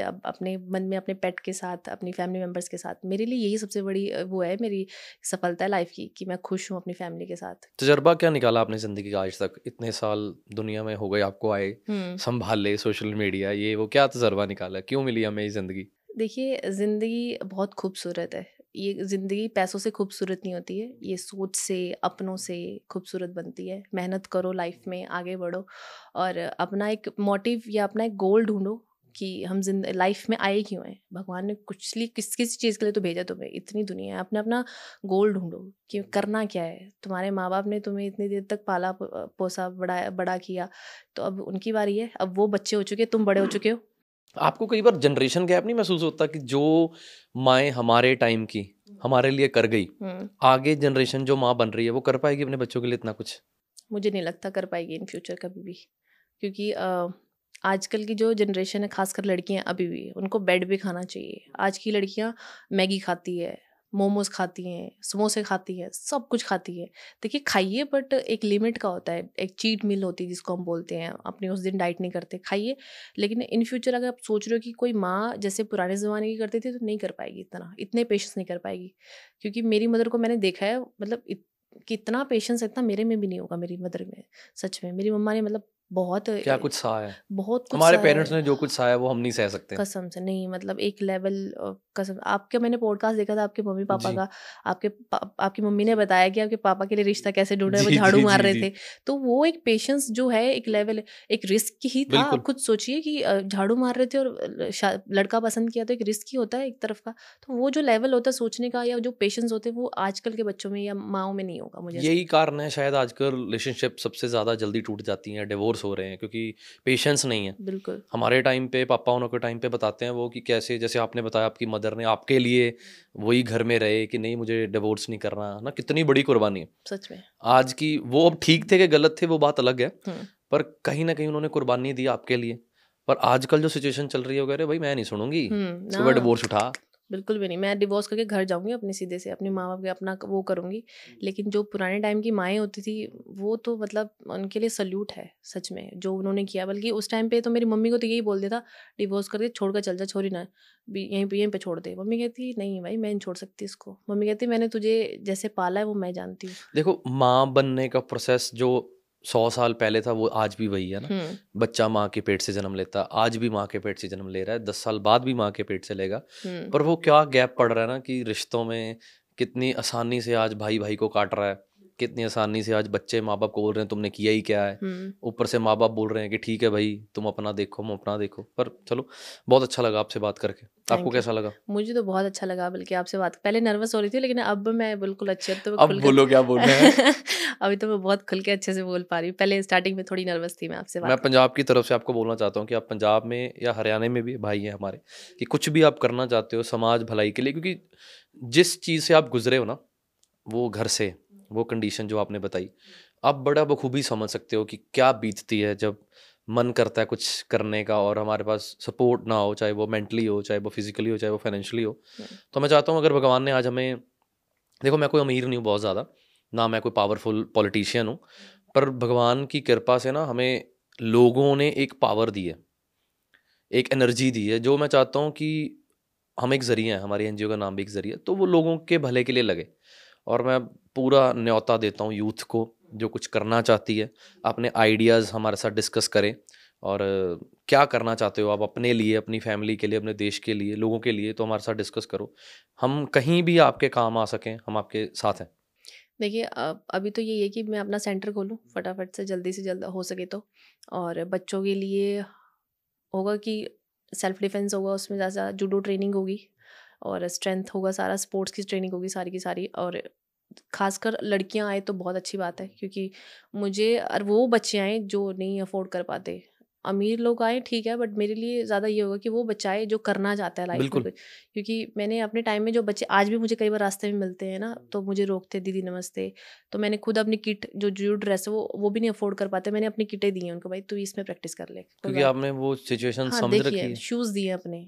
B: अब अपने मन में अपने पेट के साथ अपनी फैमिली मेंबर्स के साथ मेरे लिए यही सबसे बड़ी वो है मेरी सफलता है लाइफ की कि मैं खुश हूँ अपनी फैमिली के साथ।
A: तजर्बा क्या निकाला आपने ज़िंदगी का आज तक? इतने साल दुनिया में हो गए आपको आए हम्म। संभाल ले सोशल मीडिया ये वो क्या तजर्बा निकाला? क्यों मिली हमें ये ज़िंदगी?
B: देखिए ज़िंदगी बहुत खूबसूरत है। ये ज़िंदगी पैसों से खूबसूरत नहीं होती है ये सोच से अपनों से खूबसूरत बनती है। मेहनत करो लाइफ में आगे बढ़ो और अपना एक मोटिव या अपना एक गोल ढूंढो कि हम जिंद लाइफ में आए क्यों हैं? भगवान ने कुछ लिए किस किस चीज़ के लिए तो भेजा तुम्हें इतनी दुनिया है अपने अपना गोल ढूंढो कि करना क्या है? तुम्हारे माँ बाप ने तुम्हें इतनी देर तक पाला पोसा बड़ा बड़ा किया तो अब उनकी बारी है अब वो बच्चे हो चुके तुम बड़े हो चुके हो।
A: आपको कई बार जनरेशन गैप नहीं महसूस होता कि जो माए हमारे टाइम की हमारे लिए कर गई हम्म। आगे जनरेशन जो माँ बन रही है वो कर पाएगी अपने बच्चों के लिए इतना कुछ?
B: मुझे नहीं लगता कर पाएगी इन फ्यूचर कभी भी क्योंकि आजकल की जो जनरेशन है, खासकर लड़कियाँ अभी भी, उनको बेड भी खाना चाहिए। आज की लड़कियाँ मैगी खाती है, मोमोज खाती हैं, समोसे खाती हैं, सब कुछ खाती है। देखिए, खाइए बट एक लिमिट का होता है। एक चीट मील होती है, जिसको हम बोलते हैं। अपने उस दिन डाइट नहीं करते, खाइए। लेकिन इन फ्यूचर अगर आप सोच रहे हो कि कोई माँ जैसे पुराने ज़माने की करती थी तो नहीं कर पाएगी इतना, इतने पेशेंस नहीं कर पाएगी। क्योंकि मेरी मदर को मैंने देखा है मतलब कितना पेशेंस इतना मेरे में भी नहीं होगा, मेरी मदर में, सच में। मेरी मम्मा ने मतलब बहुत
A: क्या कुछ सहा है?
B: बहुत कुछ
A: हमारे पेरेंट्स ने जो कुछ सहा है वो हम नहीं सह सकते।
B: कसम से नहीं मतलब एक लेवल कसम आपके मैंने पॉडकास्ट देखा था आपके मम्मी पापा का आपके पा, आपकी मम्मी ने बताया कि आपके पापा के लिए रिश्ता कैसे ढूंढ रहे वो झाड़ू मार रहे थे। तो वो एक पेशेंस जो है एक लेवल एक रिस्क ही था। आप खुद सोचिए कि झाड़ू मार रहे थे और लड़का पसंद किया तो एक रिस्क ही होता है एक तरफ़ का। तो वो जो लेवल होता है सोचने का या जो पेशेंस होते हैं वो आजकल के बच्चों में या माओ में नहीं होगा मुझे
A: यही कारण है शायद आजकल रिलेशनशिप सबसे ज़्यादा जल्दी टूट जाती है डिवोर्स हो रहे हैं क्योंकि पेशेंस नहीं है।
B: बिल्कुल।
A: हमारे टाइम पे पापा उनके के टाइम पे बताते हैं वो कि कैसे जैसे आपने बताया आपकी मदर ने आपके लिए वही घर में रहे कि नहीं मुझे डिवोर्स नहीं करना ना कितनी बड़ी कुर्बानी है।
B: सच में।
A: आज की वो अब ठीक थे कि गलत थे वो बात अलग है हम्म। पर कहीं ना कहीं उन्होंने कुर्बानी दी आपके लिए। पर आजकल जो सिचुएशन चल रही है वगैरह भाई मैं नहीं सुनूँगी।
B: हम्म,
A: सुबह डिवोर्स उठा
B: बिल्कुल भी नहीं। मैं डिवोर्स करके घर जाऊँगी अपने सीधे से अपने माँ बाप के अपना वो करूँगी। लेकिन जो पुराने टाइम की माएँ होती थी वो तो मतलब उनके लिए सल्यूट है सच में जो उन्होंने किया। बल्कि उस टाइम पे तो मेरी मम्मी को तो यही बोल दिया था डिवोर्स करके छोड़ कर चल जा छोरी ना भी यहीं पे यहीं पर छोड़ दे। मम्मी कहती नहीं भाई मैं नहीं छोड़ सकती इसको। मम्मी कहती मैंने तुझे जैसे पाला है वो मैं जानती हूँ।
A: देखो माँ बनने का प्रोसेस जो सौ साल पहले था वो आज भी वही है ना
B: हम्म।
A: बच्चा माँ के पेट से जन्म लेता आज भी माँ के पेट से जन्म ले रहा है दस साल बाद भी माँ के पेट से लेगा
B: हम्म।
A: पर वो क्या गैप पड़ रहा है ना कि रिश्तों में कितनी आसानी से आज भाई भाई को काट रहा है कितनी आसानी से आज बच्चे माँ बाप को बोल रहे हैं तुमने किया ही क्या है?
B: हम्म।
A: ऊपर से माँ बाप बोल रहे हैं कि ठीक है भाई तुम अपना देखो हम अपना देखो। पर चलो बहुत अच्छा लगा आपसे बात करके। आपको कैसा लगा?
B: मुझे तो बहुत अच्छा लगा बल्कि आपसे बात पहले नर्वस हो रही थी लेकिन अब मैं बिल्कुल अच्छे तो
A: अब बोलो क्या बोल रहे हैं।
B: अभी तो मैं बहुत खुल के अच्छे से बोल पा रही हूँ। पहले स्टार्टिंग में थोड़ी नर्वस थी मैं आपसे
A: मैं पंजाब की तरफ़ से आपको बोलना चाहता हूँ कि आप पंजाब में या हरियाणा में भी भाई हैं हमारे कि कुछ भी आप करना चाहते हो समाज भलाई के लिए क्योंकि जिस चीज़ से आप गुजरे हो ना वो घर से वो कंडीशन जो आपने बताई आप बड़ा बखूबी समझ सकते हो कि क्या बीतती है जब मन करता है कुछ करने का और हमारे पास सपोर्ट ना हो चाहे वो मेंटली हो चाहे वो फिजिकली हो चाहे वो फाइनेंशियली हो। तो मैं चाहता हूँ अगर भगवान ने आज हमें देखो मैं कोई अमीर नहीं हूँ बहुत ज़्यादा ना मैं कोई पावरफुल पॉलिटिशियन हूँ पर भगवान की कृपा से ना हमें लोगों ने एक पावर दी है एक एनर्जी दी है जो मैं चाहता हूँ कि हम एक ज़रिया है हमारी एनजीओ का नाम भी एक ज़रिया तो वो लोगों के भले के लिए लगे और मैं पूरा न्योता देता हूँ यूथ को, जो कुछ करना चाहती है। अपने आइडियाज़ हमारे साथ डिस्कस करें और क्या करना चाहते हो आप अपने लिए, अपनी फैमिली के लिए, अपने देश के लिए, लोगों के लिए तो हमारे साथ डिस्कस करो। हम कहीं भी आपके काम आ सकें, हम आपके साथ हैं।
B: देखिए अभी तो यही है कि मैं अपना सेंटर खोलूँ, फटाफट से जल्दी से जल्द हो सके तो। और बच्चों के लिए होगा कि सेल्फ डिफेंस होगा, उसमें ज़्यादा जूडो ट्रेनिंग होगी। और स्ट्रेंथ होगा सारा स्पोर्ट्स की ट्रेनिंग होगी सारी की सारी। और खासकर लड़कियाँ आए तो बहुत अच्छी बात है क्योंकि मुझे और वो बच्चे आए जो नहीं अफोर्ड कर पाते। अमीर लोग आए ठीक है बट मेरे लिए ज़्यादा ये होगा कि वो बच्चा आए जो करना चाहता है लाइफ में क्योंकि मैंने अपने टाइम में जो बच्चे आज भी मुझे कई बार रास्ते में मिलते हैं ना तो मुझे रोकते दीदी नमस्ते। तो मैंने खुद अपनी किट जो जो ड्रेस है वो वो भी नहीं अफोर्ड कर पाते। मैंने अपनी किटें दी हैं उनको भाई तू इसमें प्रैक्टिस कर ले
A: क्योंकि आपने वो सिचुएशन
B: हाँ
A: समझ रखी है।
B: शूज़ दिए अपने।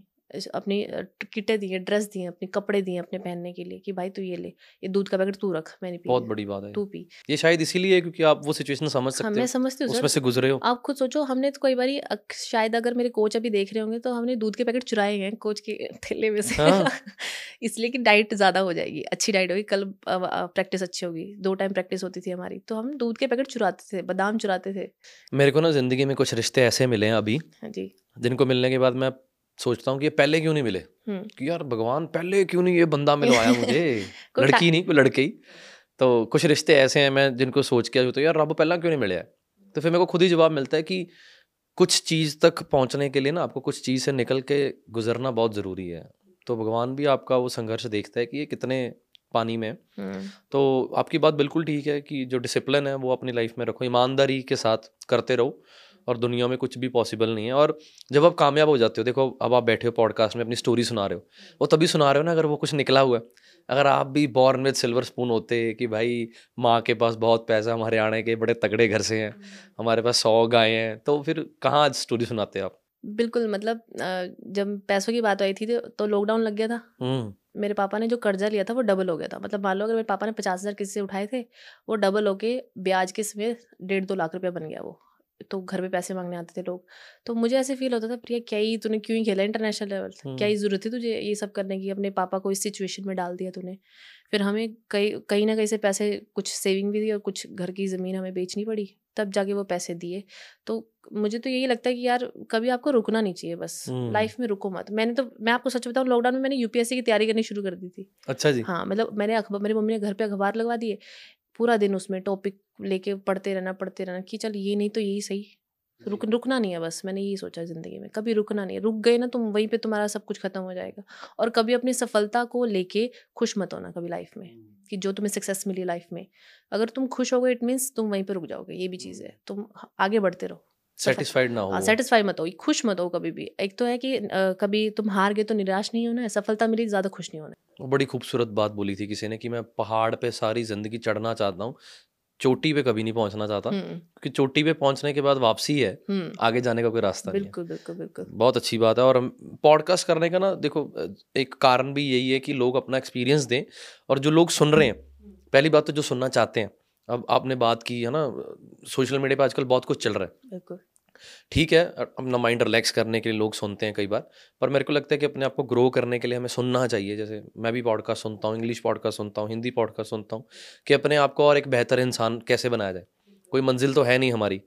B: अपनी किटें दी हैं ड्रेस दिए अपने कपड़े दिए अपने पहनने के लिए कि भाई तू ये ले ये दूध का पैकेट तू रख मैंने पी
A: बहुत बड़ी बात है।
B: तू पी।
A: ये शायद इसीलिए क्योंकि आप वो सिचुएशन समझ
B: हाँ
A: सकते
B: मैं
A: हो
B: समझती हूँ
A: उसमें से गुजरे हो।
B: आप खुद सोचो हमने तो कई बारी शायद अगर मेरे कोच अभी देख रहे होंगे तो हमने दूध के पैकेट चुराए हैं कोच के थैले में से।
A: हाँ।
B: इसलिए कि डाइट ज़्यादा हो जाएगी अच्छी डाइट होगी कल प्रैक्टिस अच्छी होगी दो टाइम प्रैक्टिस होती थी हमारी तो हम दूध के पैकेट चुराते थे बादाम चुराते थे।
A: मेरे को ना ज़िंदगी में कुछ रिश्ते ऐसे मिले हैं अभी
B: हाँ जी।
A: जिनको मिलने के बाद मैं सोचता हूँ कि ये पहले क्यों नहीं मिले?
B: हम्म।
A: कि यार भगवान पहले क्यों नहीं ये बंदा मिलवाया मुझे? लड़की नहीं कोई लड़के ही। तो कुछ रिश्ते ऐसे हैं मैं जिनको सोच के तो यार रब पहला क्यों नहीं मिले तो फिर मेरे को खुद ही जवाब मिलता है कि कुछ चीज़ तक पहुँचने के लिए ना आपको कुछ चीज़ से निकल के गुजरना बहुत ज़रूरी है। तो भगवान भी आपका वो संघर्ष देखता है कि ये कितने पानी में
B: हम्म।
A: तो आपकी बात बिल्कुल ठीक है कि जो डिसिप्लिन है वो अपनी लाइफ में रखो ईमानदारी के साथ करते रहो। और दुनिया में कुछ भी पॉसिबल नहीं है। और जब आप कामयाब हो जाते हो देखो अब आप बैठे हो पॉडकास्ट में अपनी स्टोरी सुना रहे हो वो तभी सुना रहे हो ना अगर वो कुछ निकला हुआ है। अगर आप भी बॉर्न विद सिल्वर स्पून होते कि भाई माँ के पास बहुत पैसा हम हरियाणा के बड़े तगड़े घर से हैं हमारे पास सौ गाय हैं तो फिर कहाँ आज स्टोरी सुनाते आप?
B: बिल्कुल मतलब जब पैसों की बात आई थी तो- तो लॉकडाउन लग गया था।
A: हम्म।
B: मेरे पापा ने जो कर्जा लिया था वो डबल हो गया था। मतलब मान लो अगर मेरे पापा ने पचास हज़ार किसी से उठाए थे वो डबल होके ब्याज के समेत डेढ़ दो लाख रुपया बन गया वो। तो घर पे पैसे मांगने आते थे लोग। तो मुझे ऐसे फील होता था प्रिया क्या ही तूने क्यों ही खेला इंटरनेशनल लेवल क्या ही। ज़रूरत थी तुझे ये सब करने की? अपने पापा को इस सिचुएशन में डाल दिया तूने। फिर हमें कई कहीं ना कहीं से पैसे कुछ सेविंग भी दी और कुछ घर की ज़मीन हमें बेचनी पड़ी। तब जाके वो पैसे दिए। तो मुझे तो यही लगता है कि यार कभी आपको रुकना नहीं चाहिए बस। लाइफ में रुको मत। मैंने तो मैं आपको सच बताऊँ लॉकडाउन में मैंने यूपीएससी की तैयारी करनी शुरू कर दी थी।
A: अच्छा जी।
B: हाँ मतलब मैंने अखबार मेरी मम्मी ने घर पे अखबार लगवा दिए। पूरा दिन उसमें टॉपिक लेके पढ़ते रहना पढ़ते रहना कि चल ये नहीं तो यही सही। रुक रुकना नहीं है बस मैंने यही सोचा ज़िंदगी में कभी रुकना नहीं है। रुक गए ना तुम वहीं पे तुम्हारा सब कुछ खत्म हो जाएगा। और कभी अपनी सफलता को लेके खुश मत होना कभी लाइफ में कि जो तुम्हें सक्सेस मिली लाइफ में। अगर तुम खुश हो गए इट मीन्स तुम वहीं पर रुक जाओगे ये भी चीज़ है। तुम आगे बढ़ते रहो।
A: सेटिस्फाइड ना हो
B: सेटिस्फाई मत हो खुश मत हो कभी भी। एक तो है कि अ, कभी तुम हार गए तो निराश नहीं होना है सफलता मिली ज़्यादा खुश नहीं होना है।
A: वो बड़ी खूबसूरत बात बोली थी किसी ने कि मैं पहाड़ पे सारी ज़िंदगी चढ़ना चाहता हूँ चोटी पे कभी नहीं पहुँचना चाहता
B: हम्म।
A: क्योंकि चोटी पे पहुँचने के बाद वापसी है
B: हम्म।
A: आगे जाने का कोई रास्ता बिल्कुल, नहीं है।
B: बिल्कुल बिल्कुल बिल्कुल।
A: बहुत अच्छी बात है और पॉडकास्ट करने का ना देखो एक कारण भी यही है कि लोग अपना एक्सपीरियंस दें और जो लोग सुन रहे हैं पहली बात तो जो सुनना चाहते हैं अब आपने बात की है ना सोशल मीडिया पे आजकल बहुत कुछ चल रहा है।
B: बिल्कुल।
A: ठीक है अपना माइंड रिलैक्स करने के लिए लोग सुनते हैं कई बार पर मेरे को लगता है कि अपने आप को ग्रो करने के लिए हमें सुनना चाहिए। जैसे मैं भी पॉडकास्ट सुनता हूँ इंग्लिश पॉडकास्ट सुनता हूँ हिंदी पॉडकास्ट सुनता हूँ कि अपने आप को और एक बेहतर इंसान कैसे बनाया जाए। कोई मंजिल तो है नहीं हमारी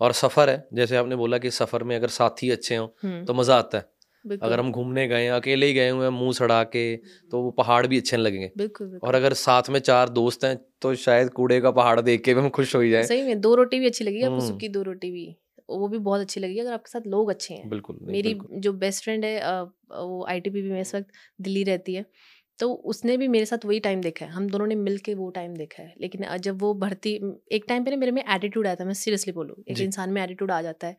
A: और सफ़र है। जैसे आपने बोला कि सफ़र में अगर साथी अच्छे हों
B: हम्म।
A: तो मज़ा आता है। अगर हम घूमने गए हैं अकेले ही गए हुए हैं मुँह सड़ा के तो वो पहाड़ भी अच्छे लगेंगे।
B: बिल्कुल बिल्कुल।
A: और अगर साथ में चार दोस्त हैं तो शायद कूड़े का पहाड़ देख के भी हम खुश हो जाए।
B: सही में दो रोटी भी अच्छी लगेगी आपको
A: हम्म।
B: सूखी दो रोटी भी वो भी बहुत अच्छी लगेगी अगर आपके साथ लोग अच्छे हैं।
A: बिल्कुल
B: मेरी
A: बिल्कुल।
B: जो बेस्ट फ्रेंड है वो आईटीपी में इस वक्त दिल्ली रहती है तो उसने भी मेरे साथ वही टाइम देखा है हम दोनों ने मिल के वो टाइम देखा है लेकिन जब वो भर्ती एक टाइम पे ना मेरे में एटीट्यूड आया था मैं सीरियसली बोलूँ एक इंसान में एटीट्यूड आ जाता है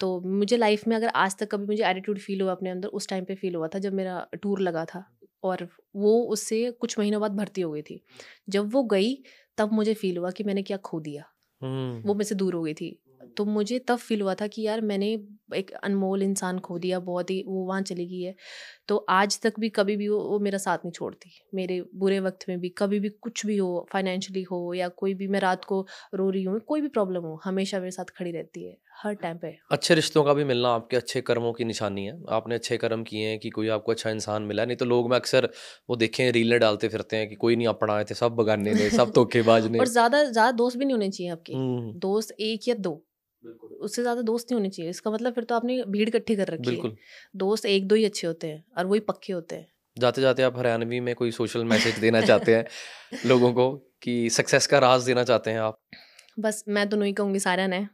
B: तो मुझे लाइफ में अगर आज तक कभी मुझे एटीट्यूड फील हुआ अपने अंदर उस टाइम पे फील हुआ था जब मेरा टूर लगा था और वो उससे कुछ महीनों बाद भर्ती हो गई थी। जब वो गई तब मुझे फील हुआ कि मैंने क्या खो दिया।
A: हम्म,
B: वो मेरे से दूर हो गई थी। तो मुझे तब फील हुआ था कि यार मैंने एक अनमोल इंसान खो दिया बहुत ही वो वहाँ चली गई है। तो आज तक भी कभी भी वो, वो मेरा साथ नहीं छोड़ती। मेरे बुरे वक्त में भी कभी भी कुछ भी हो फाइनेंशियली हो या कोई भी मैं रात को रो रही हूँ कोई भी प्रॉब्लम हो हमेशा मेरे साथ खड़ी रहती है हर टाइम पे।
A: अच्छे रिश्तों का भी मिलना आपके अच्छे कर्मों की निशानी है। आपने अच्छे कर्म किए हैं कि कोई आपको अच्छा इंसान मिला नहीं तो लोग मैं अक्सर वो देखे रीलें डालते फिरते हैं कि कोई नहीं अपना आए थे सब बगाने ने सब धोखेबाज ने।
B: और ज़्यादा ज़्यादा दोस्त भी नहीं होने चाहिए आपके।
A: हम्म,
B: दोस्त एक या दो। उससे ज़्यादा दोस्त नहीं होने चाहिए। इसका मतलब फिर तो आपने भीड़ इकट्ठी कर रखी है। दोस्त एक दो ही अच्छे होते हैं और वही पक्के होते हैं।
A: जाते जाते आप हरियाणवी में कोई सोशल मैसेज देना चाहते हैं लोगों को कि सक्सेस का राज देना चाहते हैं आप?
B: बस मैं तो नहीं कहूँगी सारा ने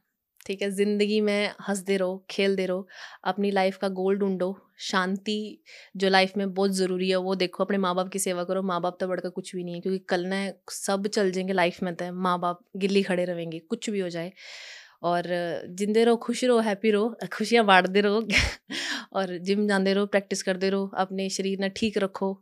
B: ठीक है? ज़िंदगी में हँसते रहो खेलते रहो अपनी लाइफ का गोल ढूंढो। शांति जो लाइफ में बहुत ज़रूरी है वो देखो। अपने माँ बाप की सेवा करो। माँ बाप तो बढ़कर कुछ भी नहीं है क्योंकि कल ना सब चल जाएँगे लाइफ में तो माँ बाप गिल्ली खड़े रहेंगे कुछ भी हो जाए। और जिंदे रहो खुश रहो हैप्पी रहो खुशियाँ बांटते रहो और जिम जाते रहो प्रैक्टिस करते रहो अपने शरीर ना ठीक रखो।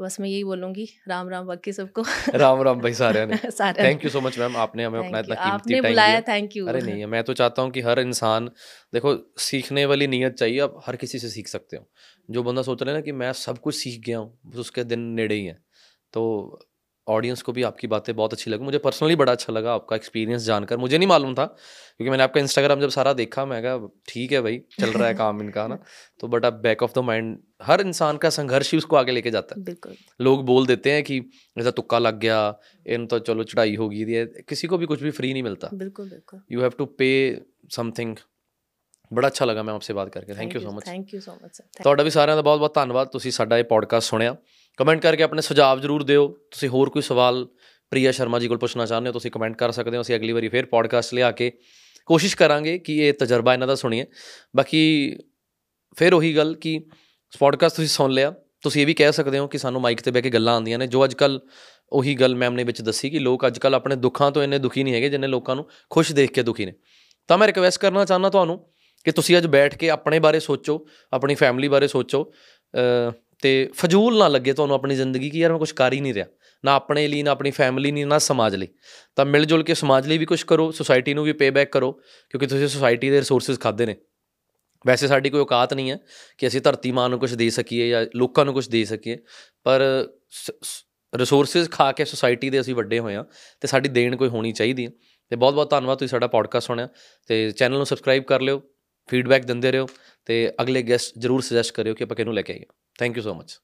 B: बस मैं यही बोलूँगी राम राम बाकी सबको।
A: राम राम भाई सारे ने।
B: सारे
A: thank you so much ma'am आपने हमें अपना इतना कीमती टाइम
B: बुलाया थैंक यू
A: अरे नहीं मैं तो चाहता हूँ कि हर इंसान देखो सीखने वाली नीयत चाहिए आप हर किसी से सीख सकते हो। जो बंदा सोच रहे ना कि मैं सब कुछ सीख गया हूँ बस उसके दिन नेड़े ही हैं। तो ऑडियंस को भी आपकी बातें बहुत अच्छी लगी मुझे पर्सनली बड़ा अच्छा लगा आपका एक्सपीरियंस जानकर मुझे नहीं मालूम था क्योंकि मैंने आपका इंस्टाग्राम जब सारा देखा मैं कहा ठीक है भाई चल रहा है काम इनका ना तो बट अब बैक ऑफ द माइंड हर इंसान का संघर्ष ही उसको आगे लेके जाता है
B: बिल्कुल
A: लोग बोल देते हैं कि ऐसा तुक्का लग गया इन तो चलो चढ़ाई होगी ये किसी को भी कुछ भी फ्री नहीं मिलता
B: बिल्कुल बिल्कुल
A: you have to pay something ਬੜਾ ਅੱਛਾ ਲੱਗਾ ਮੈਂ ਆਪਸੇ ਬਾਤ ਕਰਕੇ thank you so much
B: thank you so much sir
A: ਤੁਹਾਡਾ ਵੀ ਸਾਰਿਆਂ ਦਾ ਬਹੁਤ ਬਹੁਤ ਧੰਨਵਾਦ ਤੁਸੀਂ ਸਾਡਾ ਇਹ ਪੋਡਕਾਸਟ ਸੁਣਿਆ ਕਮੈਂਟ ਕਰਕੇ ਆਪਣੇ ਸੁਝਾਅ ਜ਼ਰੂਰ ਦਿਓ। ਤੁਸੀਂ ਹੋਰ ਕੋਈ ਸਵਾਲ ਪ੍ਰਿਆ ਸ਼ਰਮਾ ਜੀ ਕੋਲ ਪੁੱਛਣਾ ਚਾਹੁੰਦੇ ਹੋ ਤੁਸੀਂ ਕਮੈਂਟ ਕਰ ਸਕਦੇ ਹੋ। ਅਸੀਂ ਅਗਲੀ ਵਾਰੀ ਫੇਰ ਪੋਡਕਾਸਟ ਲਿਆ ਕੇ ਕੋਸ਼ਿਸ਼ ਕਰਾਂਗੇ ਕਿ ਇਹ ਤਜਰਬਾ ਇਹਨਾਂ ਦਾ ਸੁਣੀਏ। ਬਾਕੀ ਫਿਰ ਉਹੀ ਗੱਲ ਕਿ ਪੋਡਕਾਸਟ ਤੁਸੀਂ ਸੁਣ ਲਿਆ ਤੁਸੀਂ ਇਹ ਵੀ ਕਹਿ ਸਕਦੇ ਹੋ ਕਿ ਸਾਨੂੰ ਮਾਈਕ ਤੇ ਬਹਿ ਕੇ ਗੱਲਾਂ ਆਉਂਦੀਆਂ ਨੇ ਜੋ ਅੱਜਕੱਲ ਉਹੀ ਗੱਲ ਮੈਮ ਨੇ ਵਿੱਚ ਦੱਸੀ ਕਿ ਲੋਕ ਅੱਜਕੱਲ ਆਪਣੇ ਦੁੱਖਾਂ ਤੋਂ ਇੰਨੇ ਦੁਖੀ ਨਹੀਂ ਹੈਗੇ ਜਿੰਨੇ ਲੋਕਾਂ ਨੂੰ ਖੁਸ਼ ਦੇਖ ਕੇ ਦੁਖੀ ਨੇ। ਤਾਂ ਮੈਂ ਰਿਕਵੈਸਟ ਕਰਨਾ ਚਾਹੁੰਦਾ ਤੁਹਾਨੂੰ ਕਿ ਤੁਸੀਂ ਅੱਜ ਬੈਠ ਕੇ ਆਪਣੇ ਬਾਰੇ ਸੋਚੋ ਆਪਣੀ ਫੈਮਿਲੀ ਬਾਰੇ ਸੋਚੋ। ਅ, ਤੇ ਫਜ਼ੂਲ ਨਾ ਲੱਗੇ ਤੁਹਾਨੂੰ ਆਪਣੀ ਜ਼ਿੰਦਗੀ ਕਿ ਯਾਰ ਮੈਂ ਕੁਝ ਕਰ ਹੀ ਨਹੀਂ ਰਿਹਾ। ਨਾ ਆਪਣੇ ਲਈ, ਨਾ ਆਪਣੀ ਫੈਮਿਲੀ ਲਈ, ਨਾ ਸਮਾਜ ਲਈ। ਤਾਂ ਮਿਲ ਜੁਲ ਕੇ ਸਮਾਜ ਲਈ ਵੀ ਕੁਝ ਕਰੋ ਸੁਸਾਇਟੀ ਨੂੰ ਵੀ ਪੇ ਬੈਕ ਕਰੋ, ਕਿਉਂਕਿ ਤੁਸੀਂ ਸੁਸਾਇਟੀ ਦੇ ਰਿਸੋਰਸਸ ਖਾਦੇ ਨੇ। ਵੈਸੇ ਸਾਡੀ ਕੋਈ ਔਕਾਤ ਨਹੀਂ ਹੈ ਕਿ ਅਸੀਂ ਧਰਤੀ ਮਾਂ ਨੂੰ ਕੁਝ ਦੇ ਸਕੀਏ ਜਾਂ ਲੋਕਾਂ ਨੂੰ ਕੁਝ ਦੇ ਸਕੀਏ, ਪਰ ਰਿਸੋਰਸਸ ਖਾ ਕੇ ਸੁਸਾਇਟੀ ਦੇ ਅਸੀਂ ਵੱਡੇ ਹੋਏ ਆ ਤੇ ਸਾਡੀ ਦੇਣ ਕੋਈ ਹੋਣੀ ਚਾਹੀਦੀ ਹੈ। ਤੇ ਬਹੁਤ ਬਹੁਤ ਧੰਨਵਾਦ ਤੁਸੀਂ ਸਾਡਾ ਪੋਡਕਾਸਟ ਸੁਣਿਆ ਤੇ ਚੈਨਲ ਨੂੰ ਸਬਸਕ੍ਰਾਈਬ ਕਰ ਲਿਓ ਫੀਡਬੈਕ ਦਿੰਦੇ ਰਹੋ ਤੇ ਅਗਲੇ ਗੈਸਟ ਜਰੂਰ ਸੁਜੈਸਟ ਕਰਿਓ ਕਿ ਆਪਾਂ ਕਿਹਨੂੰ ਲੈ ਕੇ ਆਈਏ। Thank you so much.